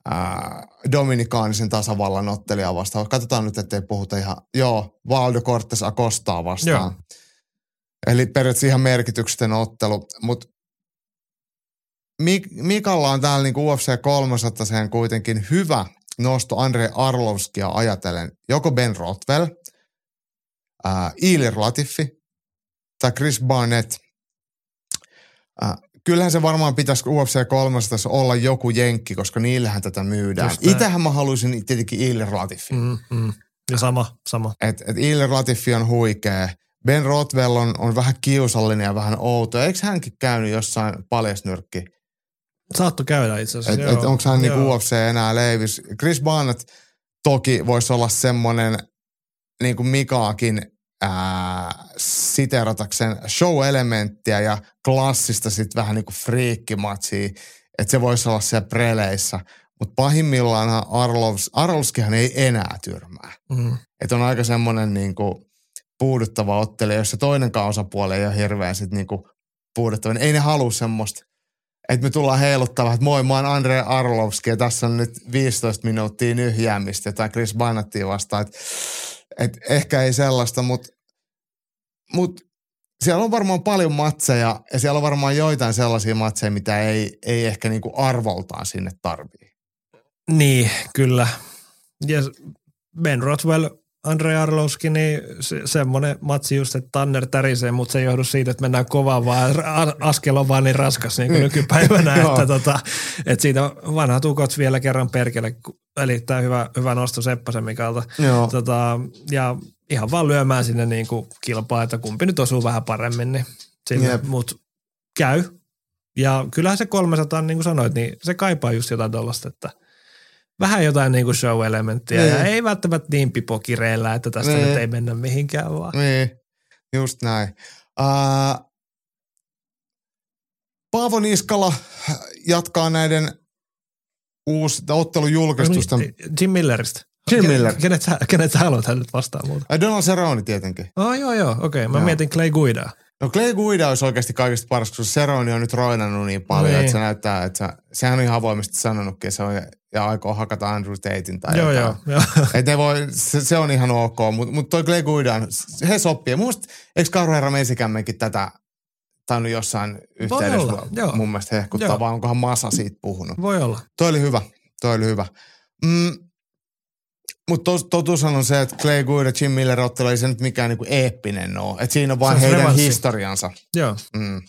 ää, Dominikaanisen tasavallan ottelijaa vastaan? Katsotaan nyt, ettei puhuta ihan, joo, Valdo Cortes Acostaa vastaan. Joo. Eli periaatteessa ihan merkityksetön ottelu, mutta Mik- Mikalla on täällä niinku UFC 300 sen kuitenkin hyvä nosto Andre Arlovskia ajatellen. Joko Ben Rothwell, Ilir Latifi tai Chris Barnett. Ää, kyllähän se varmaan pitäisi UFC 300 olla joku jenkki, koska niillähän tätä myydään. Just. Itähän mä haluaisin tietenkin Ilir Latifi. Mm, mm. Ja sama, sama. Et, et Ilir Latifi on huikea. Ben Rothwell on, on vähän kiusallinen ja vähän outo. Eikö hänkin käynyt jossain paljasnyrkki? Saatto käydä itse asiassa. Et, et onko hän niinku. UFC enää leivis? Chris Barnett toki voisi olla semmoinen niin kuin Mikaakin ää, siteratakseen show-elementtiä ja klassista sitten vähän niin kuin friikkimatsia, että se voisi olla siellä preleissä. Mutta pahimmillaan Arlovs, Arlovskihan ei enää tyrmää. Mm. Että on aika semmoinen niin kuin puuduttava ottelija, jossa toinenkaan osapuoli ei ole hirveän sit niin kuin puuduttava. Ei ne halua semmoista, että me tullaan heiluttamaan, että moi, mä oon Andre Arlovski ja tässä on nyt 15 minuuttia nyhjäämistä tai Chris Barnettia vastaan. Että et ehkä ei sellaista, mutta mut siellä on varmaan paljon matseja ja siellä on varmaan joitain sellaisia matseja, mitä ei, ei ehkä niinku arvoltaan sinne tarvii. Niin, kyllä. Ja Ben Rothwell, Andre Arlovski, niin se, semmoinen matsi just, että Tanner tärisee, mutta se ei johdu siitä, että mennään kovaa, vaan askel on vaan niin raskas niin kuin nykypäivänä, [laughs] Joo. että, tota, että siitä vanhat ukot vielä kerran perkele, eli tämä hyvä, hyvä nosto Seppäsen Mikalta. Joo. Tota, ja ihan vaan lyömään sinne niin kuin kilpaa, että kumpi nyt osuu vähän paremmin, niin sinne, Jep. mut käy. Ja kyllähän se 300, niin kuin sanoit, niin se kaipaa just jotain tuollaista, että vähän jotain niin kuin show-elementtiä Niin. ja ei välttämättä niin pipokireillä, että tästä Niin. nyt ei mennä mihinkään vaan. Niin, just näin. Uh, Paavo Niskala jatkaa näiden uusi ottelujulkistusta. Jim Milleristä. Jim Miller. Kenet sä, kenet sä haluat hän nyt vastaan muuta? Ai Donald Cerrone tietenkin. Oh, joo, joo, okei. Okay. Mä Joo. mietin Clay Guidaa. No Clay Guida olisi oikeasti kaikista paras, koska Cerrone on nyt roinannut niin paljon, Niin. että se näyttää, että se, sehän on ihan avoimesti sanonutkin, että se on ja aikoo hakata Andrew Tatein tai Joo, jotain. joo, joo. [laughs] Et ne voi, se, se, on ihan ok, mutta mut toi Clay Guida, he sopii. Mielestä, eikö Karu Herra Mesikämmenkin tätä tainnut jossain yhteydessä olla, joo. mun mielestä hehkuttaa, Joo. vai onkohan Masa siitä puhunut? Voi olla. Toi oli hyvä, toi oli hyvä. Mm, mutta totuushan on se, että Clay Good ja Jim Miller ottelu ei se nyt mikään niinku eeppinen ole. Että siinä on vain heidän revanssi. historiansa. Joo. Mm.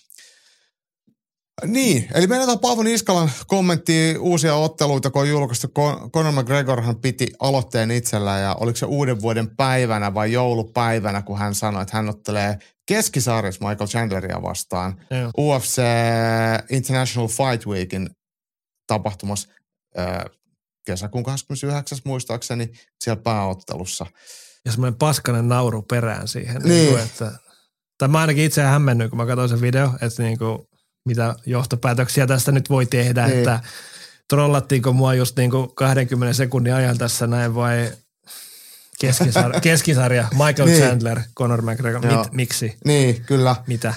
Niin, eli mennään Paavo Niskalan kommenttiin uusia otteluita, kun on julkaistu. Con- Conor McGregorhan piti aloitteen itsellään ja oliko se uuden vuoden päivänä vai joulupäivänä, kun hän sanoi, että hän ottelee keskisarjassa Michael Chandleria vastaan. Joo. UFC International Fight Weekin tapahtumassa kesäkuun 29. muistaakseni siellä pääottelussa. ja semmoinen paskanen nauru perään siihen. Niin. Niin. Kuin, että, tai mä ainakin itse hämmennyin, kun mä katsoin sen video, että niin kuin, mitä johtopäätöksiä tästä nyt voi tehdä, Niin. että trollattiinko mua just niin kuin 20 sekunnin ajan tässä näin vai keskisarja, [laughs] keskisarja Michael Niin. niin. Chandler, Conor McGregor, Joo. Mit, miksi, Niin, kyllä. mitä?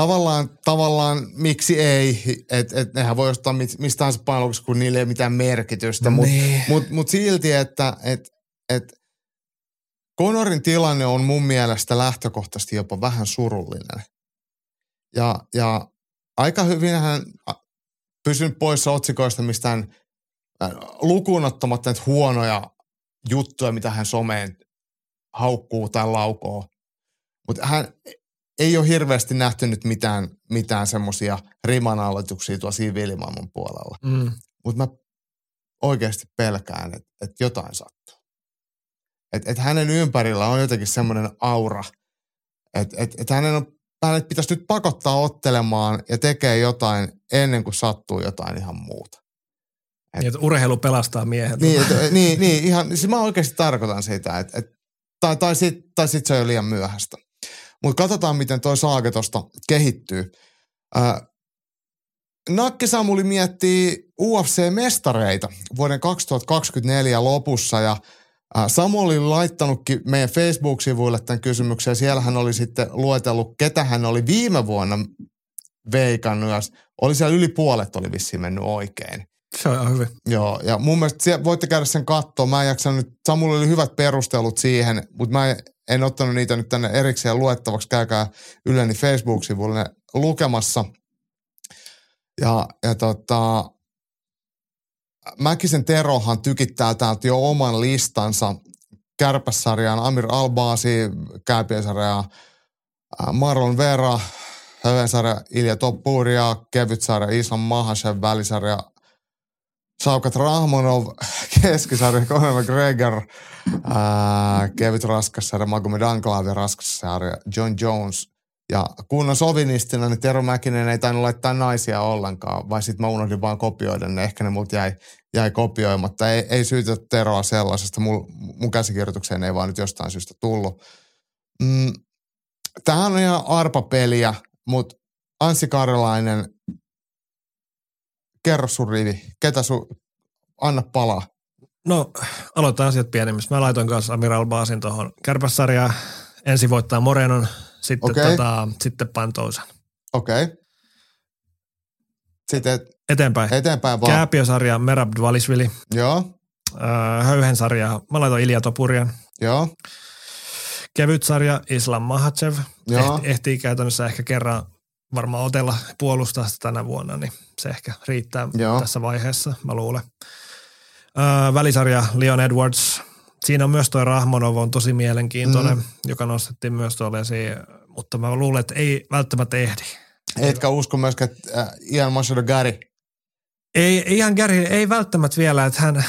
Tavallaan, tavallaan miksi ei, että et nehän voi ostaa mit- mistä tahansa palveluksi, kun niillä ei ole mitään merkitystä, mutta Niin. mut, mut silti, että et, et Conorin tilanne on mun mielestä lähtökohtaisesti jopa vähän surullinen. Ja, ja aika hyvin hän a, pysynyt poissa otsikoista mistään äh, lukuun ottamatta näitä huonoja juttuja, mitä hän someen haukkuu tai laukoo. Mutta hän ei ole hirveästi nähty nyt mitään, mitään semmoisia rimanallituksia tuolla siviilimaailman puolella. Mm. Mutta mä oikeasti pelkään, että et jotain sattuu. Että et hänen ympärillä on jotenkin semmoinen aura, että et, et hänen on hänet pitäisi nyt pakottaa ottelemaan ja tekee jotain ennen kuin sattuu jotain ihan muuta. Niin, että urheilu pelastaa miehet. Niin, et, niin, niin ihan, siis mä oikeasti tarkoitan sitä, että, että tai, tai sitten tai sit se on jo liian myöhäistä. Mutta katsotaan, miten toi saake tuosta kehittyy. Äh, Nakki Samuli miettii UFC-mestareita vuoden 2024 lopussa ja Samu oli laittanutkin meidän Facebook-sivuille tämän kysymyksen ja siellä hän oli sitten luetellut, ketä hän oli viime vuonna veikannut ja oli siellä yli puolet oli vissiin mennyt oikein. Se on ihan. Joo, ja mun mielestä siellä, voitte käydä sen kattoon. Mä en jaksanut, Samulla oli hyvät perustelut siihen, mutta mä en, ottanut niitä nyt tänne erikseen luettavaksi. Käykää Yleni Facebook-sivulle lukemassa. Ja, ja tota, Mäkisen Terohan tykittää täältä jo oman listansa. Kärpässarjaan Amir Albaasi, Kääpiösarja Marlon Vera, Hövensarja Ilja Toppuria, kevytsarja Islam Mahashev, välisarja Saukat Rahmonov, keskisarja Conor McGregor, ää, kevyt raskassarja Magomed Ankalav ja raskassarja John Jones. Ja kun on sovinistina, niin Tero Mäkinen ei tainnut laittaa naisia ollenkaan, vai sitten mä unohdin vaan kopioida ne. Ehkä ne multa jäi, jäi kopioimatta. Ei, ei syytä Teroa sellaisesta. Mul, mun käsikirjoitukseen ei vaan nyt jostain syystä tullut. Mm, tämähän on ihan arpapeliä, mutta Anssi Karjalainen kerro sun rivi. Ketä sun, anna palaa. No, aloitetaan asiat pienemmistä. Mä laitoin kanssa Amiral Baasin tuohon kärpässarjaan. Ensi voittaa Morenon, sitten, okay. tota, sitten Pantousan. Okei. Okay. Sitten eteenpäin. Eteenpäin vaan. Kääpiösarja Merab Dvalisvili. Joo. Öö, Höyhensarja, mä laitoin Ilja Topurian. Joo. Kevyt sarja Islam Mahachev. Joo. Eh, ehtii käytännössä ehkä kerran varmaan otella puolustaa sitä tänä vuonna, niin se ehkä riittää Joo. tässä vaiheessa, mä luulen. Öö, välisarja Leon Edwards. Siinä on myös tuo Rahmonov on tosi mielenkiintoinen, mm. joka nostettiin myös tuolle esiin, mutta mä luulen, että ei välttämättä ehdi. Etkä usko myöskään, että äh, Ian Machado Gary ei, ihan Gary ei välttämättä vielä, että hän, [laughs]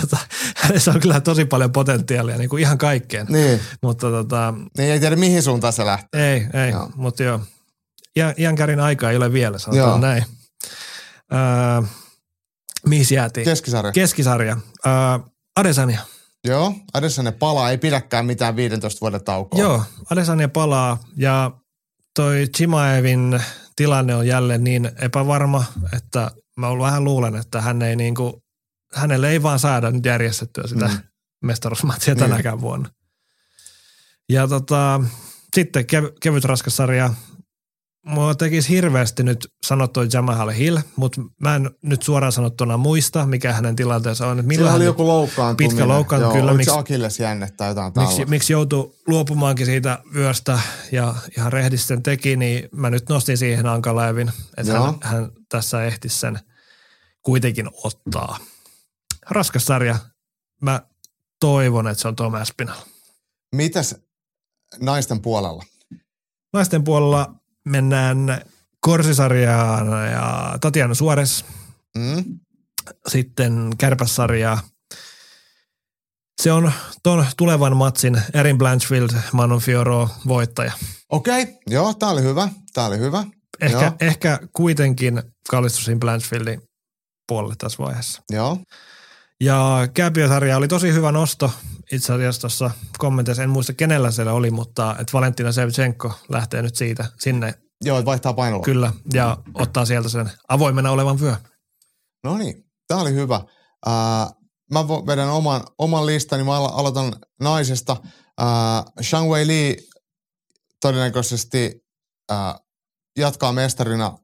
tota, hänessä on kyllä tosi paljon potentiaalia niin kuin ihan kaikkeen. Niin. Mutta tota, niin ei tiedä mihin suuntaan se lähtee. Ei, ei, joo. mutta joo. Ian Garin aika ei ole vielä, sanotaan joo. näin. Öö, mihin jäätiin? Keskisarja. Keskisarja. Öö, Adesania. Joo, Adesania palaa, ei pidäkään mitään 15 vuoden taukoa. Joo, Adesania palaa ja toi Chimaevin tilanne on jälleen niin epävarma, että mä vähän luulen, että hän ei niinku, hänelle ei vaan saada nyt järjestettyä sitä mm. mestaruusmatsia niin. tänäkään vuonna. Ja tota, sitten kev- kevyt raskassarja. Mua tekisi hirveästi nyt sanottua Jamal Hill, mutta mä en nyt suoraan sanottuna muista, mikä hänen tilanteensa on. Että oli joku loukkaantuminen. Pitkä loukkaantuminen. Kyllä. Miksi, Akilles jännettä jotain miksi, miksi joutui luopumaankin siitä vyöstä ja ihan rehdisten teki, niin mä nyt nostin siihen Ankalaevin, että hän, hän, tässä ehtisi sen kuitenkin ottaa. Raskas sarja. Mä toivon, että se on Tom Aspinall. Mitäs naisten puolella? Naisten puolella mennään Korsisarjaan ja Tatiana Suores. Mm. Sitten Kärpässarjaa. Se on tuon tulevan matsin Erin Blanchfield, Manon Fioro voittaja. Okei, okay. joo, tää oli hyvä. Tää oli hyvä. Ehkä, ehkä kuitenkin kallistusin Blanchfieldin puolelle tässä vaiheessa. Joo. Ja Kääpiösarja oli tosi hyvä nosto itse asiassa tuossa kommenteissa. En muista kenellä siellä oli, mutta että Valentina Sevchenko lähtee nyt siitä sinne. Joo, että vaihtaa painoa. Kyllä, ja ottaa sieltä sen avoimena olevan vyö. No niin, tämä oli hyvä. Äh, mä vedän oman, oman listani, mä aloitan naisesta. Äh, Shang Wei Li todennäköisesti äh, jatkaa mestarina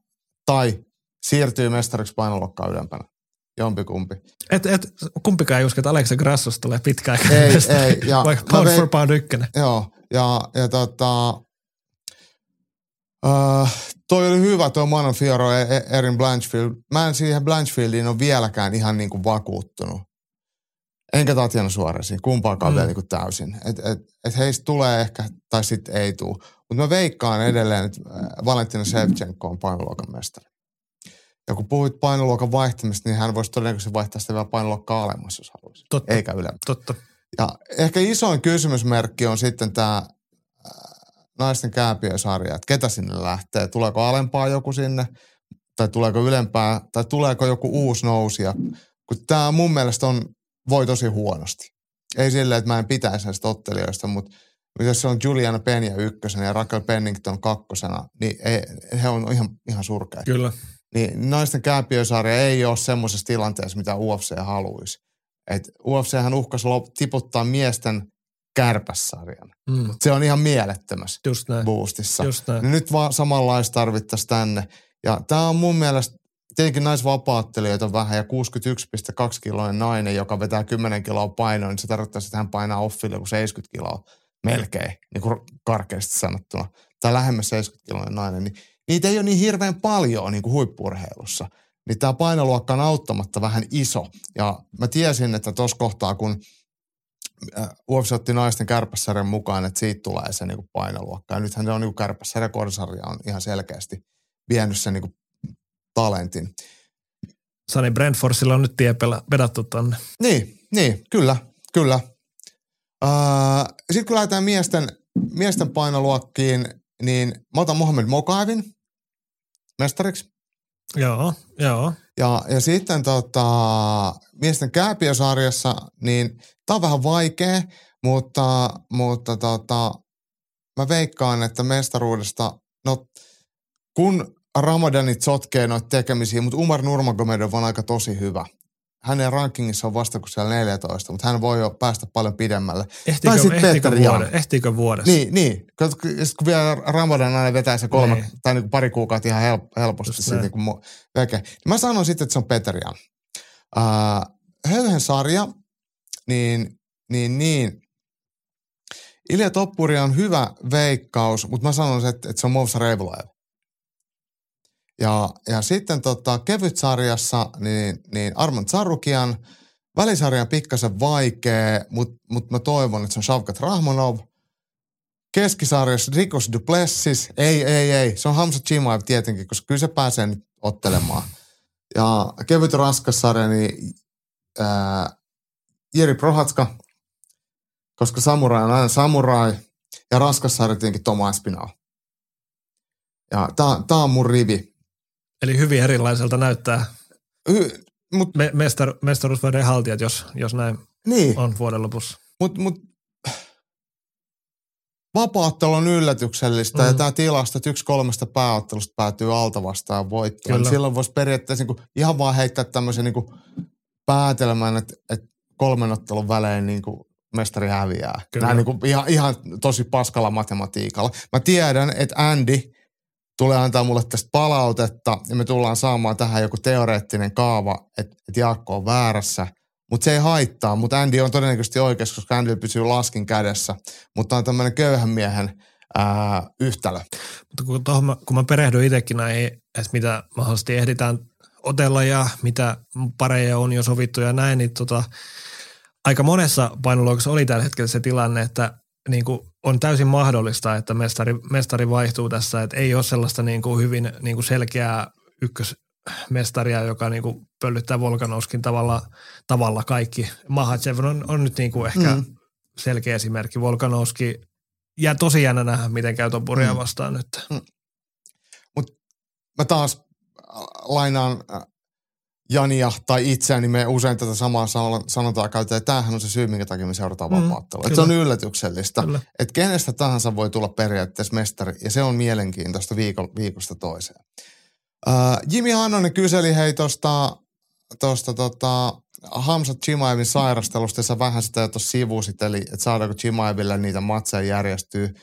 tai siirtyy mestariksi painoluokkaa ylempänä. Jompikumpi. Et, et, kumpikaan ei usko, että Alexa Grassos tulee pitkään. Ei, ei. Ja Vaikka pound veik- for pound ykkönen. Joo, ja, ja tota, uh, toi oli hyvä tuo Manon Fioro ja e- Erin Blanchfield. Mä en siihen Blanchfieldiin ole vieläkään ihan niin kuin vakuuttunut. Enkä Tatjana Suoresiin, kumpaakaan mm. vielä niin kuin täysin. Et, et, et heistä tulee ehkä, tai sitten ei tule. Mutta mä veikkaan edelleen, että Valentina Shevchenko on painoluokan mestari. Ja kun puhuit painoluokan vaihtamista, niin hän voisi todennäköisesti vaihtaa sitä vielä painoluokkaa alemmas, jos haluaisi. Totta. Eikä ylemmä. Totta. Ja ehkä isoin kysymysmerkki on sitten tämä naisten kääpiösarja, että ketä sinne lähtee, tuleeko alempaa joku sinne, tai tuleeko ylempää, tai tuleeko joku uusi nousija, kun tämä mun mielestä on, voi tosi huonosti. Ei silleen, että mä en pitäisi näistä ottelijoista, mutta jos se on Juliana Penja ykkösenä ja Raquel Pennington kakkosena, niin ei, he on ihan, ihan surkeita. Kyllä. Niin naisten kääpiösarja ei ole semmoisessa tilanteessa, mitä UFC haluaisi. Et UFChän uhkasi tiputtaa miesten kärpässarjan. Mm. Se on ihan mielettömässä Just näin. boostissa. Just näin. Niin nyt vaan samanlaista tarvittaisiin tänne. Ja tämä on mun mielestä, tietenkin naisvapaattelijoita on vähän ja 61,2 kiloinen nainen, joka vetää 10 kiloa painoa, niin se tarkoittaa, että hän painaa offille kuin 70 kiloa melkein, niin kuin karkeasti sanottuna. Tai lähemmäs 70 kiloinen nainen, niin niitä ei ole niin hirveän paljon niin kuin huippurheilussa. Niin tämä painoluokka on auttamatta vähän iso. Ja mä tiesin, että tuossa kohtaa, kun UFC otti naisten kärpässarjan mukaan, että siitä tulee se niin kuin painoluokka. Ja nythän se on niin kärpässarja, korsarja on ihan selkeästi vienyt sen niin kuin talentin. Sani Brentforsilla on nyt tie vedattu tonne. Niin, niin, kyllä, kyllä. Uh, Sitten kun lähdetään miesten, miesten painoluokkiin, niin mä otan Mohamed Mokaevin mestariksi. Joo, joo. Ja, ja sitten tota, miesten kääpiösarjassa, niin tämä on vähän vaikea, mutta, mutta tota, mä veikkaan, että mestaruudesta, no kun Ramadanit sotkee noita tekemisiä, mutta Umar Nurmagomedov on aika tosi hyvä. Hänen rankingissa on vasta kuin siellä 14, mutta hän voi jo päästä paljon pidemmälle. Ehtiikö, tai sitten ehtiikö, Peter vuode, ehtiikö vuodessa? Niin, niin. Sitten kun vielä Ramadan aina vetää se kolme niin. tai niin kuin pari kuukautta ihan help, helposti siitä niin kuin veke. Mä sanon sitten, että se on Peter Jan. Uh, Höyhen sarja, niin, niin, niin. Ilja Toppuri on hyvä veikkaus, mutta mä sanon, että, että se on Movsa Reivulaev. Ja, ja sitten tota, kevyt sarjassa niin, niin Armand Sarukian, välisarja on pikkasen vaikea, mutta mut mä toivon, että se on Shavkat Rahmanov. Keskisarjassa Rikos Duplessis, ei, ei, ei, se on Hamza Chimaev tietenkin, koska kyllä se pääsee nyt ottelemaan. Ja kevyt raskassarja, niin ää, Jeri Prohatska, koska samurai on aina samurai, ja raskassarja tietenkin Tomo Espinal. Ja tää on mun rivi. Eli hyvin erilaiselta näyttää Hy, mut, Me, mestar, mestaruusvuoden haltijat, jos, jos näin niin, on vuoden lopussa. mutta mut, vapaattelu on yllätyksellistä mm. ja tämä tilasto, että yksi kolmesta pääottelusta päätyy alta vastaan voittoon. Niin silloin voisi periaatteessa niinku ihan vaan heittää tämmöisen niinku päätelmän, että, että kolmen ottelun välein niinku mestari häviää. Kyllä. Nämä niinku ihan, ihan tosi paskalla matematiikalla. Mä tiedän, että Andy – tulee antaa mulle tästä palautetta ja me tullaan saamaan tähän joku teoreettinen kaava, että, että Jaakko on väärässä. Mutta se ei haittaa, mutta Andy on todennäköisesti oikeassa, koska Andy pysyy laskin kädessä. Mutta on tämmöinen köyhän miehen ää, yhtälö. Mutta kun, tohon, kun mä perehdyin itsekin näihin, että mitä mahdollisesti ehditään otella ja mitä pareja on jo sovittu ja näin, niin tota, aika monessa painoluokassa oli tällä hetkellä se tilanne, että niin kuin on täysin mahdollista, että mestari, mestari vaihtuu tässä, että ei ole sellaista niin kuin hyvin niin kuin selkeää ykkösmestaria, joka niin kuin pöllyttää Volkanovskin tavalla, tavalla kaikki. Mahatsev on, on nyt niin kuin ehkä mm. selkeä esimerkki. Volkanovski ja tosi jännä nähdä, miten käy Topuria mm. vastaan nyt. Mm. Mutta mä taas lainaan Jania tai itseäni, me usein tätä samaa sanotaan käytetään, että tämähän on se syy, minkä takia me seurataan mm, vapaattelua. Se on yllätyksellistä, kyllä. että kenestä tahansa voi tulla periaatteessa mestari, ja se on mielenkiintoista viiko, viikosta toiseen. Uh, Jimi Hannonen kyseli hei tuosta tosta, tota, Hamza Chimaevin sairastelusta, ja sä vähän sitä jo tuossa sivusit, eli että saadaanko Chimaeville niitä matseja järjestyy.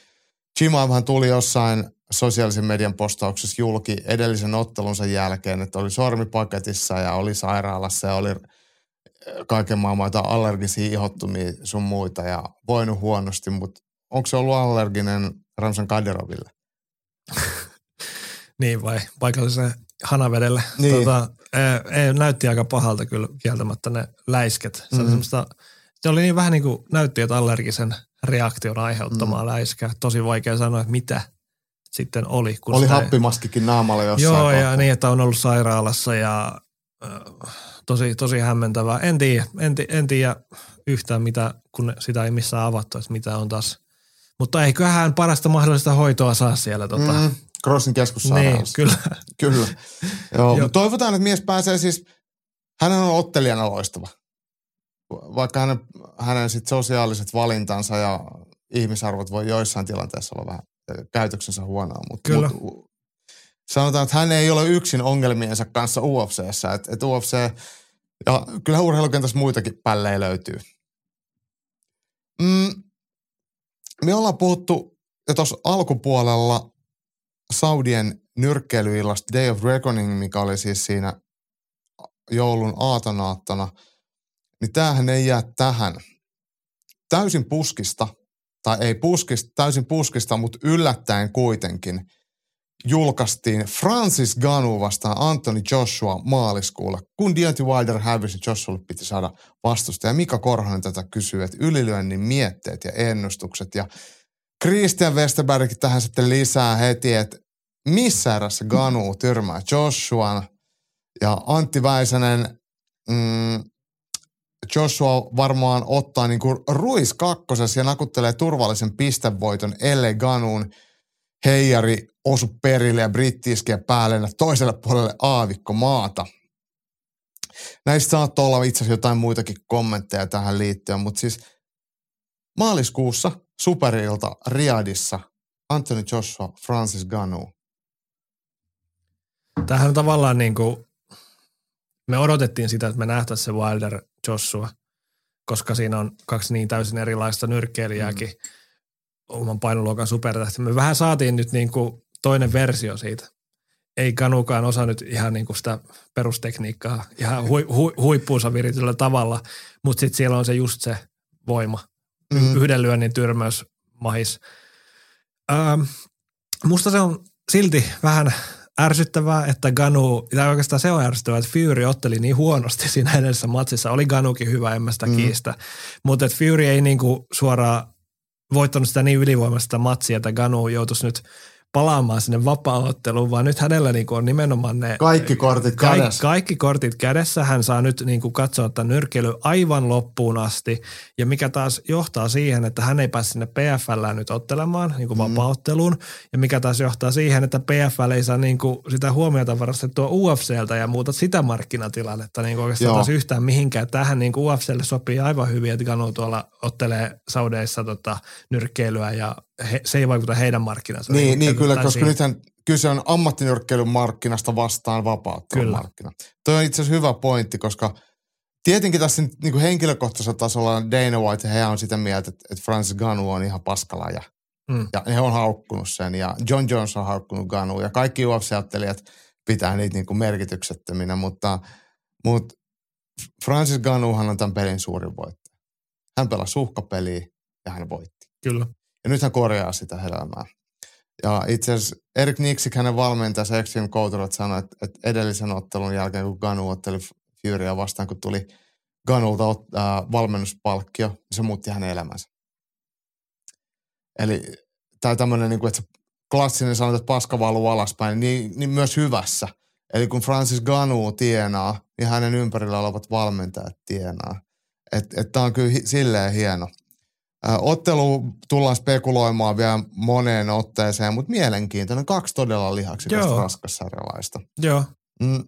Chimaevhan tuli jossain sosiaalisen median postauksessa julki edellisen ottelunsa jälkeen, että oli sormipaketissa ja oli sairaalassa ja oli äh, kaiken maailman allergisia ihottumia sun muita ja voinut huonosti, mutta onko se ollut allerginen Ramsan Kaderoville? [laughs] niin vai paikallisen hanavedelle. Niin. Tota, ei, ei, näytti aika pahalta kyllä kieltämättä ne läisket. Se, mm-hmm. oli niin vähän niin kuin näytti, että allergisen reaktion aiheuttamaa mm. läiskä. Tosi vaikea sanoa, että mitä sitten oli. Kun oli happimaskikin naamalla jossain Joo, kohtaa. ja niin, että on ollut sairaalassa ja äh, tosi, tosi hämmentävää. En tiedä, en, en tiedä yhtään, mitä, kun sitä ei missään avattu, että mitä on taas Mutta eiköhän parasta mahdollista hoitoa saa siellä. Tota. Mm, Crossin keskussairaalassa. Niin, kyllä. Kyllä. Joo, [laughs] Joo. toivotaan, että mies pääsee siis, hän on ottelijana loistava. Vaikka hänen, hänen sit sosiaaliset valintansa ja ihmisarvot voi joissain tilanteissa olla vähän käytöksensä huonoa. Mutta Kyllä. Mut, sanotaan, että hän ei ole yksin ongelmiensa kanssa UFCssä. Että et UFC, ja kyllä urheilukentässä muitakin pällejä löytyy. Mm, me ollaan puhuttu jo tuossa alkupuolella Saudien nyrkkeilyillasta Day of Reckoning, mikä oli siis siinä joulun aatonaattona, niin tämähän ei jää tähän. Täysin puskista, tai ei puskista, täysin puskista, mutta yllättäen kuitenkin julkaistiin Francis Ganu vastaan Anthony Joshua maaliskuulla, kun Deontay Wilder hävisi, Joshualle piti saada vastusta. Ja Mika Korhonen tätä kysyy, että ylilyönnin mietteet ja ennustukset. Ja Christian Westerbergkin tähän sitten lisää heti, että missä erässä Ganu tyrmää Joshuan. Ja Antti Väisänen, mm, Joshua varmaan ottaa niin kuin ruis kakkosessa ja nakuttelee turvallisen pistevoiton, ellei Ganuun heijari osu perille ja britti iskee päälle toiselle puolelle aavikko maata. Näistä saattoi olla itse asiassa jotain muitakin kommentteja tähän liittyen, mutta siis maaliskuussa superilta Riadissa Anthony Joshua, Francis Ganu. Tämähän on tavallaan niin kuin, me odotettiin sitä, että me nähtäisiin se Wilder Joshua, koska siinä on kaksi niin täysin erilaista nyrkkeilijääkin mm. oman painoluokan supertähti. Me vähän saatiin nyt niin kuin toinen versio siitä. Ei Kanukaan osaa nyt ihan niin kuin sitä perustekniikkaa ihan hui, hu, huippuunsa virityllä tavalla, mutta sitten siellä on se just se voima. Mm. Yhden lyönnin tyrmäys mahis. Ähm, musta se on silti vähän ärsyttävää, että Ganu, tai oikeastaan se on ärsyttävää, että Fury otteli niin huonosti siinä edellisessä matsissa. Oli Ganukin hyvä, en mä sitä mm. kiistä. Mutta että Fury ei niinku suoraan voittanut sitä niin ylivoimaista matsia, että Ganu joutuisi nyt palaamaan sinne vapaa-otteluun, vaan nyt hänellä niinku on nimenomaan ne... Kaikki kortit ka- kädessä. Kaikki kortit kädessä. Hän saa nyt niinku katsoa tämän nyrkkeily aivan loppuun asti, ja mikä taas johtaa siihen, että hän ei pääse sinne PFL nyt ottelemaan niinku Mm. vapaa-otteluun, ja mikä taas johtaa siihen, että PFL ei saa niinku sitä huomiota varastettua UFCltä ja muuta sitä markkinatilannetta niinku oikeastaan Joo. taas yhtään mihinkään. Tähän niinku UFClle sopii aivan hyvin, että Ganu tuolla ottelee Saudeissa tota, nyrkkeilyä ja he, se ei vaikuta heidän markkinansa. Niin, niin kyllä, koska siihen. nythän kyse on ammattinyrkkeilyn markkinasta vastaan vapauttelun Kyllä. markkina. Toi on itse asiassa hyvä pointti, koska tietenkin tässä nyt niin kuin henkilökohtaisella tasolla Dana White, he on sitä mieltä, että, että Francis Ganu on ihan paskalaja. Mm. Ja he on haukkunut sen ja John Jones on haukkunut Ganu ja kaikki UFC-ajattelijat pitää niitä niin kuin merkityksettöminä, mutta, mutta Francis Ganuhan on tämän pelin suurin voittaja. Hän pelasi uhkapeliä ja hän voitti. Kyllä. Ja nyt hän korjaa sitä elämää. Ja itse asiassa Erik Niksik, hänen valmentajansa Extreme Couturat sanoi, että, että edellisen ottelun jälkeen, kun Ganu otteli Furya vastaan, kun tuli Ganulta äh, valmennuspalkkio, niin se muutti hänen elämänsä. Eli tämä tämmöinen, niin kuin, että klassinen sanot, että paska valuu alaspäin, niin, niin myös hyvässä. Eli kun Francis Ganu tienaa, niin hänen ympärillä olevat valmentajat tienaa. Että et tämä on kyllä hi- silleen hieno. Ä, Ottelu tullaan spekuloimaan vielä moneen otteeseen, mutta mielenkiintoinen. Kaksi todella lihaksikasta raskassarjalaista. Joo. Mm.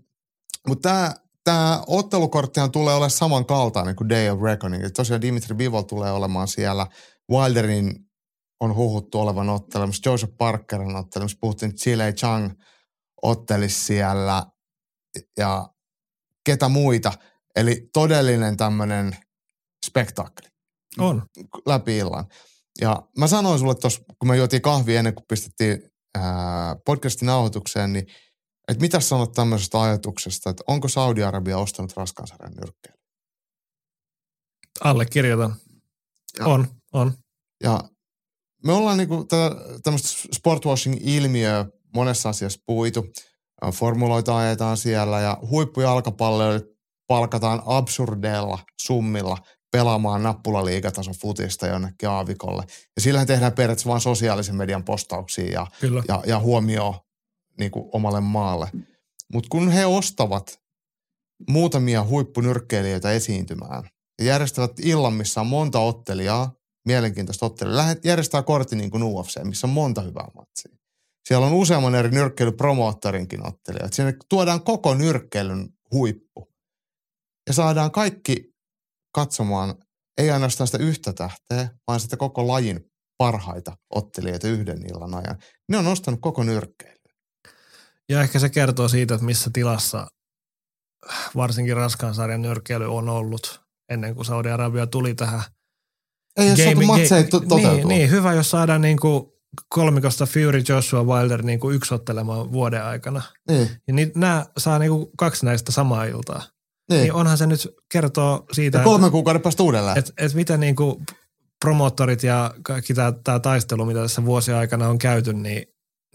Mutta tämä ottelukorttihan tulee olemaan samankaltainen kuin Day of Reckoning. Et tosiaan Dimitri Bivol tulee olemaan siellä. Wilderin on huhuttu olevan ottelemassa. Joseph Parker on ottelemassa. Puhuttiin, Chile Chang ottelisi siellä ja ketä muita. Eli todellinen tämmöinen spektaakeli On. läpi illan. Ja mä sanoin sulle tuossa, kun me juotiin kahvia ennen kuin pistettiin ää, podcastin nauhoitukseen, niin että mitä sanot tämmöisestä ajatuksesta, että onko Saudi-Arabia ostanut raskaansarjan nyrkkeily? Allekirjoitan. Ja- On, on. Ja me ollaan niinku tämmöistä sportwashing-ilmiöä monessa asiassa puitu. Formuloita ajetaan siellä ja huippujalkapalloilijat palkataan absurdeilla summilla pelaamaan nappulaliigatason futista jonnekin aavikolle. Ja sillähän tehdään periaatteessa vain sosiaalisen median postauksia ja, Kyllä. ja, ja huomio niin kuin omalle maalle. Mutta kun he ostavat muutamia huippunyrkkeilijöitä esiintymään ja järjestävät illan, missä on monta ottelijaa, mielenkiintoista ottelua. Lähet järjestää kortti niin kuin UFC, missä on monta hyvää matsia. Siellä on useamman eri nyrkkeilypromoottorinkin ottelija. Sinne tuodaan koko nyrkkeilyn huippu. Ja saadaan kaikki katsomaan ei ainoastaan sitä yhtä tähteä, vaan sitä koko lajin parhaita ottelijoita yhden illan ajan. Ne on nostanut koko nyrkkeilyn. Ja ehkä se kertoo siitä, että missä tilassa varsinkin raskaan sarjan nyrkkeily on ollut ennen kuin Saudi-Arabia tuli tähän. Ei ole saatu matseja to- niin, niin, hyvä, jos saadaan niin kuin kolmikosta Fury, Joshua, Wilder niin kuin yksotelemaan vuoden aikana. Niin. Ja niin, nämä saa niin kuin kaksi näistä samaa iltaa. Niin. Niin onhan se nyt kertoo siitä, Ja kolme kuukauden päästä uudelleen. että et miten niin kuin promoottorit ja kaikki tämä taistelu, mitä tässä vuosien aikana on käyty, niin,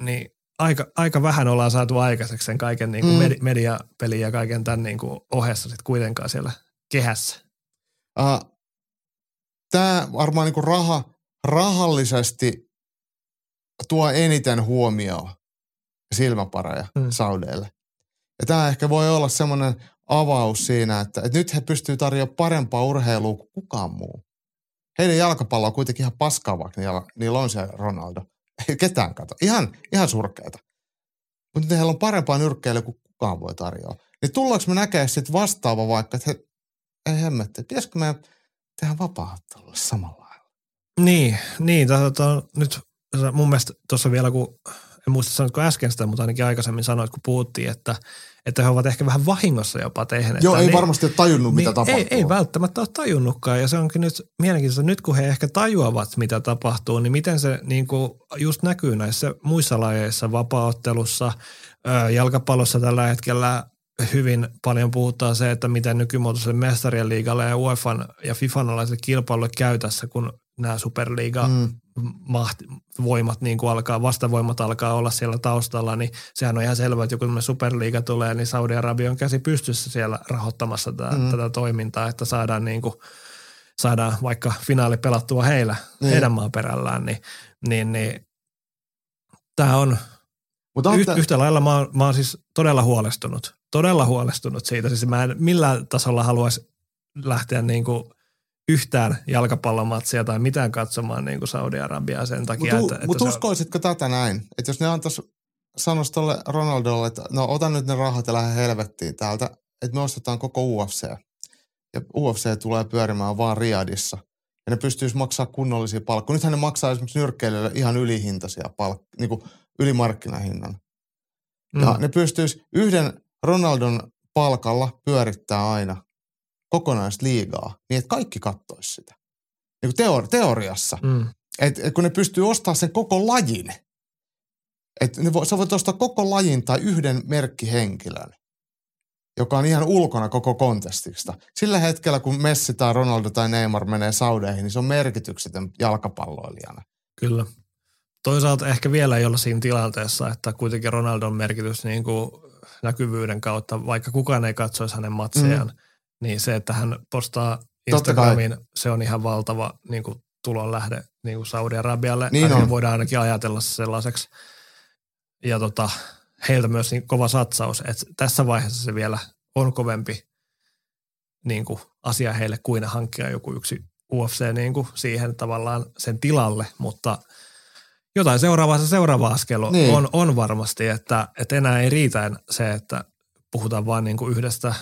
niin aika, aika vähän ollaan saatu aikaiseksi sen kaiken niin kuin Mm. mm. mediapelin ja kaiken tämän niin kuin ohessa sit kuitenkaan siellä kehässä. Uh, Tämä varmaan niinku raha, rahallisesti tuo eniten huomioon silmäpareja. Mm. Saudeille. Ja tämä ehkä voi olla semmoinen avaus siinä, että, että nyt he pystyvät tarjoamaan parempaa urheilua kuin kukaan muu. Heidän jalkapallo on kuitenkin ihan paskaa, vaikka niillä, niillä on se Ronaldo. Ei ketään kato. Ihan, ihan surkeata. Mutta nyt heillä on parempaa nyrkkeilyä kuin kukaan voi tarjoa. Niin tullaanko me näkemään sitten vastaava vaikka, että he, ei hemmetti, pitäisikö me tehdä vapaa-ottelulle samalla lailla? Niin, niin tota, nyt sä mun mielestä tuossa vielä, kun en muista sanoitko äsken sitä, mutta ainakin aikaisemmin sanoit, kun puhuttiin, että, että he ovat ehkä vähän vahingossa jopa tehneet. Joo, ei niin- varmasti ole tajunnut, mitä niin, tapahtuu. Ei, ei välttämättä ole tajunnutkaan ja se onkin nyt mielenkiintoista. Nyt kun he ehkä tajuavat, mitä tapahtuu, niin miten se niin kuin just näkyy näissä muissa lajeissa, vapaaottelussa, jalkapallossa tällä hetkellä hyvin paljon puhutaan se, että miten nykymuotoiselle mestarien liigalle ja UEFan ja FIFAn alaiselle kilpailulle käy tässä, kun nämä superliiga Mm. Maht, voimat niin kuin alkaa, vastavoimat alkaa olla siellä taustalla, niin sehän on ihan selvää, että joku tämmöinen superliiga tulee, niin Saudi-Arabia on käsi pystyssä siellä rahoittamassa tätä, Mm. mm. tätä toimintaa, että saadaan niin kuin, saadaan vaikka finaali pelattua heillä, niin. heidän maaperällään, niin, niin, niin tämä on, Mutta on Yht, tää- yhtä lailla mä oon, mä oon siis todella huolestunut, todella huolestunut siitä. Siis mä en millään tasolla haluaisi lähteä niin kuin yhtään jalkapallomatsia tai mitään katsomaan niin kuin Saudi-Arabiaa sen takia. Mutta että, että mut uskoisitko tätä näin? Että jos ne antais, sanois tolle Ronaldolle, että no ota nyt ne rahat ja lähde helvettiin täältä, että me ostetaan koko UFC. Ja UFC tulee pyörimään vaan Riadissa. Ja ne pystyisi maksaa kunnollisia palkkoja. Nythän ne maksaa esimerkiksi nyrkkeilylle ihan ylihintaisia palkkoja, niin kuin ylimarkkinahinnan. mm, Ja ne pystyisi yhden Ronaldon palkalla pyörittää aina kokonaista liigaa, niin että kaikki kattoisi sitä. Niin kuin teori- teoriassa. mm, Et, et kun ne pystyy ostamaan sen koko lajin, että ne vo, sä voit ostaa koko lajin tai yhden merkkihenkilön, joka on ihan ulkona koko kontestista. Sillä hetkellä, kun Messi tai Ronaldo tai Neymar menee Saudeihin, niin se on merkityksetön jalkapalloilijana. kyllä. Toisaalta ehkä vielä ei olla siinä tilanteessa, että kuitenkin Ronaldon merkitys niin kuin näkyvyyden kautta, vaikka kukaan ei katsoisi hänen matsejaan, mm. Niin se, että hän postaa. Instagramiin, se on ihan valtava niin kuin tulonlähde niin kuin Saudi-Arabialle. Niin on. voidaan ainakin ajatella se sellaiseksi. Ja tota, heiltä myös niin kova satsaus, että tässä vaiheessa se vielä on kovempi niin kuin asia heille kuin hankkia joku yksi UFC niin kuin siihen tavallaan sen tilalle, mutta jotain seuraavaa se seuraava askel Niin. niin. on, on varmasti, että, että enää ei riitä se, että puhutaan vain niin kuin yhdestä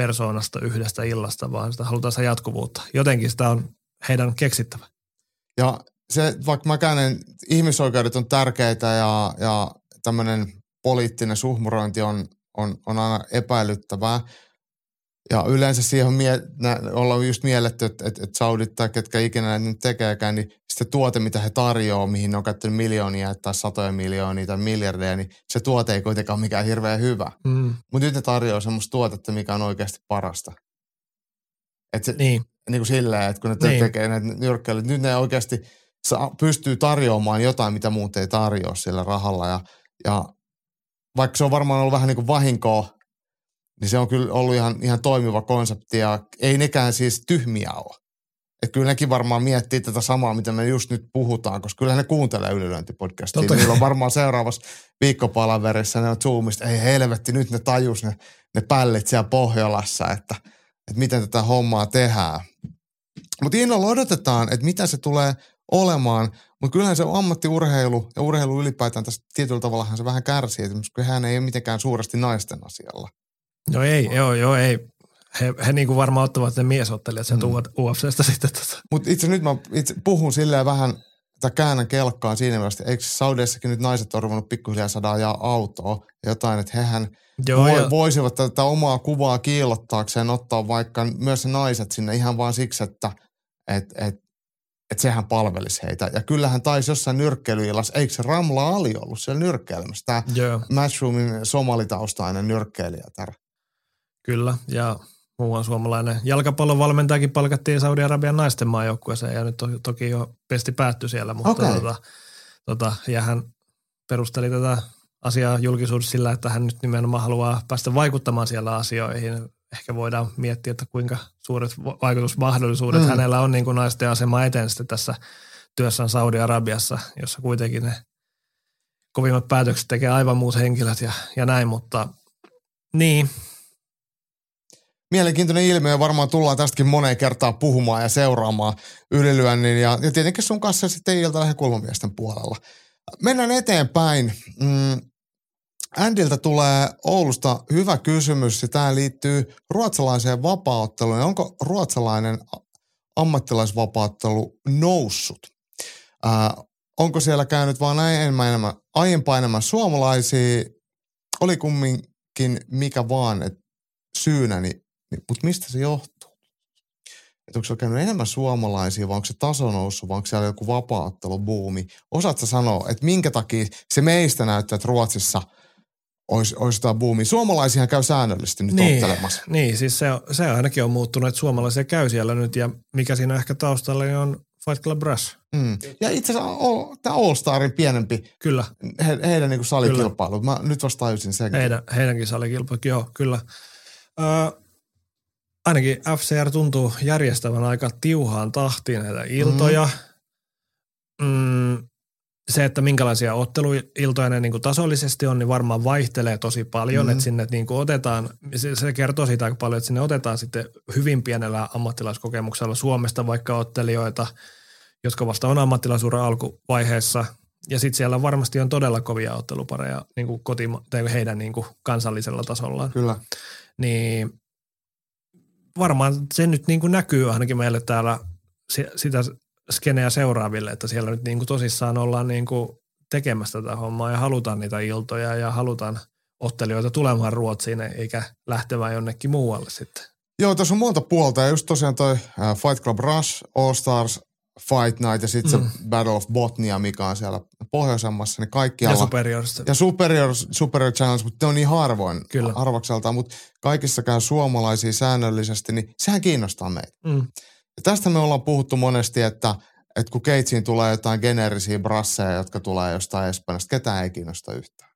persoonasta, yhdestä illasta, vaan sitä halutaan se jatkuvuutta. Jotenkin sitä on heidän keksittävä. Ja se, vaikka mä käyn, ihmisoikeudet on tärkeitä ja, ja tämmöinen poliittinen suhmurointi on, on, on aina epäilyttävää. Ja yleensä siihen on mie- nä, ollaan just mielletty, että, että, että Saudit tai ketkä ikinä näitä nyt tekeekään, niin se tuote, mitä he tarjoaa, mihin ne on käyttänyt miljoonia tai satoja miljoonia tai miljardeja, niin se tuote ei kuitenkaan ole mikään hirveän hyvä. Mm. Mutta nyt ne tarjoaa semmoista tuotetta, mikä on oikeasti parasta. Et se, Niin, niin kuin silleen, että kun ne. Niin. tekee näitä nyrkkeilyt, nyt ne oikeasti saa, pystyy tarjoamaan jotain, mitä muut ei tarjoa sillä rahalla. Ja, ja vaikka se on varmaan ollut vähän niin kuin vahinkoa, niin se on kyllä ollut ihan, ihan toimiva konsepti ja ei nekään siis tyhmiä ole. Että kyllä nekin varmaan miettii tätä samaa, mitä me just nyt puhutaan, koska kyllä ne kuuntelee ylilöintipodcastia. Totta. Niillä on varmaan seuraavassa viikkopalaverissa, ne on zoomista, ei helvetti, nyt ne tajus ne, ne pällit siellä Pohjolassa, että, että miten tätä hommaa tehdään. Mutta innolla odotetaan, että mitä se tulee olemaan. Mutta kyllähän se ammattiurheilu ja urheilu ylipäätään tässä tietyllä tavalla se vähän kärsii, että hän ei ole mitenkään suuresti naisten asialla. No ei, joo, joo, ei. He, he niin kuin varmaan ottavat ne miesottelijat sen mm. UFCstä sitten. Tota. Mutta itse nyt mä itse puhun silleen vähän, tai käännän kelkkaan siinä mielessä, eikö Saudeissakin nyt naiset on ruvennut pikkuhiljaa saada ajaa autoa jotain, että hehän Joo, vo, ja... voisivat tätä omaa kuvaa kiillottaakseen ottaa vaikka myös naiset sinne ihan vaan siksi, että et, et, et sehän palvelisi heitä. Ja kyllähän taisi jossain nyrkkeilyillassa, eikö se Ramla Ali ollut siellä nyrkkeilemässä, tämä Matchroomin somalitaustainen nyrkkeilijä täällä. Kyllä, ja muuan suomalainen jalkapallon valmentajakin palkattiin Saudi-Arabian naisten maajoukkueeseen ja nyt to, toki jo pesti päättyi siellä, mutta okay. tota, tota, ja hän perusteli tätä asiaa julkisuudessa sillä, että hän nyt nimenomaan haluaa päästä vaikuttamaan siellä asioihin. Ehkä voidaan miettiä, että kuinka suuret vaikutusmahdollisuudet mm. hänellä on niin kuin naisten asema eteen sitten tässä työssään Saudi-Arabiassa, jossa kuitenkin ne kovimmat päätökset tekee aivan muut henkilöt ja, ja näin, mutta niin, mielenkiintoinen ilmiö. Varmaan tullaan tästäkin moneen kertaan puhumaan ja seuraamaan ylilyönnin ja, ja tietenkin sun kanssa sitten ilta kulmamiesten puolella. Mennään eteenpäin. Mm, Andiltä tulee Oulusta hyvä kysymys ja tämä liittyy ruotsalaiseen vapautteluun. Onko ruotsalainen ammattilaisvapauttelu noussut? Ää, onko siellä käynyt vaan enemmän, enemmän, aiempaa enemmän suomalaisia? Oli kumminkin mikä vaan, että syynäni niin, mutta mistä se johtuu? Että onko se käynyt enemmän suomalaisia, vai onko se taso noussut, vai onko siellä joku vapaattelubuumi? Osaatko sanoa, että minkä takia se meistä näyttää, että Ruotsissa olisi, olisi tämä buumi. Suomalaisia käy säännöllisesti nyt niin, ottelemassa. Niin, siis se, se ainakin on muuttunut, että suomalaisia käy siellä nyt ja mikä siinä ehkä taustalla niin on Fight Club Brass. Mm. Ja itse asiassa tämä All Starin pienempi, kyllä. He, heidän niin salikilpailu. Mä nyt vasta tajusin sen. Heidän, heidänkin salikilpailu, joo, kyllä. Öö, ainakin FCR tuntuu järjestävän aika tiuhaan tahtiin näitä iltoja. Mm. Mm, se, että minkälaisia otteluiltoja ne niin kuin tasollisesti on, niin varmaan vaihtelee tosi paljon, mm. että sinne niin kuin otetaan, se, se kertoo siitä aika paljon, että sinne otetaan sitten hyvin pienellä ammattilaiskokemuksella Suomesta vaikka ottelijoita, jotka vasta on ammattilaisuuden alkuvaiheessa, ja sitten siellä varmasti on todella kovia ottelupareja niin kuin kotima- tai heidän niin kuin kansallisella tasolla. Kyllä. Niin varmaan se nyt niin kuin näkyy ainakin meille täällä sitä skeneä seuraaville, että siellä nyt niin kuin tosissaan ollaan niin kuin tekemässä tätä hommaa ja halutaan niitä iltoja ja halutaan ottelijoita tulemaan Ruotsiin eikä lähtevään jonnekin muualle sitten. Joo, tässä on monta puolta ja just tosiaan toi Fight Club Rush, All Stars, Fight Night ja sitten mm. se Battle of Botnia, mikä on siellä pohjoisemmassa, niin kaikki Ja Superior. Ja Superior, Superior Challenge, mutta ne on niin harvoin Kyllä. harvakseltaan, mutta kaikissa käy suomalaisia säännöllisesti, niin sehän kiinnostaa meitä. Mm. Ja tästä me ollaan puhuttu monesti, että, että kun Keitsiin tulee jotain geneerisiä brasseja, jotka tulee jostain Espanjasta, ketään ei kiinnosta yhtään.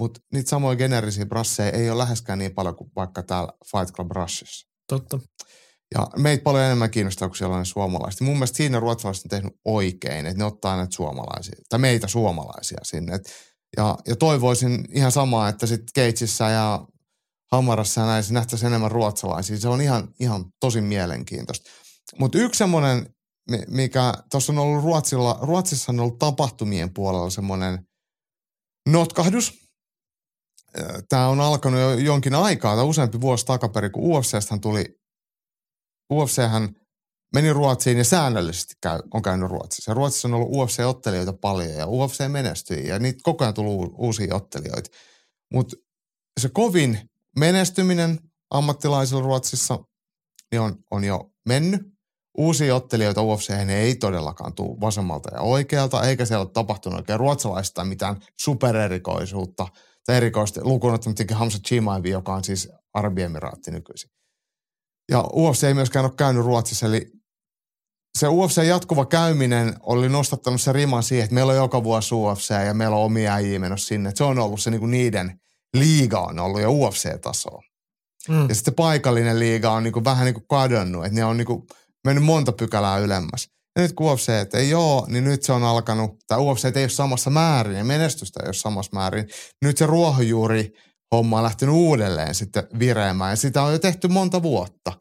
Mutta niitä samoja geneerisiä brasseja ei ole läheskään niin paljon kuin vaikka täällä Fight Club Rushissa. Totta. Ja meitä paljon enemmän kiinnostaa kuin sellainen suomalaiset. Mun mielestä siinä ruotsalaiset on tehnyt oikein, että ne ottaa näitä suomalaisia, tai meitä suomalaisia sinne. Et, ja, ja toivoisin ihan samaa, että sitten Keitsissä ja Hamarassa ja näissä nähtäisiin enemmän ruotsalaisia. Se on ihan, ihan tosi mielenkiintoista. Mutta yksi semmoinen, mikä tuossa on ollut Ruotsilla, Ruotsissa on ollut tapahtumien puolella semmoinen notkahdus. Tämä on alkanut jo jonkin aikaa, tai useampi vuosi takaperin, kun UFCstä tuli UFChän meni Ruotsiin ja säännöllisesti käy, on käynyt Ruotsissa. Ruotsissa on ollut UFC-ottelijoita paljon ja UFC menestyi ja niitä koko ajan tullut uusia ottelijoita. Mutta se kovin menestyminen ammattilaisilla Ruotsissa niin on, on jo mennyt. Uusia ottelijoita UFC ei todellakaan tule vasemmalta ja oikealta, eikä siellä ole tapahtunut oikein ruotsalaista mitään supererikoisuutta tai erikoista lukuun ottamatta Hamza Chimaivi, joka on siis Arabiemiraatti nykyisin. Ja UFC ei myöskään ole käynyt Ruotsissa, eli se UFC jatkuva käyminen oli nostattanut se riman siihen, että meillä on joka vuosi UFC ja meillä on omia äijiä menossa sinne. Että se on ollut se niin kuin niiden liiga on ollut jo UFC-tasoa. Mm. Ja sitten paikallinen liiga on niin kuin vähän niin kuin kadonnut, että ne on niin kuin mennyt monta pykälää ylemmäs. Ja nyt kun UFC että ei ole, niin nyt se on alkanut, tai UFC ei ole samassa määrin ja menestystä ei ole samassa määrin. Nyt se ruohonjuuri homma on lähtenyt uudelleen sitten vireemään ja sitä on jo tehty monta vuotta.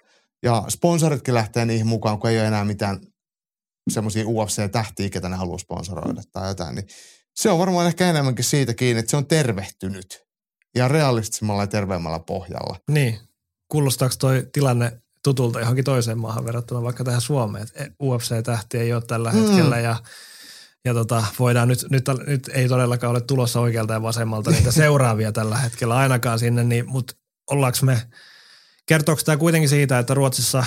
Ja sponsoritkin lähtee niihin mukaan, kun ei ole enää mitään semmoisia UFC-tähtiä, ketä ne haluaa sponsoroida tai jotain. Niin se on varmaan ehkä enemmänkin siitä kiinni, että se on tervehtynyt ja realistisemmalla ja terveemmällä pohjalla. Niin. Kuulostaako toi tilanne tutulta johonkin toiseen maahan verrattuna vaikka tähän Suomeen? Et UFC-tähti ei ole tällä Mm. hetkellä ja, ja tota, voidaan nyt, nyt, nyt, ei todellakaan ole tulossa oikealta ja vasemmalta niitä [laughs] seuraavia tällä hetkellä ainakaan sinne, niin, mutta ollaanko me, kertooko tämä kuitenkin siitä, että Ruotsissa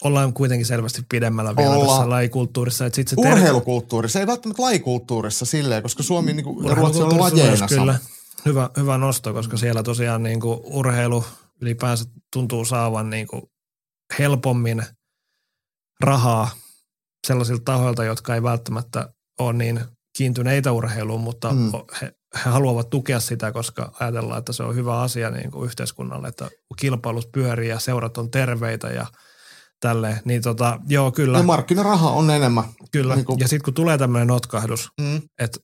ollaan kuitenkin selvästi pidemmällä vielä Ollaan. tässä lajikulttuurissa. Että sit se ter- Urheilukulttuurissa, ei välttämättä lajikulttuurissa silleen, koska Suomi niin kuin, ja Ruotsi on lajeina kyllä hyvä, hyvä nosto, koska siellä tosiaan niin kuin urheilu ylipäänsä tuntuu saavan niin kuin helpommin rahaa sellaisilta tahoilta, jotka ei välttämättä ole niin kiintyneitä urheiluun, mutta Mm. he, he haluavat tukea sitä, koska ajatellaan, että se on hyvä asia niin kuin yhteiskunnalle, että kilpailus pyörii ja seurat on terveitä ja tälleen. Niin tota, joo, kyllä. Ja markkinaraha on enemmän. kyllä. niin kuin- Ja sitten kun tulee tämmöinen notkahdus, Mm. että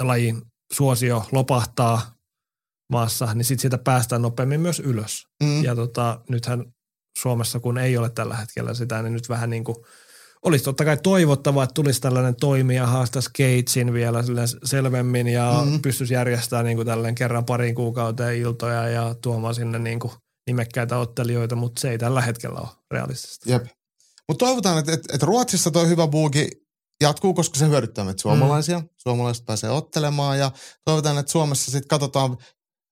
lajin suosio lopahtaa maassa, niin sitten siitä päästään nopeammin myös ylös. Mm. Ja tota, nythän Suomessa, kun ei ole tällä hetkellä sitä, niin nyt vähän niin kuin olisi totta kai toivottavaa, että tulisi tällainen toimija, haastaisi Gatesin vielä selvemmin ja mm. pystyisi järjestämään niin kuin kerran parin kuukauteen iltoja ja tuomaan sinne niin kuin nimekkäitä ottelijoita, mutta se ei tällä hetkellä ole realistista. Jep. Mutta toivotaan, että, että, että Ruotsissa tuo hyvä buugi jatkuu, koska se hyödyttää meitä suomalaisia. Mm. Suomalaiset pääsee ottelemaan ja toivotaan, että Suomessa sitten katsotaan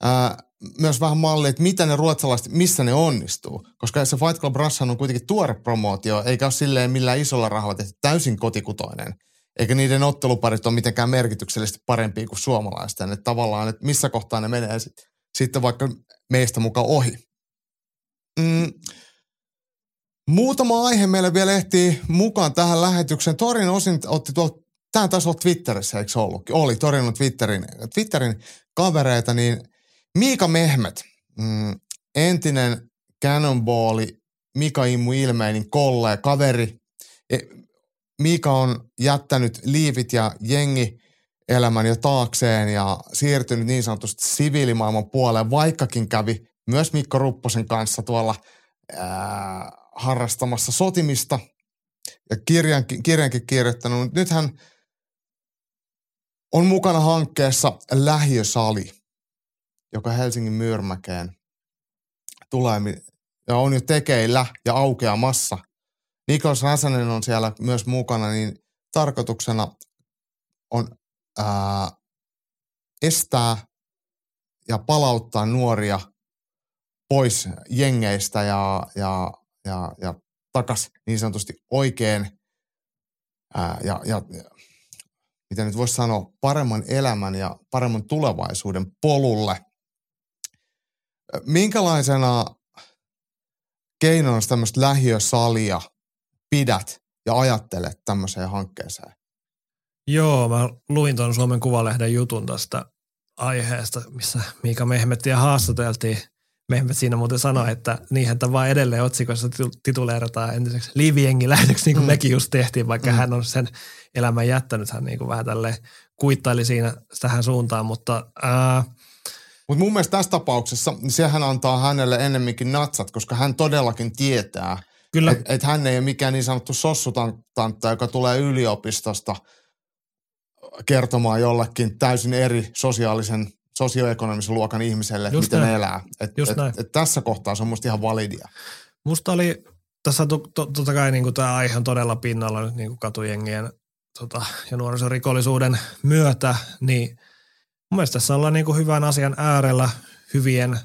ää, myös vähän mallia, että mitä ne ruotsalaiset, missä ne onnistuu. Koska se Fight Club Russian on kuitenkin tuore promootio, eikä ole silleen millään isolla rahalla tehty täysin kotikutoinen. Eikä niiden otteluparit ole mitenkään merkityksellisesti parempia kuin suomalaisten. Että tavallaan, että missä kohtaa ne menee sit, sitten vaikka meistä mukaan ohi. Mm. Muutama aihe meille vielä ehtii mukaan tähän lähetykseen. Torin osin otti tuolta, tämä taisi olla Twitterissä, eikö se ollutkin? Oli Torin on Twitterin, Twitterin kavereita, niin Miika Mehmet, mm, entinen Cannonballi, Mika Immu Ilmeinin kolle, kaveri. E, Mika on jättänyt liivit ja jengi elämän jo taakseen ja siirtynyt niin sanotusti siviilimaailman puoleen, vaikkakin kävi myös Mikko Rupposen kanssa tuolla ää, harrastamassa sotimista ja kirjankin, kirjankin kirjoittanut. Nyt hän on mukana hankkeessa Lähiösali, joka Helsingin Myyrmäkeen tulee ja on jo tekeillä ja aukeamassa. Niklas Räsänen on siellä myös mukana, niin tarkoituksena on ää, estää ja palauttaa nuoria pois jengeistä ja, ja, ja, ja takas niin sanotusti oikein ää, ja, ja mitä nyt voisi sanoa, paremman elämän ja paremman tulevaisuuden polulle. Minkälaisena keinona tämmöistä lähiösalia pidät ja ajattelet tämmöiseen hankkeeseen? Joo, mä luin tuon Suomen Kuvalehden jutun tästä aiheesta, missä Miika Mehmettiä haastateltiin. Mehmet siinä muuten sanoi, että niinhän tämä vaan edelleen otsikossa titu- tituleerataan entiseksi liivijengilähdeksi, niin kuin Mm. mekin just tehtiin, vaikka Mm. hän on sen elämän jättänyt. Hän niin kuin vähän tälleen kuittaili siinä tähän suuntaan, mutta ää, Mutta mun mielestä tässä tapauksessa niin sehän antaa hänelle ennemminkin natsat, koska hän todellakin tietää, kyllä että et hän ei ole mikään niin sanottu sossutantta, joka tulee yliopistosta kertomaan jollekin täysin eri sosiaalisen, sosioekonomisen luokan ihmiselle, Just miten näin. elää. Et, Just et, näin. et tässä kohtaa se on musta ihan validia. Musta oli tässä to, to, totta kai niin tämä aihe on todella pinnalla nyt niin katujengien tota, ja nuorisorikollisuuden myötä, niin mun mielestä tässä ollaan niin hyvän asian äärellä, hyvien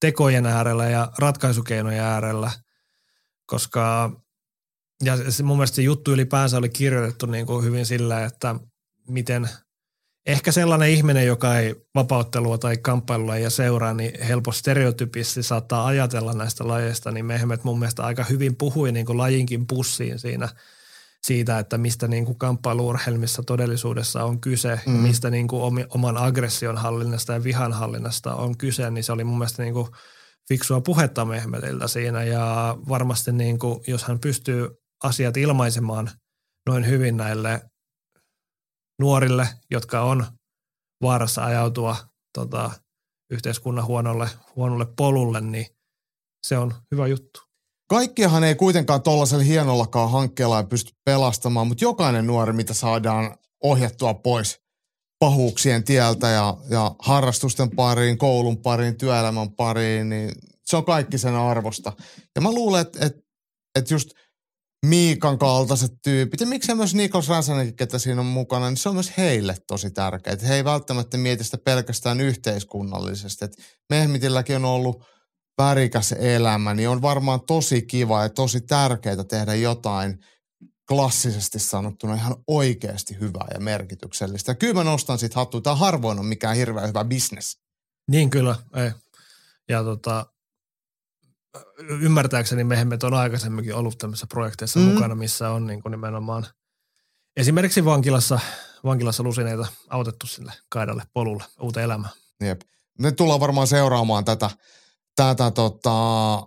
tekojen äärellä ja ratkaisukeinojen äärellä, koska ja mun mielestä se juttu ylipäänsä oli kirjoitettu niin kuin hyvin sillä, että miten ehkä sellainen ihminen, joka ei vapauttelua tai kamppailua ja seuraa, niin helposti stereotypisti saattaa ajatella näistä lajeista, niin Mehmet mun mielestä aika hyvin puhui niin kuin lajinkin pussiin siinä siitä, että mistä niin kuin kamppailuurheilmissa todellisuudessa on kyse, Mm. mistä niin kuin oman aggression hallinnasta ja vihan hallinnasta on kyse, niin se oli mun mielestä niin kuin fiksua puhetta Mehmetiltä siinä ja varmasti niin kuin, jos hän pystyy asiat ilmaisemaan noin hyvin näille nuorille, jotka on vaarassa ajautua tota, yhteiskunnan huonolle, huonolle polulle, niin se on hyvä juttu. Kaikkiahan ei kuitenkaan tuollaisella hienollakaan hankkeella pysty pelastamaan, mutta jokainen nuori, mitä saadaan ohjattua pois pahuuksien tieltä ja, ja harrastusten pariin, koulun pariin, työelämän pariin, niin se on kaikki sen arvosta. Ja mä luulen, että, että, että just Miikan kaltaiset tyypit, ja miksei myös Nikos Räsänenkin, ketä siinä on mukana, niin se on myös heille tosi tärkeää. He ei välttämättä mieti sitä pelkästään yhteiskunnallisesti. Et Mehmitilläkin on ollut värikäs elämä, niin on varmaan tosi kiva ja tosi tärkeää tehdä jotain klassisesti sanottuna ihan oikeasti hyvää ja merkityksellistä. Ja kyllä mä nostan siitä hattua. Tämä harvoin on mikään hirveän hyvä bisnes. Niin kyllä, ei. Ja tota, ymmärtääkseni Mehmet on aikaisemminkin ollut tämmöisessä projekteissa mm. mukana, missä on niin kuin nimenomaan esimerkiksi vankilassa, vankilassa lusineita autettu sille kaidalle polulle uuteen elämään. Jep. Me tullaan varmaan seuraamaan tätä, tätä tota,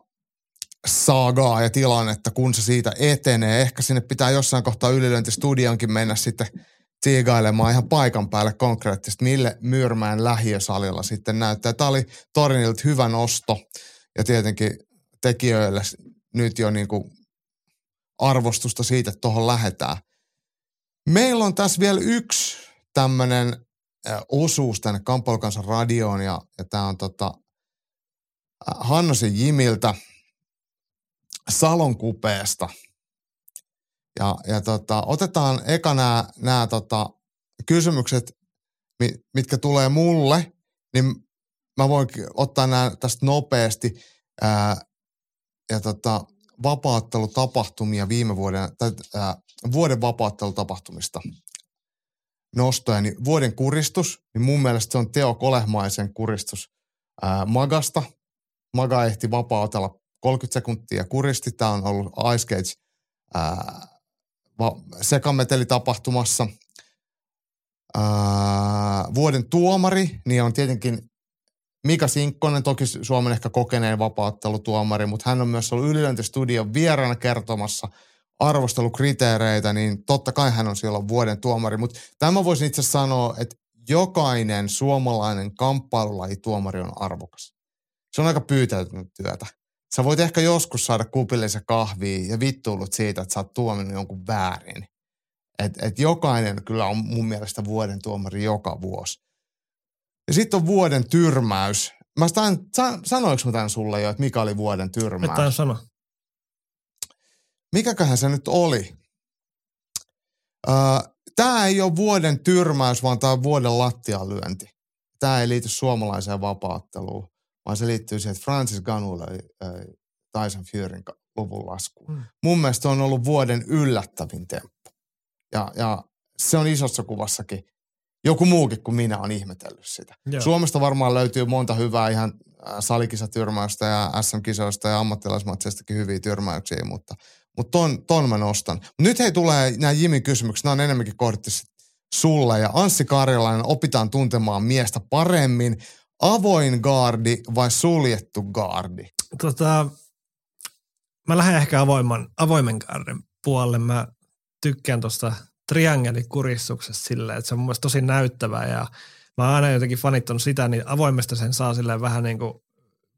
saagaa ja tilannetta, kun se siitä etenee. Ehkä sinne pitää jossain kohtaa ylilöintistudionkin mennä sitten tiigailemaan ihan paikan päälle konkreettisesti, mille Myyrmäen lähiösalilla sitten näyttää. Tämä oli Torinilta hyvä nosto ja tietenkin tekijöille nyt jo niin kuin arvostusta siitä, että tuohon lähetään. Meillä on tässä vielä yksi tämmöinen osuus tänne Kamppailukansan radioon ja, ja tämä on tota, Hannosen Jimiltä Salon kupeesta. Ja, ja tota, otetaan eka nämä, tota, kysymykset, mitkä tulee mulle, niin mä voin ottaa nämä tästä nopeasti. Ää, ja tota, vapaattelutapahtumia viime vuoden, tai ää, vuoden vapaattelutapahtumista nostoja, niin vuoden kuristus, niin mun mielestä se on Teo Kolehmaisen kuristus ää, Magasta. Maga ehti vapautella 30 sekuntia kuristi. Tämä on ollut Ice Cage ää, va, sekametelitapahtumassa. Ää, vuoden tuomari, niin on tietenkin Mika Sinkkonen, toki Suomen ehkä kokeneen vapauttelutuomari, mutta hän on myös ollut ylilöintistudion vieraana kertomassa arvostelukriteereitä, niin totta kai hän on siellä vuoden tuomari. Mutta tämä voisin itse sanoa, että jokainen suomalainen kamppailulajituomari on arvokas. Se on aika pyytäytynyt työtä. Sä voit ehkä joskus saada kupillisen kahvia ja vittuulut siitä, että sä oot tuominut jonkun väärin. Et, et jokainen kyllä on mun mielestä vuoden tuomari joka vuosi. Ja sitten on vuoden tyrmäys. Mä staan, san, sanoinko mä tämän sulle jo, että mikä oli vuoden tyrmäys? Että sano. Mikäköhän se nyt oli? Öö, tämä ei ole vuoden tyrmäys, vaan tämä on vuoden lattialyönti. Tämä ei liity suomalaiseen vapaatteluun, vaan se liittyy siihen, että Francis Gunn löi äh, Tyson Furyn luvun laskuun. Mm. Mun mielestä on ollut vuoden yllättävin temppu. Ja, ja se on isossa kuvassakin joku muukin kuin minä on ihmetellyt sitä. Joo. Suomesta varmaan löytyy monta hyvää ihan salikisatyrmäystä ja SM-kisoista ja ammattilaismatseistakin hyviä tyrmäyksiä, mutta, mutta ton, ton mä nostan. Nyt hei tulee nämä Jimin kysymykset, nämä on enemmänkin kohditti sulle ja Anssi Karjalainen opitaan tuntemaan miestä paremmin. Avoin gardi vai suljettu gardi? Tota, mä lähden ehkä avoimen, avoimen garden puolelle. Mä tykkään tuosta triangelikuristuksesta silleen, että se on mun mielestä tosi näyttävää ja mä oon aina jotenkin fanittanut sitä, niin avoimesta sen saa silleen vähän niin kuin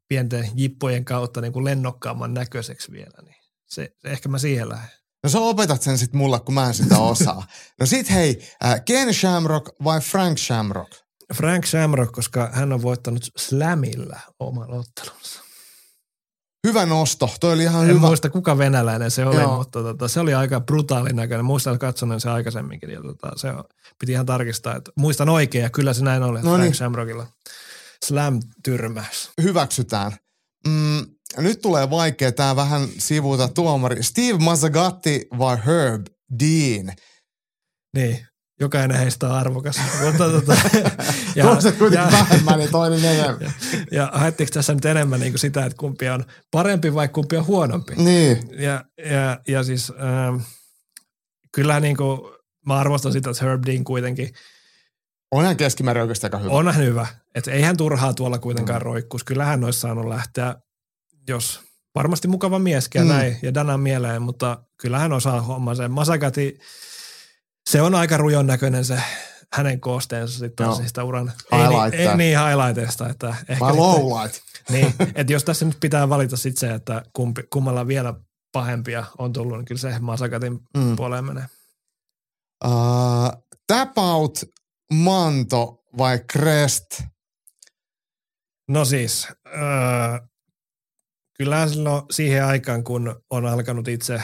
pienten jippojen kautta niin kuin lennokkaamman näköiseksi vielä, niin se, se ehkä mä siihen lähden. No sä opetat sen sitten mulle, kun mä en sitä osaa. No sit hei, äh, Ken Shamrock vai Frank Shamrock? Frank Shamrock, koska hän on voittanut Slamilla oman ottelunsa. Hyvä nosto. Toi oli ihan en hyvä. muista kuka venäläinen se oli, Joo. mutta tota, se oli aika brutaalin näköinen. Muistan katsoneen se aikaisemminkin. Ja tota, se piti ihan tarkistaa, että muistan oikein ja kyllä se näin oli. No Frank niin. Shamrockilla slam-tyrmäys. Hyväksytään. Mm, nyt tulee vaikea tämä vähän sivuuta tuomari. Steve Mazzagatti vai Herb Dean? Niin, jokainen heistä on arvokas. Mutta, tota, [laughs] ja, Toiset kuitenkin ja, vähemmän ja toinen enemmän. Ja, ja haettiinko tässä nyt enemmän niin kuin sitä, että kumpi on parempi vai kumpi on huonompi? Niin. Ja, ja, ja siis ähm, kyllä niin kuin, mä arvostan sitä, että Herb Dean kuitenkin Onhan keskimäärin oikeasti aika hyvä. Onhan hyvä. Että eihän turhaa tuolla kuitenkaan mm. roikkuisi. Kyllä hän olisi saanut lähteä, jos varmasti mukava mieskin ja mm. näin, ja Danan mieleen, mutta kyllähän osaa hommaa sen. Masakati, se on aika rujon näköinen se hänen koosteensa sitten taas sitä uran. Ei, niin, ei niin highlightista. Että ehkä Vai lowlight? [laughs] Niin, että jos tässä nyt pitää valita sitten se, että kumpi, kummalla vielä pahempia on tullut, niin kyllä se Masakatin mm. puoleen menee. Uh, tap out, manto vai crest? No siis, uh, kyllä silloin siihen aikaan, kun on alkanut itse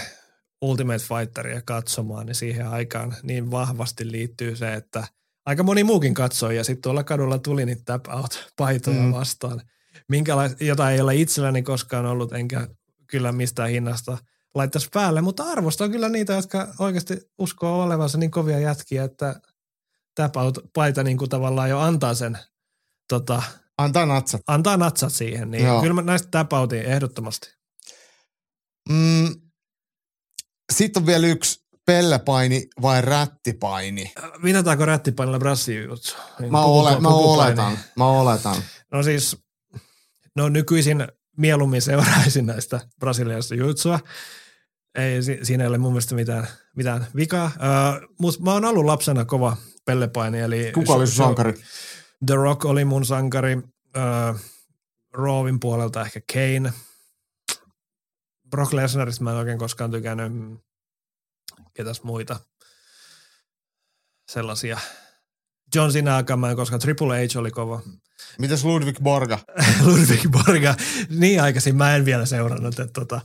Ultimate Fighteria katsomaan, niin siihen aikaan niin vahvasti liittyy se, että aika moni muukin katsoi ja sitten tuolla kadulla tuli niitä tap out paitoja mm. vastaan, Minkälais, jota ei ole itselläni koskaan ollut, enkä kyllä mistään hinnasta laittaisi päälle, mutta arvostan kyllä niitä, jotka oikeasti uskoo olevansa niin kovia jätkiä, että tap out paita niin kuin tavallaan jo antaa sen tota, Antaa natsat. Antaa natsat siihen, niin Joo. kyllä mä näistä täpautin ehdottomasti. Mm, sitten on vielä yksi pellepaini vai rättipaini? Vinataanko rättipainilla brassijutsu? Niin mä, ole, mä oletan, mä oletan. No siis, no nykyisin mieluummin seuraisin näistä brasilialaisista jutsua. Ei, siinä ei ole mun mielestä mitään, mitään vikaa. Uh, mut mä oon ollut lapsena kova pellepaini. Eli Kuka oli sun sankari? The Rock oli mun sankari. Uh, Rawin puolelta ehkä Kane. Brock Lesnarista mä en oikein koskaan tykännyt. Ketäs muita sellaisia. John Cena mä en koskaan. Triple H oli kova. Mitäs Ludwig Borga? [laughs] Ludwig Borga. Niin aikaisin mä en vielä seurannut, että tota,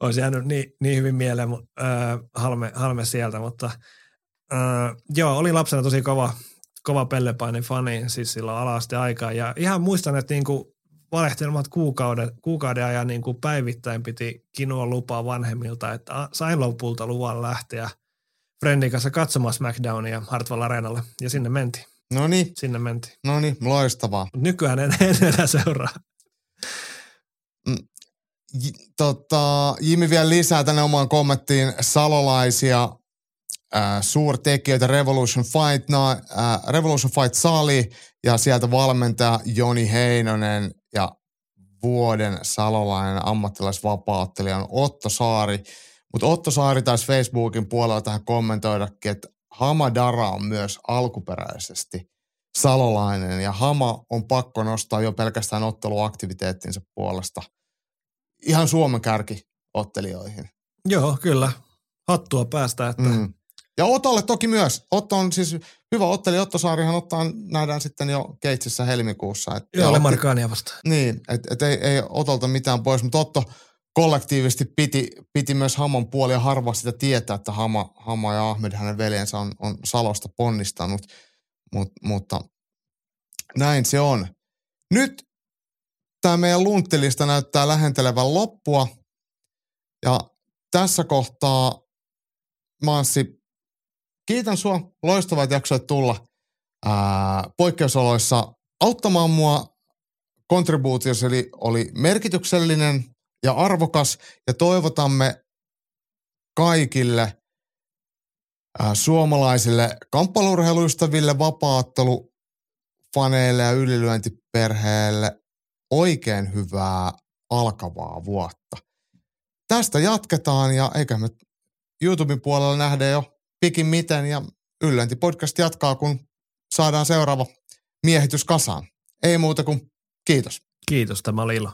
olisi jäänyt niin, niin hyvin mieleen äh, halme, halme sieltä, mutta äh, joo, oli lapsena tosi kova, kova pellepaini fani siis silloin ala aikaa. Ja ihan muistan, että niinku valehtelmat kuukauden, kuukauden ajan niinku päivittäin piti kinua lupaa vanhemmilta, että sain lopulta luvan lähteä Friendin kanssa katsomaan SmackDownia Hartwell Areenalle ja sinne mentiin. No niin. Sinne mentiin. No niin, loistavaa. Nykyään en, en enää seuraa. Mm, j, tota, Jimi vielä lisää tänne omaan kommenttiin salolaisia äh, suurtekijöitä Revolution Fight, no, äh, Revolution Fight Sali ja sieltä valmentaja Joni Heinonen ja vuoden salolainen ammattilaisvapaattelija on Otto Saari. Mutta Otto Saari taisi Facebookin puolella tähän kommentoidakin, että Hamadara on myös alkuperäisesti salolainen ja Hama on pakko nostaa jo pelkästään otteluaktiviteettinsa puolesta ihan Suomen kärki ottelijoihin. Joo, kyllä. Hattua päästä. Että... Mm. Ja Otolle toki myös. Otto on siis hyvä ottelija. Otto Saarihan ottaa, nähdään sitten jo Keitsissä helmikuussa. Et, Joo, Markaania vastaan. Niin, että et ei, ei Otolta mitään pois, mutta Otto kollektiivisesti piti, piti myös Haman puolia harva sitä tietää, että Hama, Hama ja Ahmed, hänen veljensä, on, on Salosta ponnistanut, Mut, mutta näin se on. Nyt tämä meidän lunttilista näyttää lähentelevän loppua. Ja tässä kohtaa Manssi, kiitän sua. Loistavat jaksoit tulla ää, poikkeusoloissa auttamaan mua. Kontribuutiosi oli, oli merkityksellinen ja arvokas ja toivotamme kaikille ää, suomalaisille kamppailurheiluystäville, vapaattelu-faneille ja ylilyöntiperheelle oikein hyvää alkavaa vuotta. Tästä jatketaan ja eikä me YouTuben puolella nähdä jo pikin miten ja Yllyöntipodcast jatkaa, kun saadaan seuraava miehitys kasaan. Ei muuta kuin kiitos. Kiitos, tämä oli ilo.